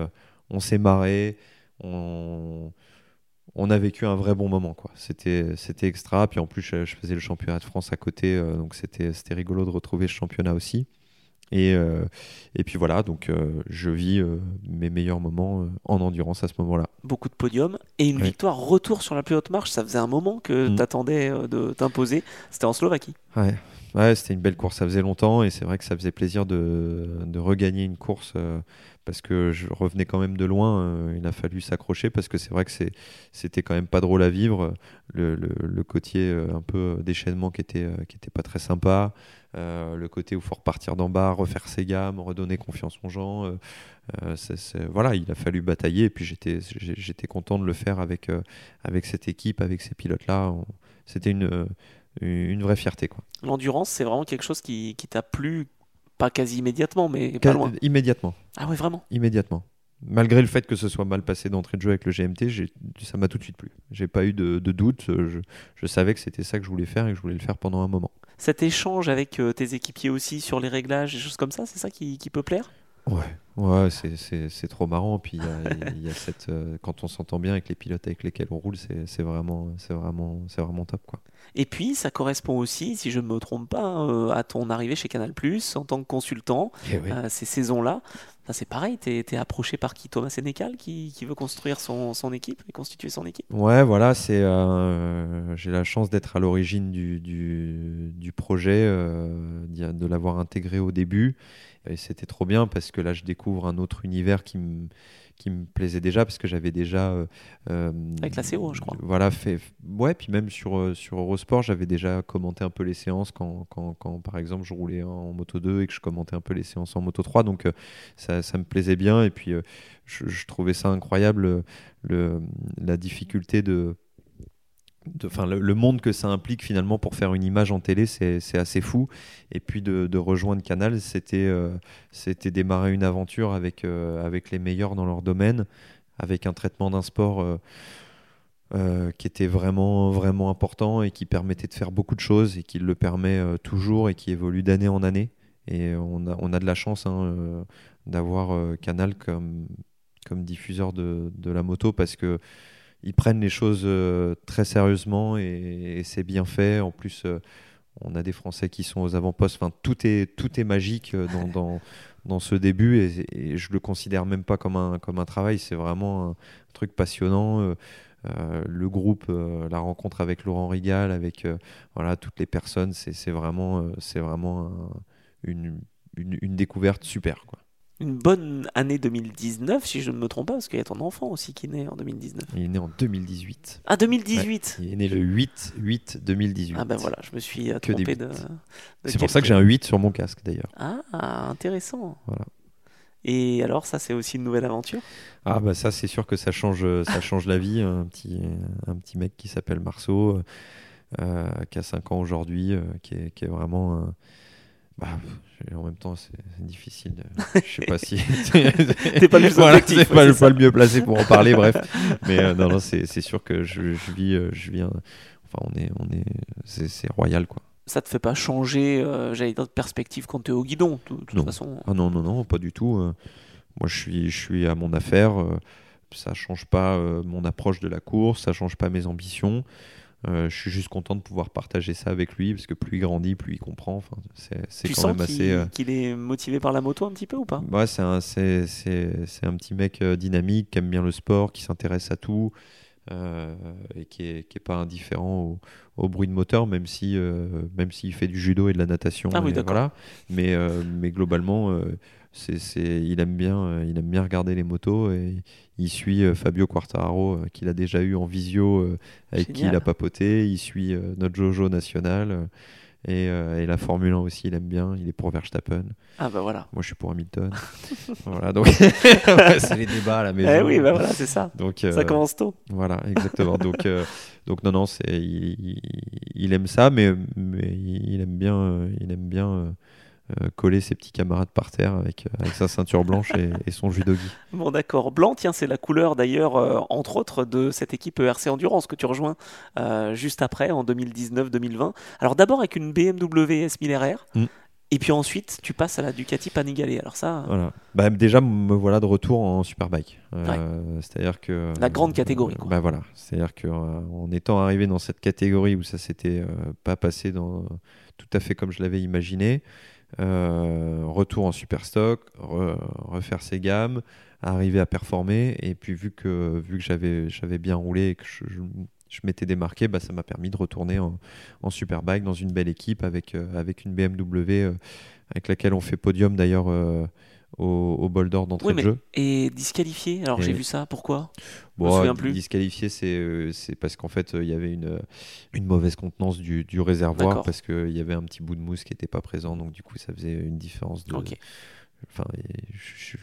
on s'est marré, on, on a vécu un vrai bon moment, quoi. C'était, c'était extra. Puis en plus, je, je faisais le championnat de France à côté, donc c'était, c'était rigolo de retrouver ce championnat aussi. Et, euh, et puis voilà, donc euh, je vis euh, mes meilleurs moments en endurance à ce moment-là. Beaucoup de podiums et une Oui. victoire retour sur la plus haute marche. Ça faisait un moment que Mm. t'attendais de t'imposer. C'était en Slovaquie. Ouais, ouais c'était une belle course, ça faisait longtemps et c'est vrai que ça faisait plaisir de, de regagner une course parce que je revenais quand même de loin. il a fallu s'accrocher parce que c'est vrai que c'était quand même pas drôle à vivre. Le, le, le côté un peu déchaînement qui était, qui était pas très sympa. Euh, le côté où il faut repartir d'en bas, refaire ses gammes, redonner confiance aux gens. euh, euh, voilà, il a fallu batailler et puis j'étais, j'étais content de le faire avec, avec cette équipe, avec ces pilotes-là. C'était une, une vraie fierté. Quoi. L'endurance, c'est vraiment quelque chose qui, qui t'a plu, pas quasi immédiatement, mais pas loin. Immédiatement, Ah ouais, vraiment? immédiatement. Malgré le fait que ce soit mal passé d'entrée de jeu avec le GMT, ça m'a tout de suite plu. J'ai pas eu de, de doute. Je, je savais que c'était ça que je voulais faire et que je voulais le faire pendant un moment. Cet échange avec euh, tes équipiers aussi sur les réglages, des choses comme ça, c'est ça qui, qui peut plaire? Ouais, ouais, c'est- trop marrant. Puis il y a, il y a cette, euh, quand on s'entend bien avec les pilotes avec lesquels on roule, c'est vraiment, vraiment, vraiment top, quoi. Et puis, ça correspond aussi, si je ne me trompe pas, euh, à ton arrivée chez Canal+, en tant que consultant, euh, ces saisons-là. C'est pareil, tu es, approché par qui? Thomas Sénécal, qui, veut construire son, équipe et constituer son équipe? Ouais, voilà, c'est. euh, J'ai la chance d'être à l'origine du, projet, euh, de l'avoir intégré au début. Et c'était trop bien parce que là, je découvre un autre univers qui me qui me plaisait déjà parce que j'avais déjà euh, euh, Avec la CO, je crois. voilà fait ouais puis même sur euh, sur Eurosport j'avais déjà commenté un peu les séances quand, quand, quand, par exemple je roulais en moto 2 et que je commentais un peu les séances en moto 3 donc ça, ça me plaisait bien et puis je, je trouvais ça incroyable le, la difficulté de de- Enfin, le, monde que ça implique finalement pour faire une image en télé, c'est assez fou. Et puis de, rejoindre Canal, c'était euh, c'était démarrer une aventure avec, euh, avec les meilleurs dans leur domaine, avec un traitement d'un sport euh, qui était vraiment, vraiment important et qui permettait de faire beaucoup de choses et qui le permet toujours et qui évolue d'année en année. Et on a, de la chance hein, d'avoir Canal comme, comme diffuseur de, de la moto parce que ils prennent les choses euh, très sérieusement et, c'est bien fait. En plus, euh, on a des Français qui sont aux avant-postes. Enfin, tout est, tout est magique euh, dans, dans, ce début et, et je le considère même pas comme un, comme un travail. C'est vraiment un truc passionnant. Le groupe, la rencontre avec Laurent Rigal, avec voilà, toutes les personnes, c'est vraiment, vraiment un- une, une, une découverte super. Quoi. Une bonne année 2019, si je ne me trompe pas, parce qu'il y a ton enfant aussi qui est né en 2019. Il est né en 2018. Ah, 2018 Il est né le 8 8 2018. Ah ben voilà, je me suis euh, Que trompé de... C'est pour ça que j'ai un 8 sur mon casque d'ailleurs. Ah, intéressant. Voilà. Et alors, ça, c'est aussi une nouvelle aventure? Ah bah ça c'est sûr que ça change, ça change la vie. Un petit, un petit mec qui s'appelle Marceau, euh, qui a 5 ans aujourd'hui, euh, qui, est, qui est vraiment... euh, bah, en même temps c'est difficile. de- Je sais pas si... T'es pas le plus Voilà, objectif, c'est ouais, pas, c'est le- ça. pas le mieux placé pour en parler, bref. Mais euh, non, non, c'est c'est sûr que je, je vis, euh, je un- Enfin, on est, on est, c'est c'est royal quoi. Ça te fait pas changer, euh, j'allais dire, de perspective quand t'es au guidon, de, de toute Non. façon Ah non, non, non, pas du tout. euh. Moi, je suis, je suis à mon affaire. euh, Ça change pas euh, mon approche de la course, ça change pas mes ambitions. Euh, je suis juste content de pouvoir partager ça avec lui, parce que plus il grandit, plus il comprend. Enfin, c'est quand même qu'il assez. euh, qu'il est motivé par la moto un petit peu ou pas? Ouais, c'est un, c'est, c'est, c'est un petit mec euh, dynamique, qui aime bien le sport, qui s'intéresse à tout. et qui est, qui est, pas indifférent au, bruit de moteur, même si même s'il fait du judo et de la natation. Ah voilà. Mais mais globalement, c'est, il aime bien il aime bien regarder les motos et il suit Fabio Quartararo qu'il a déjà eu en visio avec qui il a papoté. Il suit notre Jojo national. Euh, et, la Formule 1 aussi, il aime bien. Il est pour Verstappen. Ah bah voilà. Moi, je suis pour Hamilton. voilà, donc c'est les débats à la maison. Eh oui, bah voilà, c'est ça. Donc, ça euh, commence tôt. Voilà, exactement. donc, euh, donc non, non, c'est, il, il, aime ça, mais, mais il aime bien, il aime bien euh, coller ses petits camarades par terre avec, euh, avec sa ceinture blanche et, son judogi. Bon d'accord, blanc, tiens, c'est la couleur d'ailleurs, euh, entre autres, de cette équipe RC Endurance que tu rejoins juste après, en 2019-2020. Alors d'abord avec une BMW S 1000 RR, et puis ensuite tu passes à la Ducati Panigale. Alors ça... Voilà. Bah, déjà, me voilà de retour en Superbike. C'est-à-dire que... La grande catégorie. Quoi. Bah voilà, c'est-à-dire qu'en étant arrivé dans cette catégorie où ça s'était pas passé dans, tout à fait comme je l'avais imaginé, euh, retour en super stock, refaire ses gammes, arriver à performer. Et puis vu que, vu que j'avais, j'avais bien roulé et que je, je, m'étais démarqué, bah, ça m'a permis de retourner en, en superbike dans une belle équipe avec, euh, avec une BMW euh, avec laquelle on fait podium d'ailleurs au, au bol d'or d'entrée de jeu. Et disqualifié, alors j'ai vu ça, pourquoi? Bon, plus. Disqualifié, c'est c'est parce qu'en fait, il y avait une, une mauvaise contenance du, du réservoir, parce qu'il y avait un petit bout de mousse qui n'était pas présent, donc du coup, ça faisait une différence de. Enfin, je,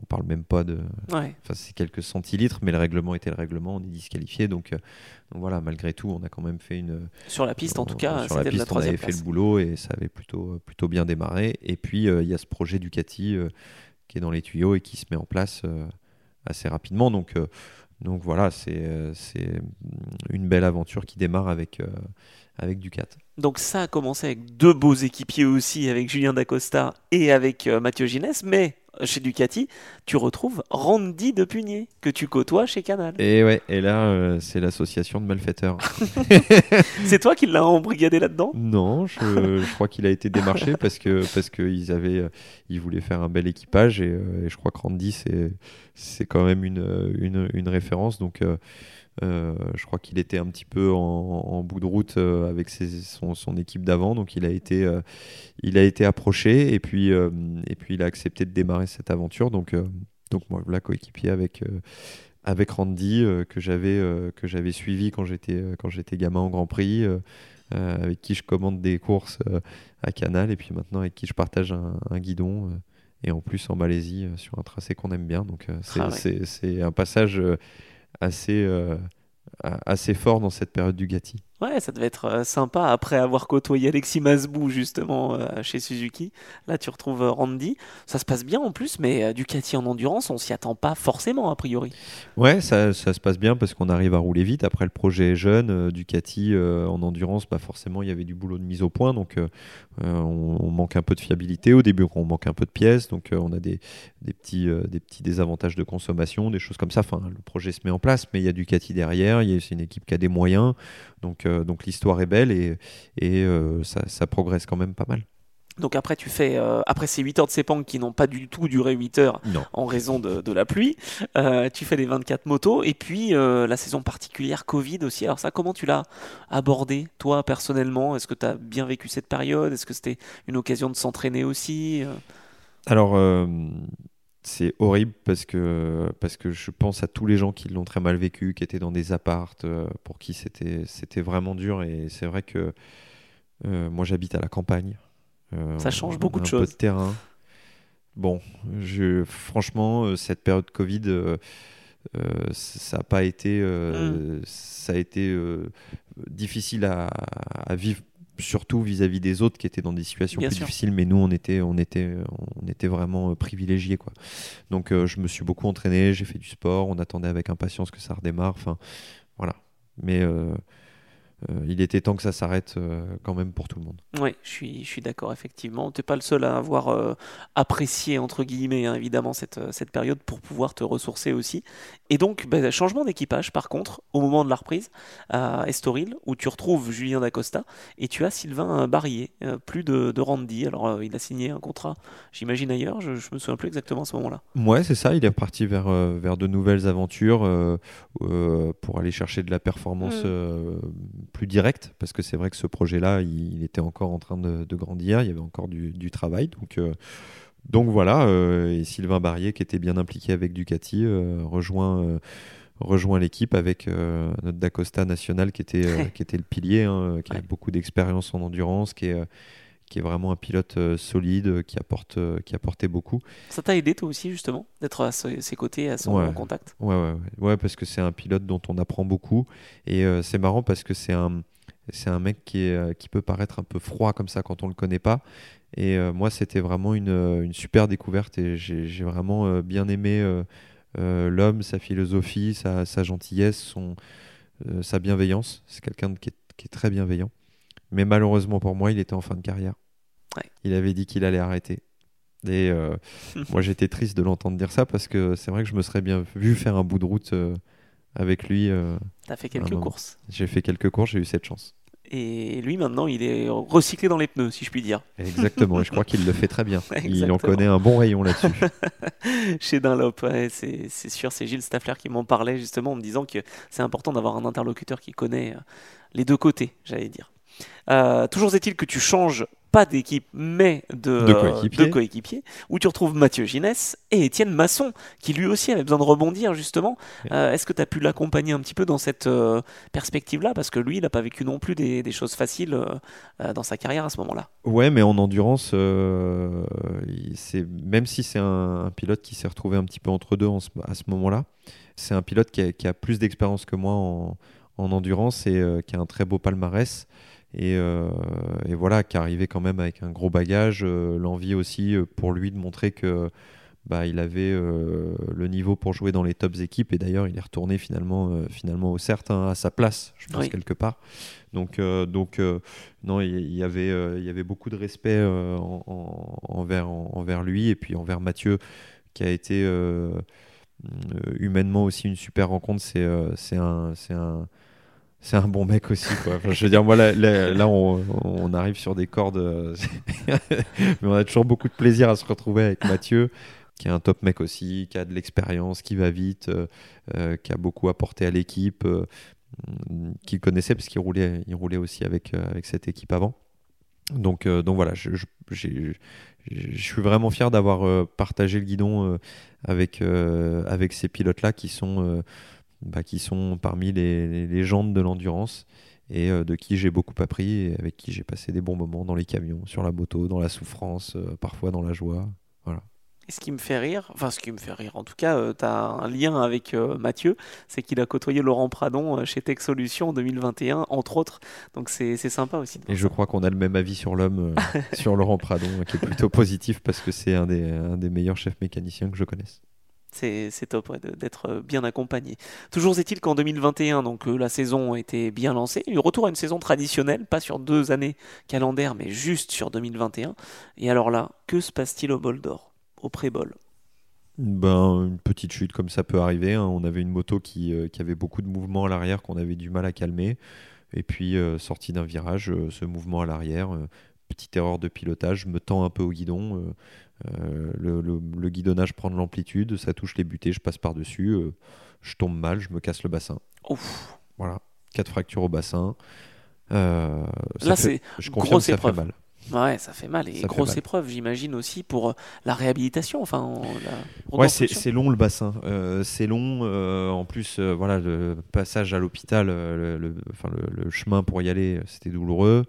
on parle même pas de. Enfin, c'est quelques centilitres, mais le règlement était le règlement, on est disqualifié. Donc, euh, donc voilà, malgré tout, on a quand même fait une. Sur la piste, en tout cas, sur la piste, on avait fait le boulot et ça avait plutôt, plutôt bien démarré. Et puis, euh, il y a ce projet Ducati euh, qui est dans les tuyaux et qui se met en place assez rapidement. Donc, donc voilà, c'est une belle aventure qui démarre avec, avec Ducat. Donc ça a commencé avec deux beaux équipiers aussi, avec Julien Dacosta et avec euh, Mathieu Ginès, mais euh, chez Ducati, tu retrouves Randy de Punier, que tu côtoies chez Canal. Et ouais, et là, euh, c'est l'association de malfaiteurs. c'est toi qui l'as embrigadé là-dedans? Non, je, crois qu'il a été démarché parce que parce qu'ils avaient, ils voulaient faire un bel équipage et, je crois que Randy c'est c'est quand même une, une, une référence donc. Euh, je crois qu'il était un petit peu en, bout de route euh, avec son, équipe d'avant, donc il a été, euh, il a été approché et puis, et puis il a accepté de démarrer cette aventure. Donc, donc moi, là, coéquipier avec, avec Randy que j'avais que j'avais suivi quand j'étais quand j'étais gamin en Grand Prix. avec qui je commande des courses à Canal et puis maintenant avec qui je partage un, guidon et en plus en Malaisie sur un tracé qu'on aime bien. Donc ah c'est un passage assez, euh, assez fort dans cette période du Gatti. Ouais, ça devait être euh, sympa après avoir côtoyé Alexis Masbou justement euh, chez Suzuki. Là, tu retrouves euh, Randy. Ça se passe bien en plus, mais Ducati en endurance, on s'y attend pas forcément a priori. Ouais, ça, ça se passe bien parce qu'on arrive à rouler vite. Après, le projet est jeune. Ducati en endurance, bah forcément, il y avait du boulot de mise au point. Donc, on, manque un peu de fiabilité. Au début, on manque un peu de pièces. Donc, on a des, petits, des petits désavantages de consommation, des choses comme ça. Enfin, le projet se met en place, mais il y a Ducati derrière. A une équipe qui a des moyens. Donc, euh, donc l'histoire est belle et, et euh, ça, progresse quand même pas mal. Donc après, tu fais euh, après ces 8 heures de Sepang qui n'ont pas du tout duré 8 heures en raison de, la pluie, tu fais les 24 motos et puis la saison particulière Covid aussi. Alors ça, comment tu l'as abordé toi personnellement? Est-ce que tu as bien vécu cette période? Est-ce que c'était une occasion de s'entraîner aussi Alors c'est horrible parce que, parce que je pense à tous les gens qui l'ont très mal vécu, qui étaient dans des appartes, euh, pour qui c'était, c'était vraiment dur. Et c'est vrai que euh, moi j'habite à la campagne. Euh, Ça change beaucoup de choses. Peu de terrain. Bon, je, franchement, cette période Covid, ça n'a pas été, mm. ça a été difficile à, à vivre surtout vis-à-vis des autres qui étaient dans des situations plus difficiles, mais nous on était, on était, on était vraiment euh, privilégiés quoi. Donc euh, je me suis beaucoup entraîné, j'ai fait du sport, on attendait avec impatience que ça redémarre, enfin voilà. Mais euh, il était temps que ça s'arrête quand même pour tout le monde. Oui, je suis, je suis d'accord, effectivement. Tu n'es pas le seul à avoir apprécié, entre guillemets, hein, évidemment, cette, cette période pour pouvoir te ressourcer aussi. Et donc, bah, changement d'équipage, par contre, au moment de la reprise, à Estoril, où tu retrouves Julien Dacosta, et tu as Sylvain Barrier, plus de, de Randy. Alors, il a signé un contrat, j'imagine, ailleurs, je, ne me souviens plus exactement à ce moment-là. Ouais, c'est ça, il est parti vers, vers de nouvelles aventures pour aller chercher de la performance mm. Plus directe, parce que c'est vrai que ce projet-là, il, était encore en train de, grandir, il y avait encore du, du travail, donc donc voilà, euh, et Sylvain Barrier, qui était bien impliqué avec Ducati, euh, rejoint, euh, rejoint l'équipe avec notre Dacosta national qui était, qui était le pilier, hein, qui a beaucoup d'expérience en endurance, qui est, qui est vraiment un pilote solide, qui, apporte, qui apportait beaucoup. Ça t'a aidé toi aussi justement, d'être à ses côtés, à son contact? Ouais, ouais, ouais, parce que c'est un pilote dont on apprend beaucoup, et c'est marrant parce que c'est un... C'est un mec qui, est, qui peut paraître un peu froid comme ça quand on ne le connaît pas, et euh, moi, c'était vraiment une, euh, une, super découverte et j'ai vraiment euh, bien aimé l'homme, sa philosophie, sa, sa gentillesse, son, sa bienveillance. C'est quelqu'un qui, qui est, très bienveillant. Mais malheureusement pour moi, il était en fin de carrière. Il avait dit qu'il allait arrêter. Et moi, j'étais triste de l'entendre dire ça parce que c'est vrai que je me serais bien vu faire un bout de route avec lui. T'as fait quelques courses. J'ai fait quelques courses, j'ai eu cette chance. Et lui, maintenant, il est recyclé dans les pneus, si je puis dire. Exactement, et je crois qu'il le fait très bien. il en connaît un bon rayon là-dessus. Chez Dunlop, c'est sûr, c'est Gilles Staffler qui m'en parlait justement en me disant que c'est important d'avoir un interlocuteur qui connaît euh, les deux côtés, j'allais dire. Euh, toujours est-il que tu changes pas d'équipe, mais de, de coéquipiers, où tu retrouves Mathieu Ginès et Étienne Masson, qui lui aussi avait besoin de rebondir justement. Euh, est-ce que tu as pu l'accompagner un petit peu dans cette euh, perspective-là? Parce que lui, il n'a pas vécu non plus des, choses faciles euh, dans sa carrière à ce moment-là. Ouais, mais en endurance, même si c'est un, pilote qui s'est retrouvé un petit peu entre deux à ce moment-là, c'est un pilote qui a, plus d'expérience que moi en, en endurance et qui a un très beau palmarès. Euh, et, voilà, qui arrivait quand même avec un gros bagage, euh, l'envie aussi euh, pour lui de montrer que bah, il avait le niveau pour jouer dans les tops équipes et d'ailleurs il est retourné finalement, finalement au CERT hein, à sa place, je pense quelque part. Donc, donc non, il y, avait, il y avait beaucoup de respect envers, envers lui et puis envers Mathieu qui a été humainement aussi une super rencontre. C'est c'est un, un c'est un bon mec aussi. Quoi. je veux dire, moi, là, on, arrive sur des cordes, euh, mais on a toujours beaucoup de plaisir à se retrouver avec Mathieu, qui est un top mec aussi, qui a de l'expérience, qui va vite, euh, euh, qui a beaucoup apporté à l'équipe, qu'il connaissait parce qu'il roulait, il roulait aussi avec, avec cette équipe avant. Donc, donc voilà, je, je, suis vraiment fier d'avoir partagé le guidon avec, avec ces pilotes-là qui sont bah, qui sont parmi les, légendes de l'endurance et euh, de qui j'ai beaucoup appris et avec qui j'ai passé des bons moments dans les camions, sur la moto, dans la souffrance, euh, parfois dans la joie. Voilà. Et ce qui me fait rire, enfin ce qui me fait rire, en tout cas, euh, tu as un lien avec Mathieu, c'est qu'il a côtoyé Laurent Pradon chez Tech Solutions en 2021, entre autres. Donc c'est sympa aussi. Et je crois qu'on a le même avis sur l'homme, sur Laurent Pradon, qui est plutôt positif parce que c'est un des, un des meilleurs chefs mécaniciens que je connaisse c'est top d'être euh, bien accompagné. Toujours est-il qu'en 2021, donc euh, la saison était bien lancée, il retour à une saison traditionnelle, pas sur deux années calendaires, mais juste sur 2021. Et alors là, que se passe-t-il au bol d'or, au pré-bol? Ben, une petite chute comme ça peut arriver. Hein. On avait une moto qui, euh, avait beaucoup de mouvement à l'arrière qu'on avait du mal à calmer. Et puis, sorti d'un virage, ce mouvement à l'arrière, petite erreur de pilotage, me tends un peu au guidon. Euh, le, guidonnage prend de l'amplitude, ça touche les butées, je passe par-dessus, euh, je tombe mal, je me casse le bassin. Ouf. Voilà, quatre fractures au bassin. Euh, Là, c'est je confirme ça fait mal. Ouais, ça fait mal. Et grosse épreuve, j'imagine aussi pour la réhabilitation. Enfin, ouais, c'est long le bassin. c'est long. en plus, voilà, le passage à l'hôpital, le, enfin, le, chemin pour y aller, c'était douloureux.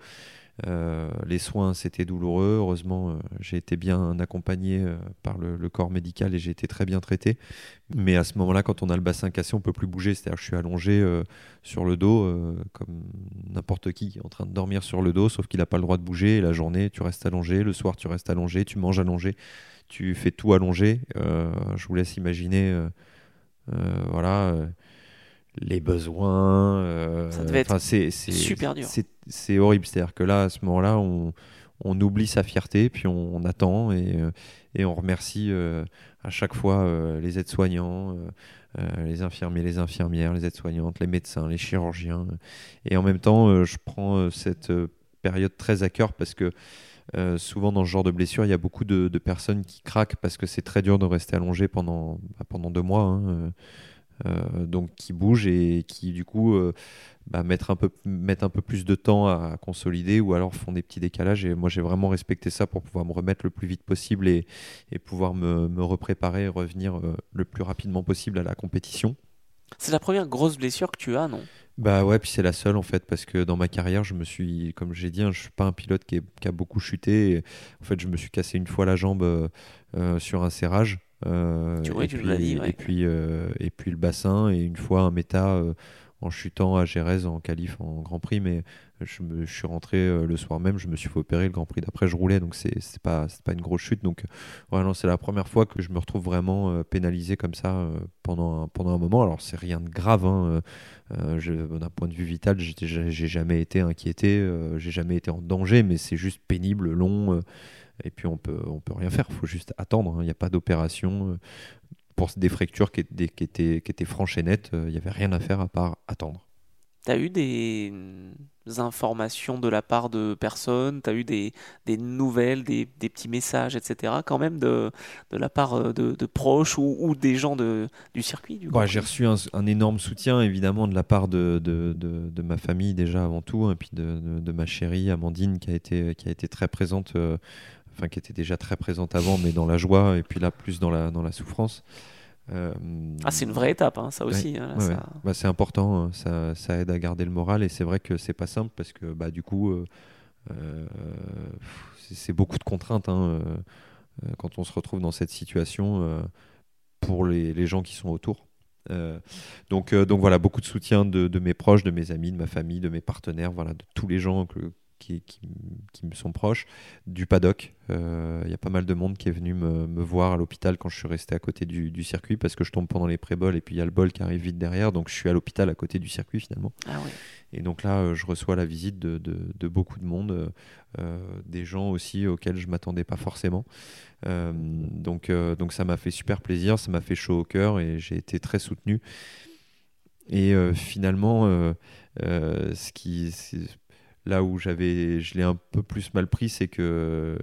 Euh, les soins, c'était douloureux. Heureusement, euh, j'ai été bien accompagné euh, par le, corps médical et j'ai été très bien traité. Mais à ce moment-là, quand on a le bassin cassé, on peut plus bouger. C'est-à-dire, je suis allongé sur le dos, comme n'importe qui, en train de dormir sur le dos, sauf qu'il n'a pas le droit de bouger. la journée, tu restes allongé. Le soir, tu restes allongé. Tu manges allongé. Tu fais tout allongé. je vous laisse imaginer, voilà les besoins. euh, Ça devait être c'est- super dur. c'est- horrible. C'est-à-dire que là, à ce moment-là, on, on oublie sa fierté, puis on, on attend et, euh, et on remercie euh, à chaque fois euh, les aides-soignants, les infirmiers, les infirmières, les aides-soignantes, les médecins, les chirurgiens. Et en même temps, je prends cette période très à cœur parce que euh, souvent dans ce genre de blessure, il y a beaucoup de, de personnes qui craquent parce que c'est très dur de rester allongé pendant, bah, pendant deux mois. hein, donc qui bougent et qui du coup euh, bah, mettent, un peu, mettent un peu plus de temps à consolider ou alors font des petits décalages. Et moi j'ai vraiment respecté ça pour pouvoir me remettre le plus vite possible et, et pouvoir me, me repréparer et revenir euh, le plus rapidement possible à la compétition. C'est la première grosse blessure que tu as, non? Bah ouais, puis c'est la seule en fait, parce que dans ma carrière, je me suis, comme j'ai dit, hein, je suis pas un pilote qui, est- qui a beaucoup chuté. Et, en fait, je me suis cassé une fois la jambe euh, euh, sur un serrage. Euh, Tu- et, tu puis, l'as dit, ouais. et, puis, euh, et puis le bassin, et une fois un méta euh, en chutant à Gérèse en qualif en Grand Prix, mais je, me, je suis rentré le soir même, je me suis fait opérer, le Grand Prix d'après je roulais, donc c'est c'est pas, c'est pas une grosse chute. Donc voilà, c'est la première fois que je me retrouve vraiment pénalisé comme ça pendant, un, pendant un moment. Alors c'est rien de grave, hein, D'un point de vue vital, j'ai jamais été inquiété, j'ai jamais été en danger, mais c'est juste pénible, long, et puis on peut, on peut rien faire, il faut juste attendre. hein. Il n'y a pas d'opération. euh, pour des fractures qui étaient, qui étaient, qui étaient franches et nettes, euh, il n'y avait rien à faire à part attendre. T'as eu des informations de la part de personnes, t'as eu des, des nouvelles, des, des petits messages, etc. quand même de, de la part euh, de, de proches ou, ou des gens de, du circuit du Bah, j'ai reçu un, un énorme soutien évidemment de la part de, de, ma famille déjà avant tout, et puis de, ma chérie Amandine qui a été, qui a été très présente, euh, enfin qui était déjà très présente avant, mais dans la joie et puis là plus dans la, dans la souffrance. Euh, Ah, c'est une vraie étape, hein, ça aussi. hein, là, Ouais, ça- ouais. Bah, c'est important, hein, ça, ça aide à garder le moral et c'est vrai que c'est pas simple parce que bah, du coup, euh, euh, c'est- beaucoup de contraintes hein, quand on se retrouve dans cette situation pour les, les gens qui sont autour. Donc, donc voilà, beaucoup de soutien de, de mes proches, de mes amis, de ma famille, de mes partenaires, voilà, de tous les gens que- qui, qui, qui me sont proches, du paddock. Euh, Il y a pas mal de monde qui est venu me, me voir à l'hôpital quand je suis resté à côté du, du circuit parce que je tombe pendant les pré-bols et puis il y a le bol qui arrive vite derrière. Donc je suis à l'hôpital à côté du circuit finalement. Ah. Et donc là, euh, je reçois la visite de, de- de beaucoup de monde, euh, des gens aussi auxquels je m'attendais pas forcément. Euh, donc, donc ça m'a fait super plaisir, ça m'a fait chaud au cœur et j'ai été très soutenu. Et finalement, ce qui, là où j'avais, je l'ai un peu plus mal pris, c'est que euh,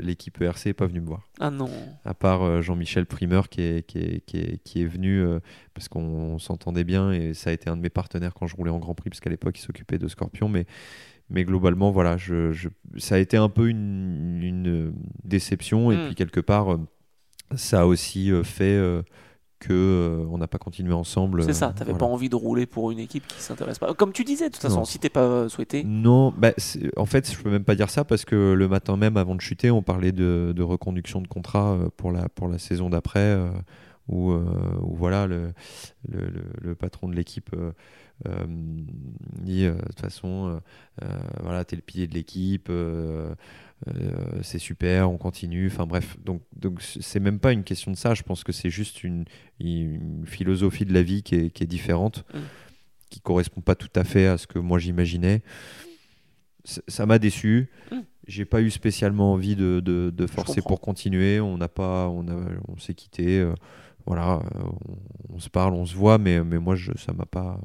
l'équipe ERC n'est pas venue me voir Ah non. à part euh, Jean-Michel Primeur qui est, qui est, qui est, qui est venu euh, parce qu'on s'entendait bien et ça a été un de mes partenaires quand je roulais en Grand Prix parce qu'à l'époque il s'occupait de Scorpion mais, mais globalement voilà je, je- ça a été un peu une, une déception et Mm. puis quelque part ça a aussi fait que euh, on n'a pas continué ensemble C'est ça, euh, t'avais voilà. pas envie de rouler pour une équipe qui s'intéresse pas. Comme tu disais, de toute façon, Non. si t'es pas euh, souhaité. Non, bah, en fait, je peux même pas dire ça parce que le matin même, avant de chuter, on parlait de, de reconduction de contrat pour la, pour la saison d'après, euh, où, euh, où voilà, le, le, le- le patron de l'équipe euh, dit euh, de toute façon, euh, voilà, t'es le pilier de l'équipe, euh, c'est super, on continue. Enfin bref, donc donc c'est même pas une question de ça. Je pense que c'est juste une, une philosophie de la vie qui est, qui est différente, Mm. qui correspond pas tout à fait à ce que moi j'imaginais. Ça m'a déçu. Mm. J'ai pas eu spécialement envie de, de- de forcer pour continuer. On n'a pas, on a, on s'est quitté. euh, voilà, euh, on, on se parle, on se voit, mais mais moi je, ça m'a pas.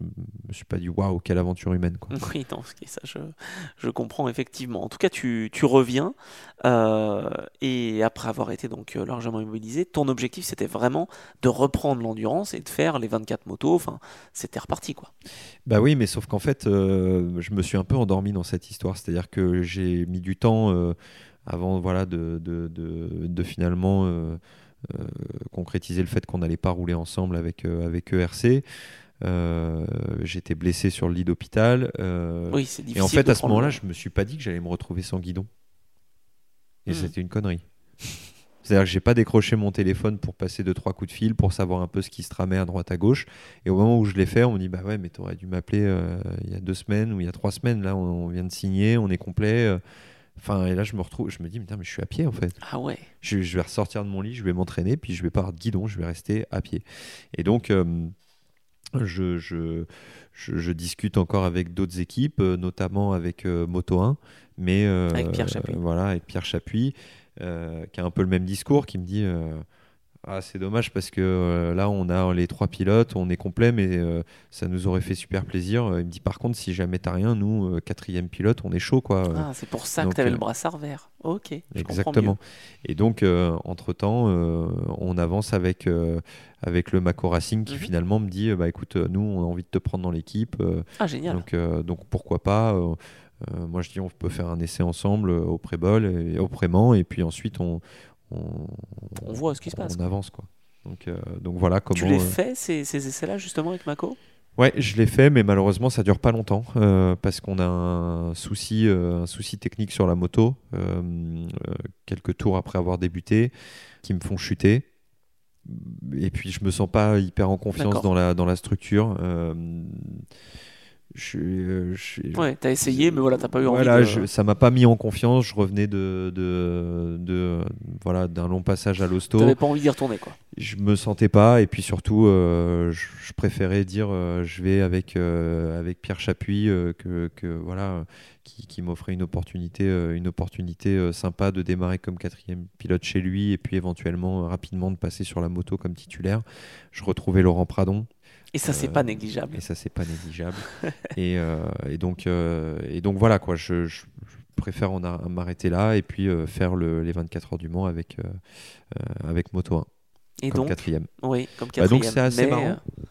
Je me suis pas dit waouh quelle aventure humaine quoi. Oui, non, ça je, je comprends effectivement. En tout cas, tu, tu reviens euh, et après avoir été donc euh, largement immobilisé, ton objectif c'était vraiment de reprendre l'endurance et de faire les 24 motos. Enfin, c'était reparti quoi. Bah oui, mais sauf qu'en fait, euh, je me suis un peu endormi dans cette histoire. C'est-à-dire que j'ai mis du temps euh, avant voilà, de, de, de- de finalement euh, concrétiser le fait qu'on n'allait pas rouler ensemble avec, euh, avec ERC. Euh, J'étais blessé sur le lit d'hôpital. euh, Oui, c'est difficile. et en fait, à ce moment-là, je me suis pas dit que j'allais me retrouver sans guidon. Et Hmm. c'était une connerie. C'est-à-dire que j'ai pas décroché mon téléphone pour passer deux trois coups de fil pour savoir un peu ce qui se tramait à droite à gauche. Et au moment où je l'ai fait, on me dit bah ouais, mais t'aurais dû m'appeler euh, il y a deux semaines ou il y a trois semaines. Là, on, on vient de signer, on est complet. euh. Enfin, et là, je me retrouve, je me dis, mais, mais je suis à pied en fait. Ah ouais. Je, je vais ressortir de mon lit, je vais m'entraîner, puis je vais pas avoir de guidon, je vais rester à pied. Et donc, je, je, je, je discute encore avec d'autres équipes, euh, notamment avec euh, Moto 1, mais euh, Avec Pierre Chapuis. euh, voilà, avec Pierre Chapuis, euh, qui a un peu le même discours, qui me dit. Euh, ah, c'est dommage parce que euh, là, on a les trois pilotes, on est complet, mais euh, ça nous aurait fait super plaisir. Il me dit par contre, si jamais t'as rien, nous, euh, quatrième pilote, on est chaud, quoi. Euh, Ah, c'est pour ça donc, que tu avais euh, le brassard vert. Ok, Exactement. Et donc, euh, entre-temps, euh, on avance avec, euh, avec le Mako Racing qui Mhm. finalement me dit, euh, bah écoute, euh, nous, on a envie de te prendre dans l'équipe. euh, Ah, génial. donc, euh, donc, pourquoi pas euh, euh, Moi, je dis, on peut faire un essai ensemble euh, au pré-bol et au pré-man. Et puis ensuite, on, on, On voit ce qui se passe, On quoi. avance, quoi. Donc, euh, donc voilà comment. tu les euh, fais, ces, ces essais-là, justement, avec Mako? Ouais, je l'ai fait, mais malheureusement, ça dure pas longtemps euh, parce qu'on a un souci, euh, un souci technique sur la moto. euh, quelques tours après avoir débuté, qui me font chuter. Et puis, je me sens pas hyper en confiance dans la dans la structure. Je, euh, je- Ouais, t'as essayé, mais voilà, t'as pas eu voilà, envie de... je- ça m'a pas mis en confiance. Je revenais de, de, de- voilà d'un long passage à l'hosto T'avais pas envie d'y retourner, quoi. je me sentais pas et puis surtout euh, je, préférais dire euh, je vais avec euh, avec Pierre Chapuis que, que voilà qui, qui m'offrait une opportunité une opportunité sympa de démarrer comme quatrième pilote chez lui et puis éventuellement rapidement de passer sur la moto comme titulaire je retrouvais Laurent Pradon Et ça, c'est Euh, pas négligeable. et ça c'est pas négligeable et, euh, et donc euh, et donc voilà quoi je, préfère en m'arrêter là et puis euh, faire le- les 24 heures du Mans avec euh, euh, avec Moto 1 Et comme donc, quatrième oui, comme Bah, quatrième. donc c'est assez Mais, marrant. euh,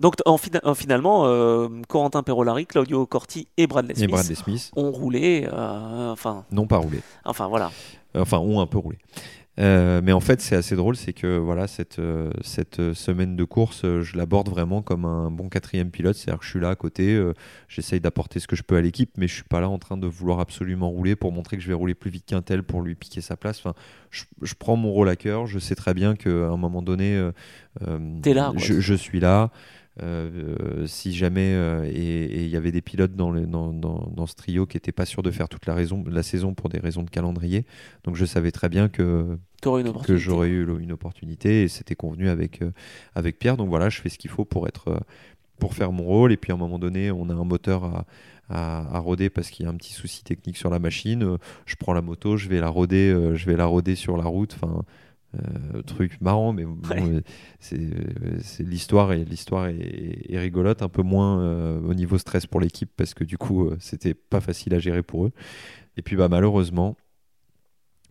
Donc, en fina- en finalement, euh, Corentin Perolari, Claudio Corti et Bradley et Smith Bradley Smith ont roulé. euh, enfin, non pas roulé enfin, voilà. enfin ont un peu roulé. Euh, mais en fait, c'est assez drôle, c'est que voilà cette euh, cette euh, semaine de course, euh, je l'aborde vraiment comme un bon quatrième pilote, c'est-à-dire que je suis là à côté, j'essaye d'apporter ce que je peux à l'équipe, mais je suis pas là en train de vouloir absolument rouler pour montrer que je vais rouler plus vite qu'un tel pour lui piquer sa place. Enfin, je, je prends mon rôle à cœur, je sais très bien qu'à un moment donné, là, je suis là. Euh, euh, si jamais euh, et il y avait des pilotes dans, le- dans, dans, dans ce trio qui n'étaient pas sûrs de faire toute la, raison, la saison pour des raisons de calendrier, donc je savais très bien que, que j'aurais eu une opportunité et c'était convenu avec, euh, avec Pierre. Donc voilà, je fais ce qu'il faut pour, être, euh, pour faire mon rôle. Et puis à un moment donné, on a un moteur à, à, à roder parce qu'il y a un petit souci technique sur la machine. Je prends la moto, je vais la roder, euh, je vais la roder sur la route. Enfin, euh, truc marrant, mais bon, Ouais. euh, c'est euh, c'est l'histoire et l'histoire est, est rigolote, un peu moins euh, au niveau stress pour l'équipe parce que du coup, euh, c'était pas facile à gérer pour eux. Et puis bah malheureusement,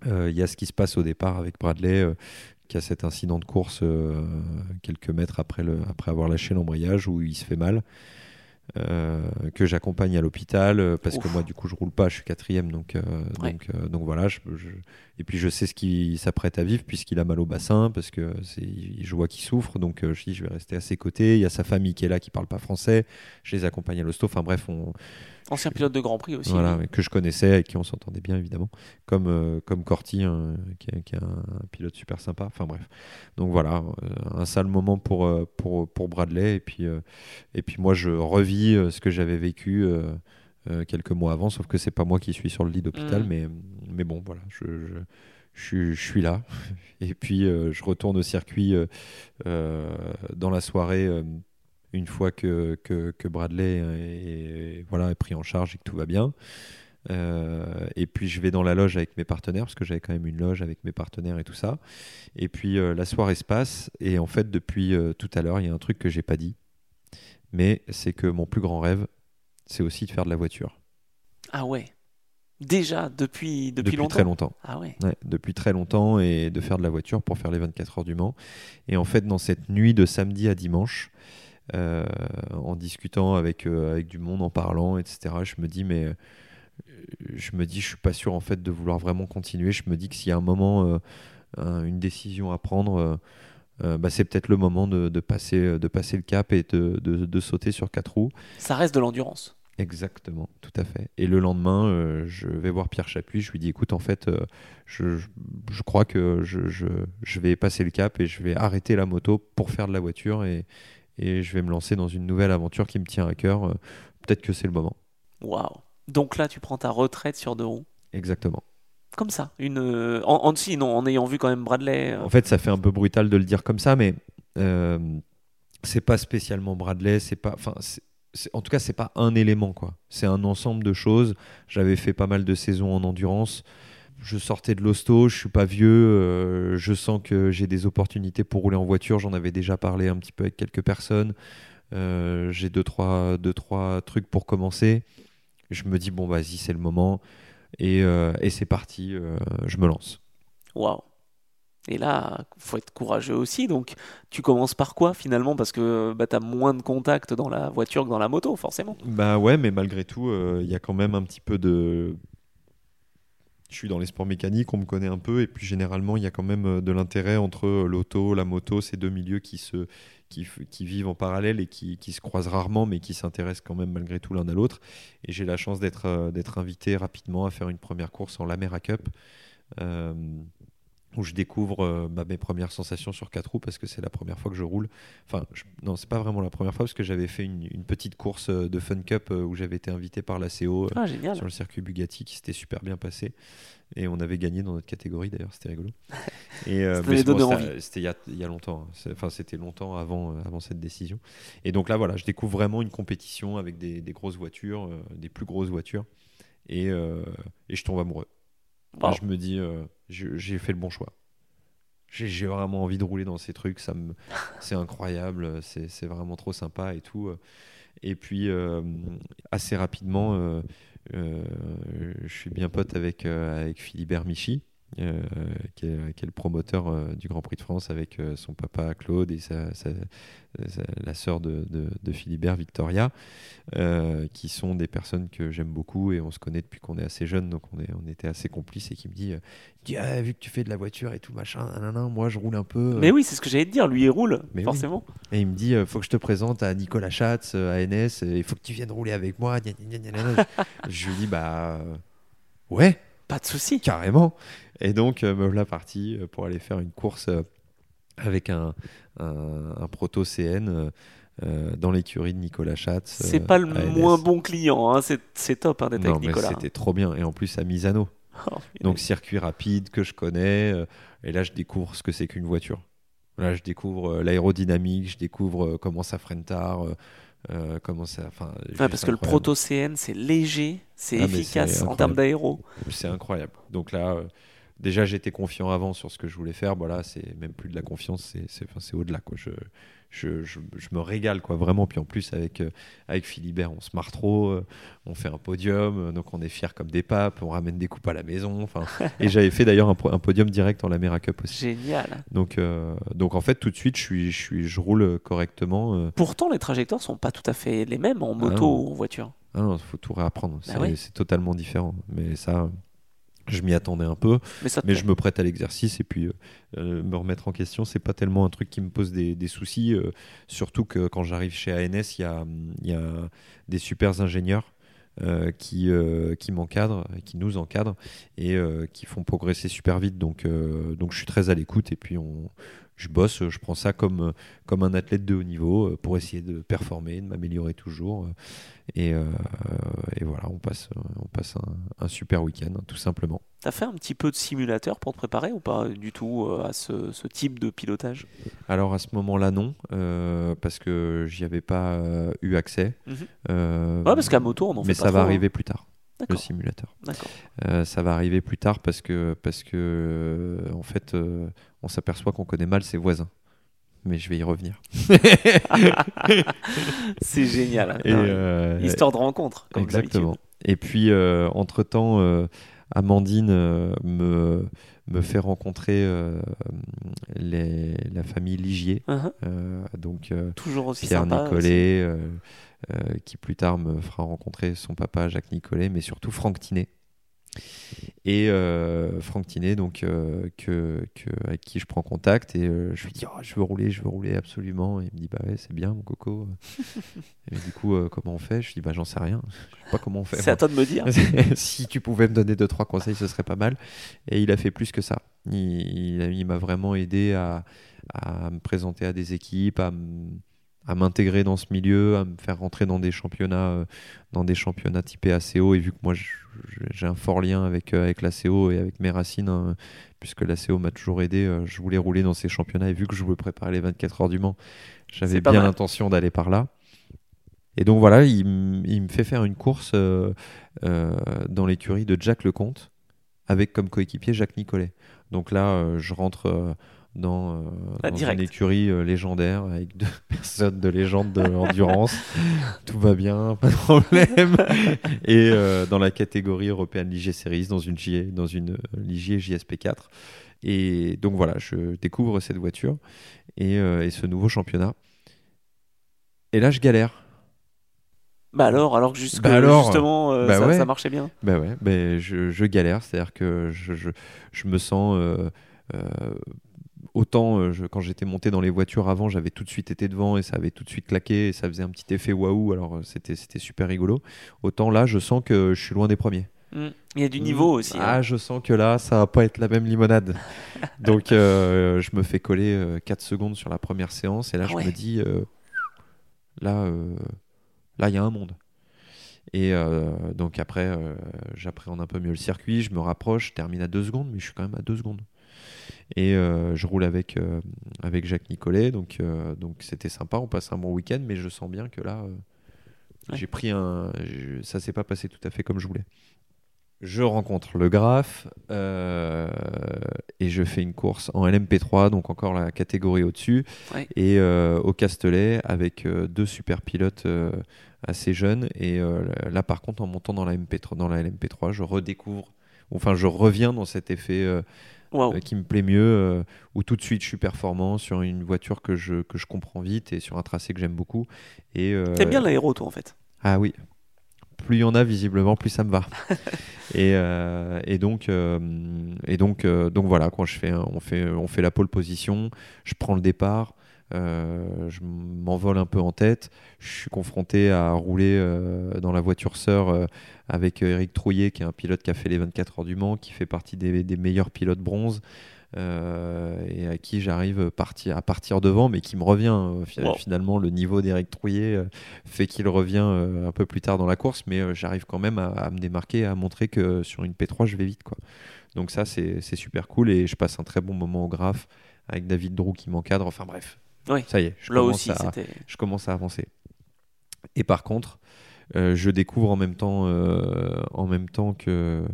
il y a ce qui se passe au départ avec Bradley, qui a cet incident de course quelques mètres après, le, après avoir lâché l'embrayage où il se fait mal. que j'accompagne à l'hôpital parce que moi du coup je roule pas je suis quatrième donc Ouais. donc donc voilà je, je- et puis je sais ce qu'il s'apprête à vivre puisqu'il a mal au bassin parce que je vois qu'il souffre donc euh, je dis je vais rester à ses côtés il y a sa famille qui est là qui parle pas français je les accompagne à l'hosto enfin bref on, Ancien pilote de Grand Prix aussi. voilà, que je connaissais, avec qui on s'entendait bien évidemment, comme, euh, comme Corty, hein, qui, est, qui est un pilote super sympa. Enfin bref. Donc voilà, euh, un sale moment pour, euh, pour, pour Bradley. Et puis, euh, et puis moi, je revis ce que j'avais vécu quelques mois avant, sauf que c'est pas moi qui suis sur le lit d'hôpital, Mhm. mais, mais bon, voilà, je, je, je suis, je suis là. Et puis, euh, je retourne au circuit euh, euh, dans la soirée. euh, une fois que, que, que Bradley est, voilà, est pris en charge et que tout va bien. Euh, et puis je vais dans la loge avec mes partenaires, parce que j'avais quand même une loge avec mes partenaires et tout ça. Et puis euh, la soirée se passe, et en fait, depuis euh, tout à l'heure, il y a un truc que j'ai pas dit, mais c'est que mon plus grand rêve, c'est aussi de faire de la voiture. Ah ouais. Déjà, depuis, depuis, Depuis longtemps. très longtemps. Ah ouais. Ouais, depuis très longtemps et de faire de la voiture pour faire les 24 heures du Mans. Et en fait, dans cette nuit de samedi à dimanche, euh, en discutant avec, euh, avec du monde, en parlant, etc., je me dis, mais euh, je me dis, je suis pas sûr en fait de vouloir vraiment continuer. Je me dis que s'il y a un moment, un- une décision à prendre, euh, bah, c'est peut-être le moment de, de passer, de passer le cap et de, de- de sauter sur quatre roues. Ça reste de l'endurance. Exactement, tout à fait. Et le lendemain, euh, je vais voir Pierre Chapuis, je lui dis écoute, en fait, euh, je, je- je crois que je, vais passer le cap et je vais arrêter la moto pour faire de la voiture et, et je vais me lancer dans une nouvelle aventure qui me tient à cœur. Peut-être que c'est le moment. Waouh. Donc là, tu prends ta retraite sur deux roues. Exactement. Comme ça. Euh, en, ayant vu quand même Bradley. euh, En fait, ça fait un peu brutal de le dire comme ça, mais euh, c'est pas spécialement Bradley, c'est pas, en tout cas, c'est pas un élément. C'est un ensemble de choses. J'avais fait pas mal de saisons en endurance. Je sortais de l'hosto, je suis pas vieux, euh, je sens que j'ai des opportunités pour rouler en voiture. J'en avais déjà parlé un petit peu avec quelques personnes. J'ai deux trois, deux trois trucs pour commencer. Je me dis bon vas-y c'est le moment et, euh, et c'est parti. euh, je me lance. Waouh. Et là, faut être courageux aussi. Donc, tu commences par quoi finalement? Parce que bah, tu as moins de contact dans la voiture que dans la moto, forcément. Bah ouais, mais malgré tout, euh, il y a quand même un petit peu de. Je suis dans les sports mécaniques, on me connaît un peu, et puis généralement, il y a quand même de l'intérêt entre l'auto, la moto, ces deux milieux qui, se, qui, vivent en parallèle et qui, se croisent rarement, mais qui s'intéressent quand même malgré tout l'un à l'autre. Et j'ai la chance d'être euh, invité rapidement à faire une première course en Cup. euh, où je découvre euh, bah, mes premières sensations sur quatre roues parce que c'est la première fois que je roule. Enfin, je- non, c'est pas vraiment la première fois parce que j'avais fait une, une petite course euh, de Fun Cup euh, où j'avais été invité par la CO euh, Ah, sur le circuit Bugatti qui s'était super bien passé et on avait gagné dans notre catégorie d'ailleurs, c'était rigolo. Et bon, c'était- il y a, il y a longtemps, hein. Enfin c'était longtemps avant, avant cette décision. Et donc là voilà, je découvre vraiment une compétition avec des, des grosses voitures, des plus grosses voitures et, et je tombe amoureux. Je me dis, euh, j'ai fait le bon choix. J'ai vraiment envie de rouler dans ces trucs, c'est incroyable, c'est vraiment trop sympa et tout. Et puis euh, assez rapidement, euh, je suis bien pote avec avec Philibert Michi, euh, qui, est, qui est le promoteur euh, du Grand Prix de France avec euh, son papa Claude et sa, sa- sa- la sœur de, de- de Philibert, Victoria, qui sont des personnes que j'aime beaucoup et on se connaît depuis qu'on est assez jeune, donc on, est, on était assez complices et qui me dit, Ah, vu que tu fais de la voiture et tout machin, nanana, moi je roule un peu. Mais oui, c'est ce que j'allais te dire. Lui, il roule, Mais oui. forcément. Et il me dit, faut que je te présente à Nicolas Schatz, à NS, il faut que tu viennes rouler avec moi. gna. je lui dis, bah ouais, Pas de souci. carrément. Et donc, euh, me voilà parti euh, pour aller faire une course euh, avec un, un, un proto CN euh, euh, dans l'écurie de Nicolas Schatz. C'est euh, pas le moins bon client. hein. C'est c'est top hein, d'être avec mais Nicolas. c'était trop bien. Et en plus, à Misano. Oh, Donc circuit rapide que je connais. euh, et là, je découvre ce que c'est qu'une voiture. Là, je découvre l'aérodynamique, je découvre comment ça freine tard, comment ça. Enfin, juste parce que le proto CN, c'est léger, c'est Ah, mais efficace c'est en termes d'aéro. C'est incroyable. Donc là, déjà, j'étais confiant avant sur ce que je voulais faire. Voilà, c'est même plus de la confiance, c'est c'est- au-delà. Quoi. Je, je, je, je me régale, quoi, vraiment. Puis en plus, avec, euh, avec Philibert, on se marre trop. euh, on fait un podium, euh, donc on est fiers comme des papes. On ramène des coupes à la maison. Enfin, et j'avais fait d'ailleurs un, po- un podium direct en Lamera Cup aussi. Génial. Donc, donc en fait, tout de suite, je, suis, je, suis, je roule correctement. Pourtant, les trajectoires sont pas tout à fait les mêmes en moto non. ou en voiture. Ah non, faut tout réapprendre. Bah ouais. c'est totalement différent. Mais ça, je m'y attendais un peu. Mais je me prête à l'exercice et puis euh, euh, me remettre en question, c'est pas tellement un truc qui me pose des, des soucis. euh, surtout que quand j'arrive chez ANS, il y a, il y a des super ingénieurs. euh, qui, qui m'encadrent, qui nous encadrent et qui font progresser super vite. Donc, donc je suis très à l'écoute et puis on, je bosse, je prends ça comme, comme un athlète de haut niveau euh, pour essayer de performer, de m'améliorer toujours. euh, Et, euh, et voilà, on passe, on passe un, un super week-end, hein, tout simplement. T'as fait un petit peu de simulateur pour te préparer ou pas du tout euh, à ce, ce type de pilotage? Alors à ce moment-là, non, euh, parce que j'y avais pas euh, eu accès. Euh, Ouais, parce qu'à moto, on en mais fait ça pas va trop, hein. arriver plus tard, le simulateur. Euh, ça va arriver plus tard parce que, parce que euh, en fait, euh, on s'aperçoit qu'on connaît mal ses voisins. Mais je vais y revenir. C'est génial. hein. Et, euh, Histoire de rencontre, comme Exactement. Et puis, euh, entre-temps, euh, Amandine me, me fait rencontrer euh, les- la famille Ligier. Uh-huh. Euh, donc, euh, Toujours aussi Pierre sympa. Nicolet, qui plus tard me fera rencontrer son papa Jacques Nicolet, mais surtout Franck Tinet. Et euh, Franck Tinet, donc, euh, que, que- avec qui je prends contact, et euh, je lui dis Oh, Je veux rouler, je veux rouler absolument. Et il me dit Bah ouais, c'est bien, mon coco. et du coup, comment on fait? Je lui dis Bah j'en sais rien. Je sais pas comment on fait. C'est à toi de me dire. si tu pouvais me donner deux trois conseils, ce serait pas mal. Et il a fait plus que ça. Il, il- il m'a vraiment aidé à, à me présenter à des équipes, à, me- à m'intégrer dans ce milieu, à me faire rentrer dans des championnats, euh, dans des championnats typés ACO. Et vu que moi j'ai un fort lien avec, euh, avec l'ACO et avec mes racines, hein, puisque l'ACO m'a toujours aidé, euh, je voulais rouler dans ces championnats. Et vu que je voulais préparer les 24 heures du Mans, j'avais bien l'intention d'aller par là. Et donc voilà, il, me fait faire une course dans l'écurie de Jack Lecomte, avec comme coéquipier Jacques Nicolet. Donc là, je rentre dans, euh, une écurie euh, légendaire avec deux personnes de légende de l'endurance. Tout va bien, pas de problème. et euh, dans la catégorie européenne Ligier Series, dans une, dans une Ligier JSP4. Et donc voilà, je découvre cette voiture et, ce nouveau championnat. Et là, je galère. Bah alors, alors que bah justement, bah ça, marchait bien. Bah ouais, bah je, galère, c'est-à-dire que je, je, je, me sens autant euh, quand j'étais monté dans les voitures avant, j'avais tout de suite été devant et ça avait tout de suite claqué et ça faisait un petit effet waouh. Alors euh, c'était c'était super rigolo. Autant là, je sens que je suis loin des premiers. Mm. Il y a du niveau mm. aussi. Ah, hein. je sens que là, ça va pas être la même limonade. Donc, euh, je me fais coller 4 secondes sur la première séance et là, je me dis, là, là, il y a un monde. Et donc après, j'appréhende un peu mieux le circuit, je me rapproche, je termine à 2 secondes, mais je suis quand même à 2 secondes. Et euh, je roule avec, euh, avec Jacques Nicolet, donc euh, donc c'était sympa, on passe un bon week-end, mais je sens bien que là, j'ai pris un. ça s'est pas passé tout à fait comme je voulais. Je rencontre le Graf et je fais une course en LMP3, donc encore la catégorie au-dessus, et au Castellet avec deux super pilotes assez jeunes. Et là, par contre, en montant dans la, MP3, dans la LMP3, je redécouvre, enfin, je reviens dans cet effet euh, qui me plaît mieux, euh, où tout de suite je suis performant sur une voiture que je, que je comprends vite et sur un tracé que j'aime beaucoup. Et, euh, T'aimes bien l'aéro, toi, en fait? Ah oui. Plus il y en a, visiblement, plus ça me va. et, et, donc, et donc, donc voilà, quand je fais, on, fait, on fait la pole position, je prends le départ. Euh, je m'envole un peu en tête. Je suis confronté à rouler euh, dans la voiture sœur euh, avec Eric Trouillet, qui est un pilote qui a fait les 24 heures du Mans, qui fait partie des, meilleurs pilotes bronze. et à qui j'arrive à partir devant, mais qui me revient. Finalement, le niveau d'Eric Trouillet fait qu'il revient un peu plus tard dans la course, mais j'arrive quand même à, me démarquer, à montrer que sur une P3, je vais vite. Quoi. Donc ça, c'est super cool et je passe un très bon moment au graphe avec David Drou qui m'encadre. Enfin bref, oui. Ça y est, je, commence, à, je commence à avancer. Et par contre, euh, je découvre en même temps, euh, en même temps que,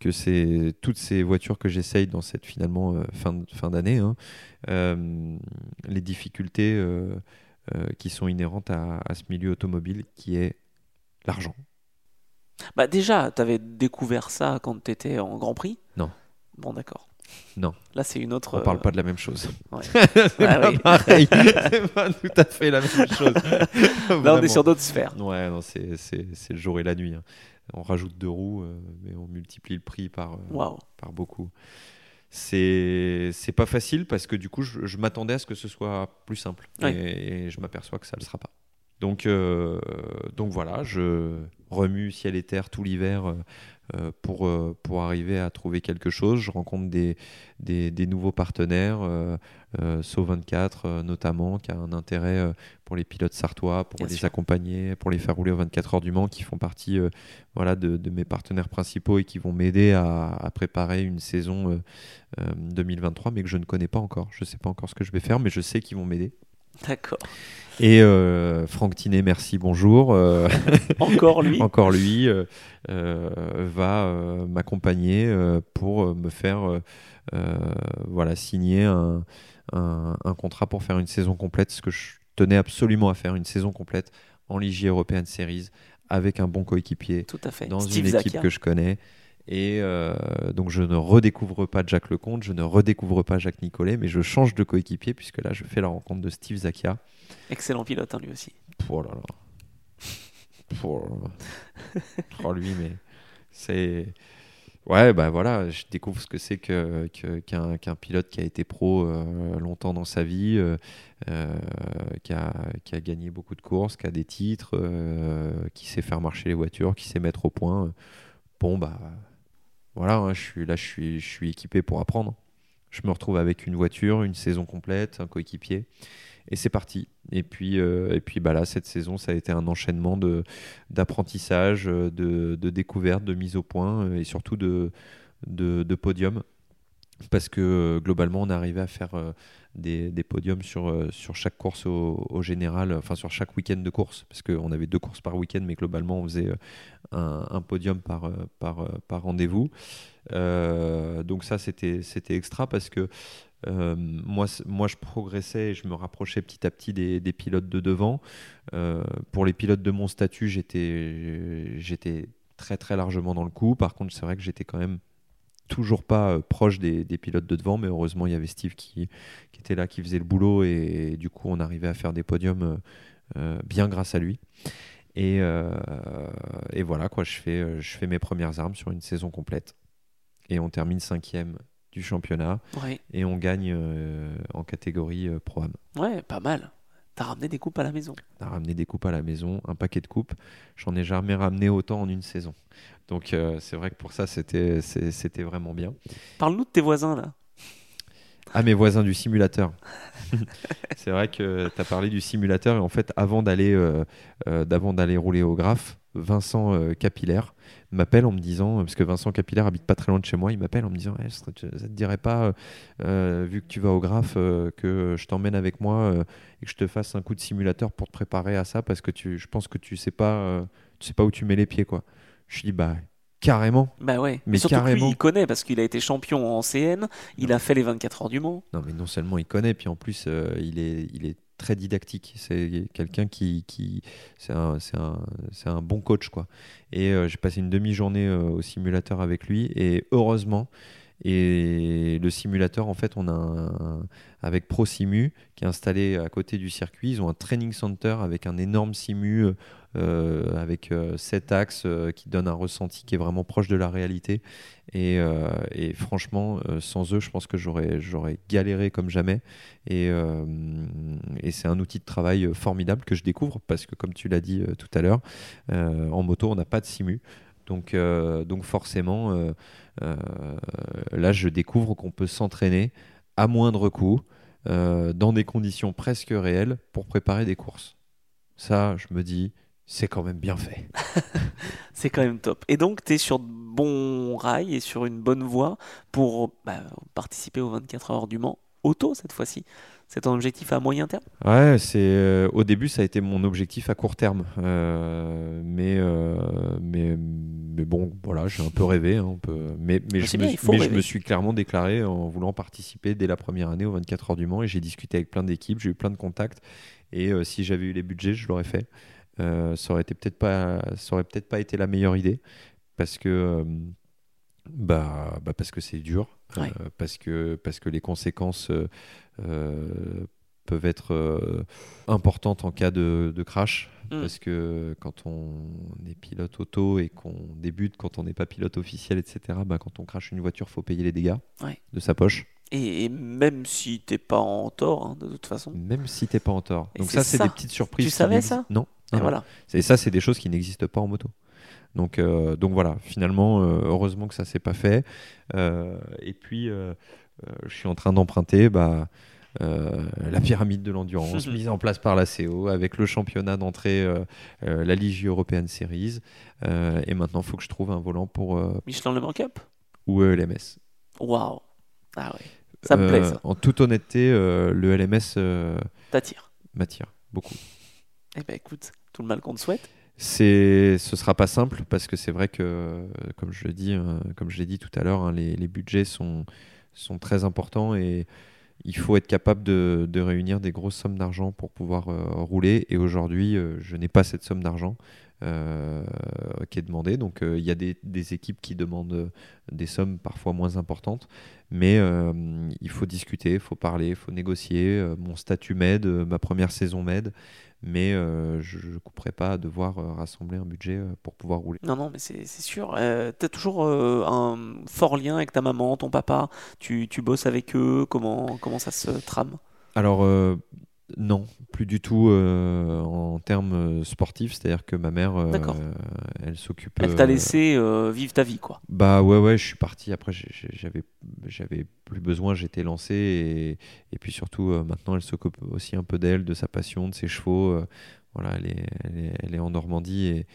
que c'est toutes ces voitures que j'essaye dans cette finalement euh, fin, fin d'année, hein, les difficultés qui sont inhérentes à, à, ce milieu automobile qui est l'argent. Bah déjà, tu avais découvert ça quand tu étais en Grand Prix? Non. Bon, d'accord. Non. Là, c'est une autre. On parle pas de la même chose. c'est ah pas pareil. c'est pas tout à fait la même chose. Là, on est sur d'autres sphères. Ouais, non, c'est, le jour et la nuit. Hein. On rajoute deux roues, euh, mais on multiplie le prix par, euh, par beaucoup. C'est, c'est pas facile parce que du coup, je, m'attendais à ce que ce soit plus simple. Et, je m'aperçois que ça ne le sera pas. Donc, euh, donc voilà, je remue ciel et terre tout l'hiver euh, pour, euh, pour arriver à trouver quelque chose. Je rencontre des, des, nouveaux partenaires, euh, So24 notamment, qui a un intérêt pour les pilotes sartois, pour les accompagner, pour les faire rouler aux 24 heures du Mans, qui font partie voilà, de, de, mes partenaires principaux et qui vont m'aider à, à, préparer une saison 2023, mais que je ne connais pas encore. Je ne sais pas encore ce que je vais faire, mais je sais qu'ils vont m'aider. D'accord. Et euh, Franck Tinet, merci, bonjour. Euh, encore lui. encore lui euh, va m'accompagner pour me faire voilà, signer un, un, contrat pour faire une saison complète, ce que je tenais absolument à faire, une saison complète en Ligier European Series avec un bon coéquipier Tout à fait. dans une équipe que je connais. Et euh, donc je ne redécouvre pas Jack Lecomte, je ne redécouvre pas Jacques Nicolet, mais je change de coéquipier puisque là je fais la rencontre de Steve Zakia. Excellent pilote hein, lui aussi. Oh là là. Oh, oh lui mais c'est ouais bah voilà je découvre ce que c'est que, qu'un, pilote qui a été pro euh, longtemps dans sa vie, euh, qui, a, qui, a, gagné beaucoup de courses, qui a des titres, qui sait faire marcher les voitures, qui sait mettre au point. Bon bah voilà, hein, je suis là, je suis, équipé pour apprendre. Je me retrouve avec une voiture, une saison complète, un coéquipier. et c'est parti. Et puis, et puis bah là, cette saison, ça a été un enchaînement d'apprentissage, de, de découverte, de mise au point et surtout de podium parce que globalement on arrivé à faire des, podiums sur, euh, chaque course au, général, enfin sur chaque week-end de course, parce qu'on avait deux courses par week-end, mais globalement on faisait euh, un, podium par, euh, rendez-vous. donc ça c'était extra parce que moi, je progressais et je me rapprochais petit à petit des, pilotes de devant. pour les pilotes de mon statut, j'étais très largement dans le coup. Par contre, c'est vrai que j'étais quand même toujours pas euh, proche des, pilotes de devant, mais heureusement il y avait Steve qui, qui, était là, qui faisait le boulot et, du coup on arrivait à faire des podiums euh, euh, bien grâce à lui. Et, et, voilà quoi, je fais, je fais mes premières armes sur une saison complète et on termine cinquième du championnat et on gagne en catégorie Pro-Am. Ouais, pas mal. T'as ramené des coupes à la maison. T'as ramené des coupes à la maison, un paquet de coupes. J'en ai jamais ramené autant en une saison. Donc euh, c'est vrai que pour ça, c'était, c'était vraiment bien. Parle-nous de tes voisins là. Ah, mes voisins du simulateur. c'est vrai que tu as parlé du simulateur et en fait, avant d'aller, euh, euh, d'aller rouler au graphe, Vincent Capillaire m'appelle en me disant, parce que Vincent Capillaire habite pas très loin de chez moi, il m'appelle en me disant, eh, ça, te dirait pas, vu que tu vas au graphe, que je t'emmène avec moi et que je te fasse un coup de simulateur pour te préparer à ça, parce que tu, je pense que tu sais pas, tu sais pas où tu mets les pieds, quoi. Je lui dis, bah, carrément. Bah ouais, mais surtout carrément. il connaît parce qu'il a été champion en CN, il a fait les 24 heures du Mans. Non, mais non seulement il connaît, puis en plus, euh, il, est, il est très didactique. C'est quelqu'un qui. c'est un, un, un, bon coach, quoi. Et euh, j'ai passé une demi-journée euh, au simulateur avec lui, et heureusement. Et le simulateur, en fait, on a un, avec ProSimu qui est installé à côté du circuit. Ils ont un training center avec un énorme simu euh, avec euh, sept axes euh, qui donnent un ressenti qui est vraiment proche de la réalité. Et, franchement, sans eux, je pense que j'aurais, galéré comme jamais. Et c'est un outil de travail formidable que je découvre parce que, comme tu l'as dit tout à l'heure, en moto, on n'a pas de simu. Donc, donc forcément, là, je découvre qu'on peut s'entraîner à moindre coût, dans des conditions presque réelles, pour préparer des courses. Ça, je me dis, c'est quand même bien fait. c'est quand même top. Et donc, tu es sur de bons rails et sur une bonne voie pour bah, participer aux 24 heures du Mans auto cette fois-ci. C'est ton objectif à moyen terme? Ouais, c'est euh, au début ça a été mon objectif à court terme, euh, mais, euh, mais mais bon voilà j'ai un peu rêvé, hein, mais mais, je, me, mais je me suis clairement déclaré en voulant participer dès la première année aux 24 heures du Mans et j'ai discuté avec plein d'équipes, j'ai eu plein de contacts et si j'avais eu les budgets je l'aurais fait. Ça aurait peut-être pas, ça aurait peut-être pas été la meilleure idée parce que bah, bah, parce que c'est dur, euh, parce que parce que les conséquences peuvent être importantes en cas de, de crash. Mm. Parce que quand on est pilote auto et qu'on débute, quand on n'est pas pilote officiel, etc., bah, quand on crache une voiture, faut payer les dégâts de sa poche. Et, même si t'es pas en tort, hein, de toute façon. Même si t'es pas en tort. Donc ça, c'est des petites surprises. Tu savais ça Non. Et voilà. Et ça, c'est des choses qui n'existent pas en moto. Donc, euh, donc voilà, finalement, euh, heureusement que ça s'est pas fait. Euh, et puis, je suis en train d'emprunter bah, la pyramide de l'endurance mise en place par la CO avec le championnat d'entrée, la Ligue European Series. et maintenant, il faut que je trouve un volant pour. Michelin Le Mans Cup? Ou LMS. Waouh Ah ouais. Ça me plaît. Ça. En toute honnêteté, le LMS. T'attire M'attire beaucoup. Eh ben écoute, tout le mal qu'on te souhaite c'est ce sera pas simple parce que c'est vrai que comme je le dis euh, comme je l'ai dit tout à l'heure hein, les, budgets sont sont très importants et il faut être capable de, réunir des grosses sommes d'argent pour pouvoir euh, rouler. Et aujourd'hui euh, je n'ai pas cette somme d'argent qui est demandée. Donc il y a des, des, équipes qui demandent des sommes parfois moins importantes. Mais il faut discuter il faut parler il faut négocier. Mon statut m'aide ma première saison m'aide mais euh, je ne couperai pas à devoir euh, rassembler un budget euh, pour pouvoir rouler. Non, non, mais c'est sûr. tu as toujours un fort lien avec ta maman, ton papa, tu, tu, bosses avec eux, comment, comment ça se trame? Alors, Non, plus du tout euh, en termes euh, sportifs. C'est-à-dire que ma mère, euh, elle s'occupe. Elle t'a laissé euh, vivre ta vie, quoi. Bah ouais, ouais, je suis parti. Après, j'avais, j'avais plus besoin. J'étais lancé et, et puis surtout, maintenant, elle s'occupe aussi un peu d'elle, de sa passion, de ses chevaux. voilà, elle est, elle est, elle est en Normandie et,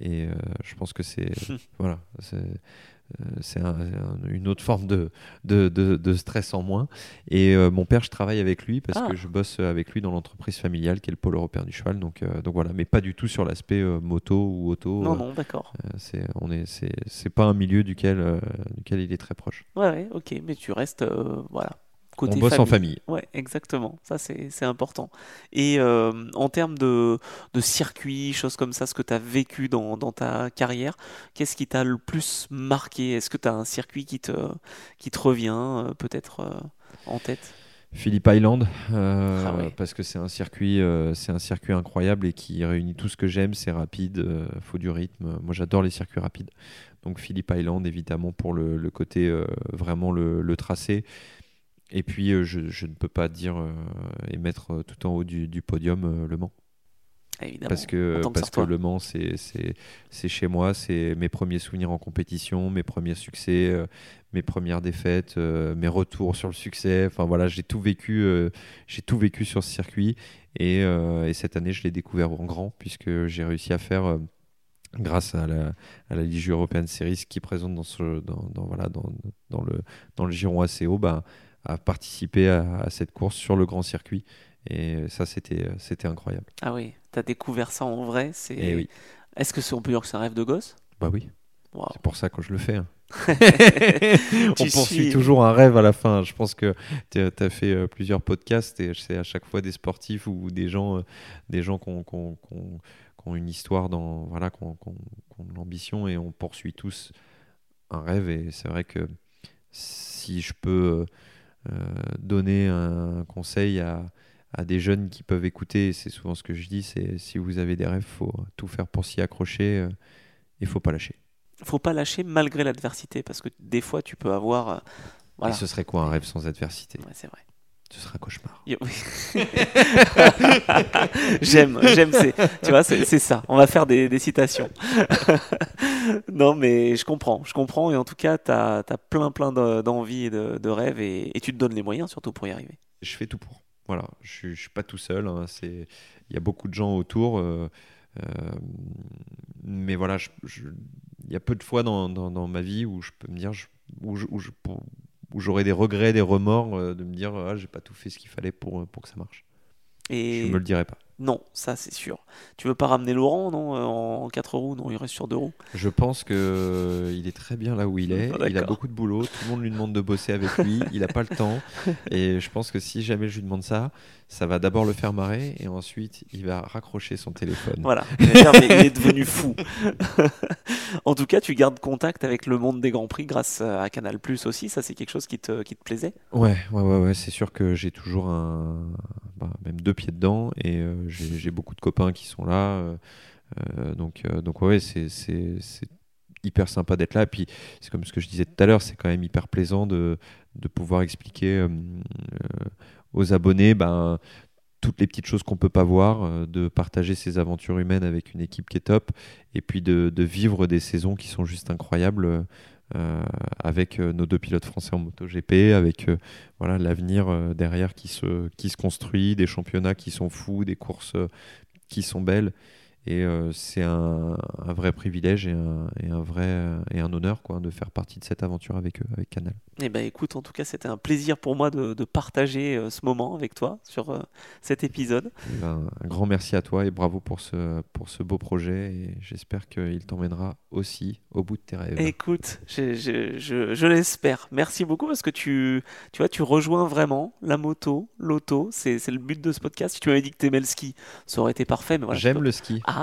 et je pense que c'est, voilà, c'est, c'est un- un- une autre forme de, de, de- de stress en moins. Et euh, mon père, je travaille avec lui parce Ah. que je bosse avec lui dans l'entreprise familiale qui est le pôle européen du cheval. Donc, euh, donc voilà, mais pas du tout sur l'aspect euh, moto ou auto. Non, euh, non, d'accord. euh, c'est, on est, c'est, c'est pas un milieu duquel, euh, duquel il est très proche. Ouais, ouais, ok, mais tu restes, euh, voilà, côté on bosse en famille. Ouais, exactement. Ça, c'est important. Et euh, en termes de, de circuits, choses comme ça, ce que tu as vécu dans, dans ta carrière, qu'est-ce qui t'a le plus marqué? Est-ce que tu as un circuit qui te, qui te revient euh, peut-être euh, en tête? Phillip Island, euh, Ah ouais. parce que c'est un circuit, euh, c'est un circuit incroyable et qui réunit tout ce que j'aime. C'est rapide, euh, faut du rythme. Moi, j'adore les circuits rapides. Donc Phillip Island, évidemment, pour le, le côté vraiment le, le tracé. Et puis, euh, je, je ne peux pas dire euh, et mettre euh, tout en haut du, du podium Le Mans. Évidemment. Parce que, parce que. Le Mans, c'est- chez moi, c'est mes premiers souvenirs en compétition, mes premiers succès, euh, mes premières défaites, euh, mes retours sur le succès. Enfin voilà, j'ai tout vécu, euh, j'ai tout vécu sur ce circuit. Et, et cette année, je l'ai découvert en grand, puisque j'ai réussi à faire, grâce à la, à la Ligue Européenne Series qui présente dans, ce, dans, dans- voilà, dans, dans, le, dans le giron assez haut, bah, à participer à, à cette course sur le grand circuit. Et ça, c'était c'était incroyable. Ah oui, tu as découvert ça en vrai. C'est... Et oui, Est-ce que c'est, on peut dire que c'est un rêve de gosse? Bah oui. C'est pour ça que je le fais. hein. On poursuit suis- toujours un rêve à la fin. Je pense que tu as fait euh, plusieurs podcasts et c'est à chaque fois des sportifs ou des gens, euh, des gens qui ont, qui ont- qui ont- qui ont une histoire, dans, voilà, qui ont, de l'ambition et on poursuit tous un rêve. Et c'est vrai que si je peux euh, donner un conseil à, à des jeunes qui peuvent écouter, c'est souvent ce que je dis, c'est si vous avez des rêves, faut tout faire pour s'y accrocher. euh, Il faut pas lâcher. Faut pas lâcher malgré l'adversité parce que des fois tu peux avoir. euh, Voilà. Et ce serait quoi un rêve sans adversité? Ouais, c'est vrai. Ce serait un cauchemar. J'aime, j'aime, c'est, tu vois, c'est, c'est ça. On va faire des, des citations. non, mais je comprends, je comprends. Et en tout cas, tu as, plein, plein de- d'envie et de, de rêves et, et tu te donnes les moyens surtout pour y arriver. Je fais tout pour. Voilà, je suis, je suis pas tout seul. hein, c'est, il y a beaucoup de gens autour. euh, euh, mais voilà, il y a peu de fois dans, dans, dans ma vie où je peux me dire, je- où, je- où, je- pour- où j'aurais des regrets, des remords euh, de me dire, ah, j'ai pas tout fait ce qu'il fallait pour, pour que ça marche. Et Je me le dirai pas. Non, ça c'est sûr. Tu veux pas ramener Laurent, non, euh, en 4 roues? Non, il reste sur 2 roues. Je pense que euh, il est très bien là où il est. Ah, il a beaucoup de boulot. Tout le monde lui demande de bosser avec lui. il n'a pas le temps. Et je pense que si jamais je lui demande ça, ça va d'abord le faire marrer et ensuite il va raccrocher son téléphone. Voilà, mais il est devenu fou. en tout cas, tu gardes contact avec le monde des Grands Prix grâce à Canal Plus aussi. Ça, c'est quelque chose qui te, qui te plaisait? Ouais, ouais, ouais, ouais, c'est sûr que j'ai toujours un, bah, même deux pieds dedans et euh, j'ai beaucoup de copains qui sont là. euh, euh, donc, euh, donc ouais, c'est hyper sympa d'être là. Et puis, c'est comme ce que je disais tout à l'heure, c'est quand même hyper plaisant de, de pouvoir expliquer aux abonnés ben, toutes les petites choses qu'on peut pas voir, de partager ces aventures humaines avec une équipe qui est top et puis de vivre des saisons qui sont juste incroyables. Euh, avec euh, nos deux pilotes français en MotoGP, avec euh, voilà l'avenir derrière qui se qui se construit, des championnats qui sont fous, des courses qui sont belles. Et euh, c'est un, un vrai privilège et un, et un vrai euh, et un honneur quoi de faire partie de cette aventure avec eux, avec Canal. Eh ben écoute, en tout cas, c'était un plaisir pour moi de, de partager euh, ce moment avec toi sur euh, cet épisode. Et ben, un grand merci à toi et bravo pour ce pour ce beau projet et j'espère qu'il t'emmènera aussi au bout de tes rêves. Écoute, je, je- je- je l'espère. Merci beaucoup parce que tu, tu vois, tu rejoins vraiment la moto, l'auto. C'est c'est le but de ce podcast. Si tu m'avais dit que t'aimais le ski, ça aurait été parfait. Mais voilà, J'aime le ski Ah,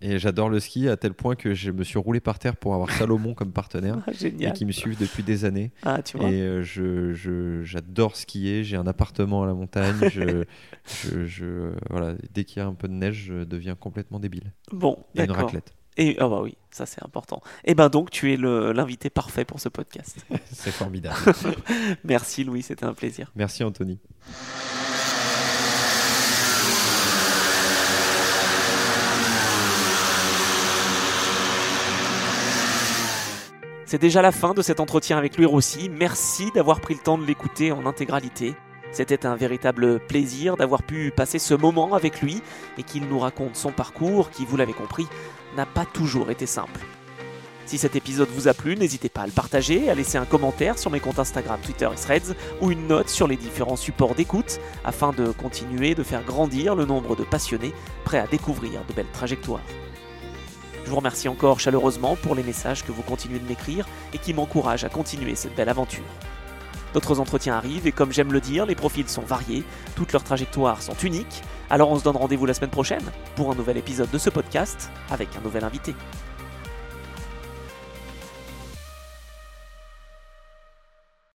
et j'adore le ski à tel point que je me suis roulé par terre pour avoir Salomon comme partenaire. et génial. qui me suivent depuis des années. Ah, tu vois. Et euh, je, j'adore skier. J'ai un appartement à la montagne. je, je, je- voilà, dès qu'il y a un peu de neige, je deviens complètement débile. Bon, Et une raclette. Et ah bah oui, ça c'est important. Et ben donc, tu es l'invité parfait pour ce podcast. C'est formidable. Merci Louis, c'était un plaisir. Merci Anthony. C'est déjà la fin de cet entretien avec Louis Rossi. Merci d'avoir pris le temps de l'écouter en intégralité. C'était un véritable plaisir d'avoir pu passer ce moment avec lui et qu'il nous raconte son parcours qui, vous l'avez compris, n'a pas toujours été simple. Si cet épisode vous a plu, n'hésitez pas à le partager, à laisser un commentaire sur mes comptes Instagram, Twitter et Threads, ou une note sur les différents supports d'écoute, afin de continuer de faire grandir le nombre de passionnés prêts à découvrir de belles trajectoires. Je vous remercie encore chaleureusement pour les messages que vous continuez de m'écrire et qui m'encouragent à continuer cette belle aventure. D'autres entretiens arrivent et comme j'aime le dire, les profils sont variés, toutes leurs trajectoires sont uniques, alors on se donne rendez-vous la semaine prochaine pour un nouvel épisode de ce podcast avec un nouvel invité.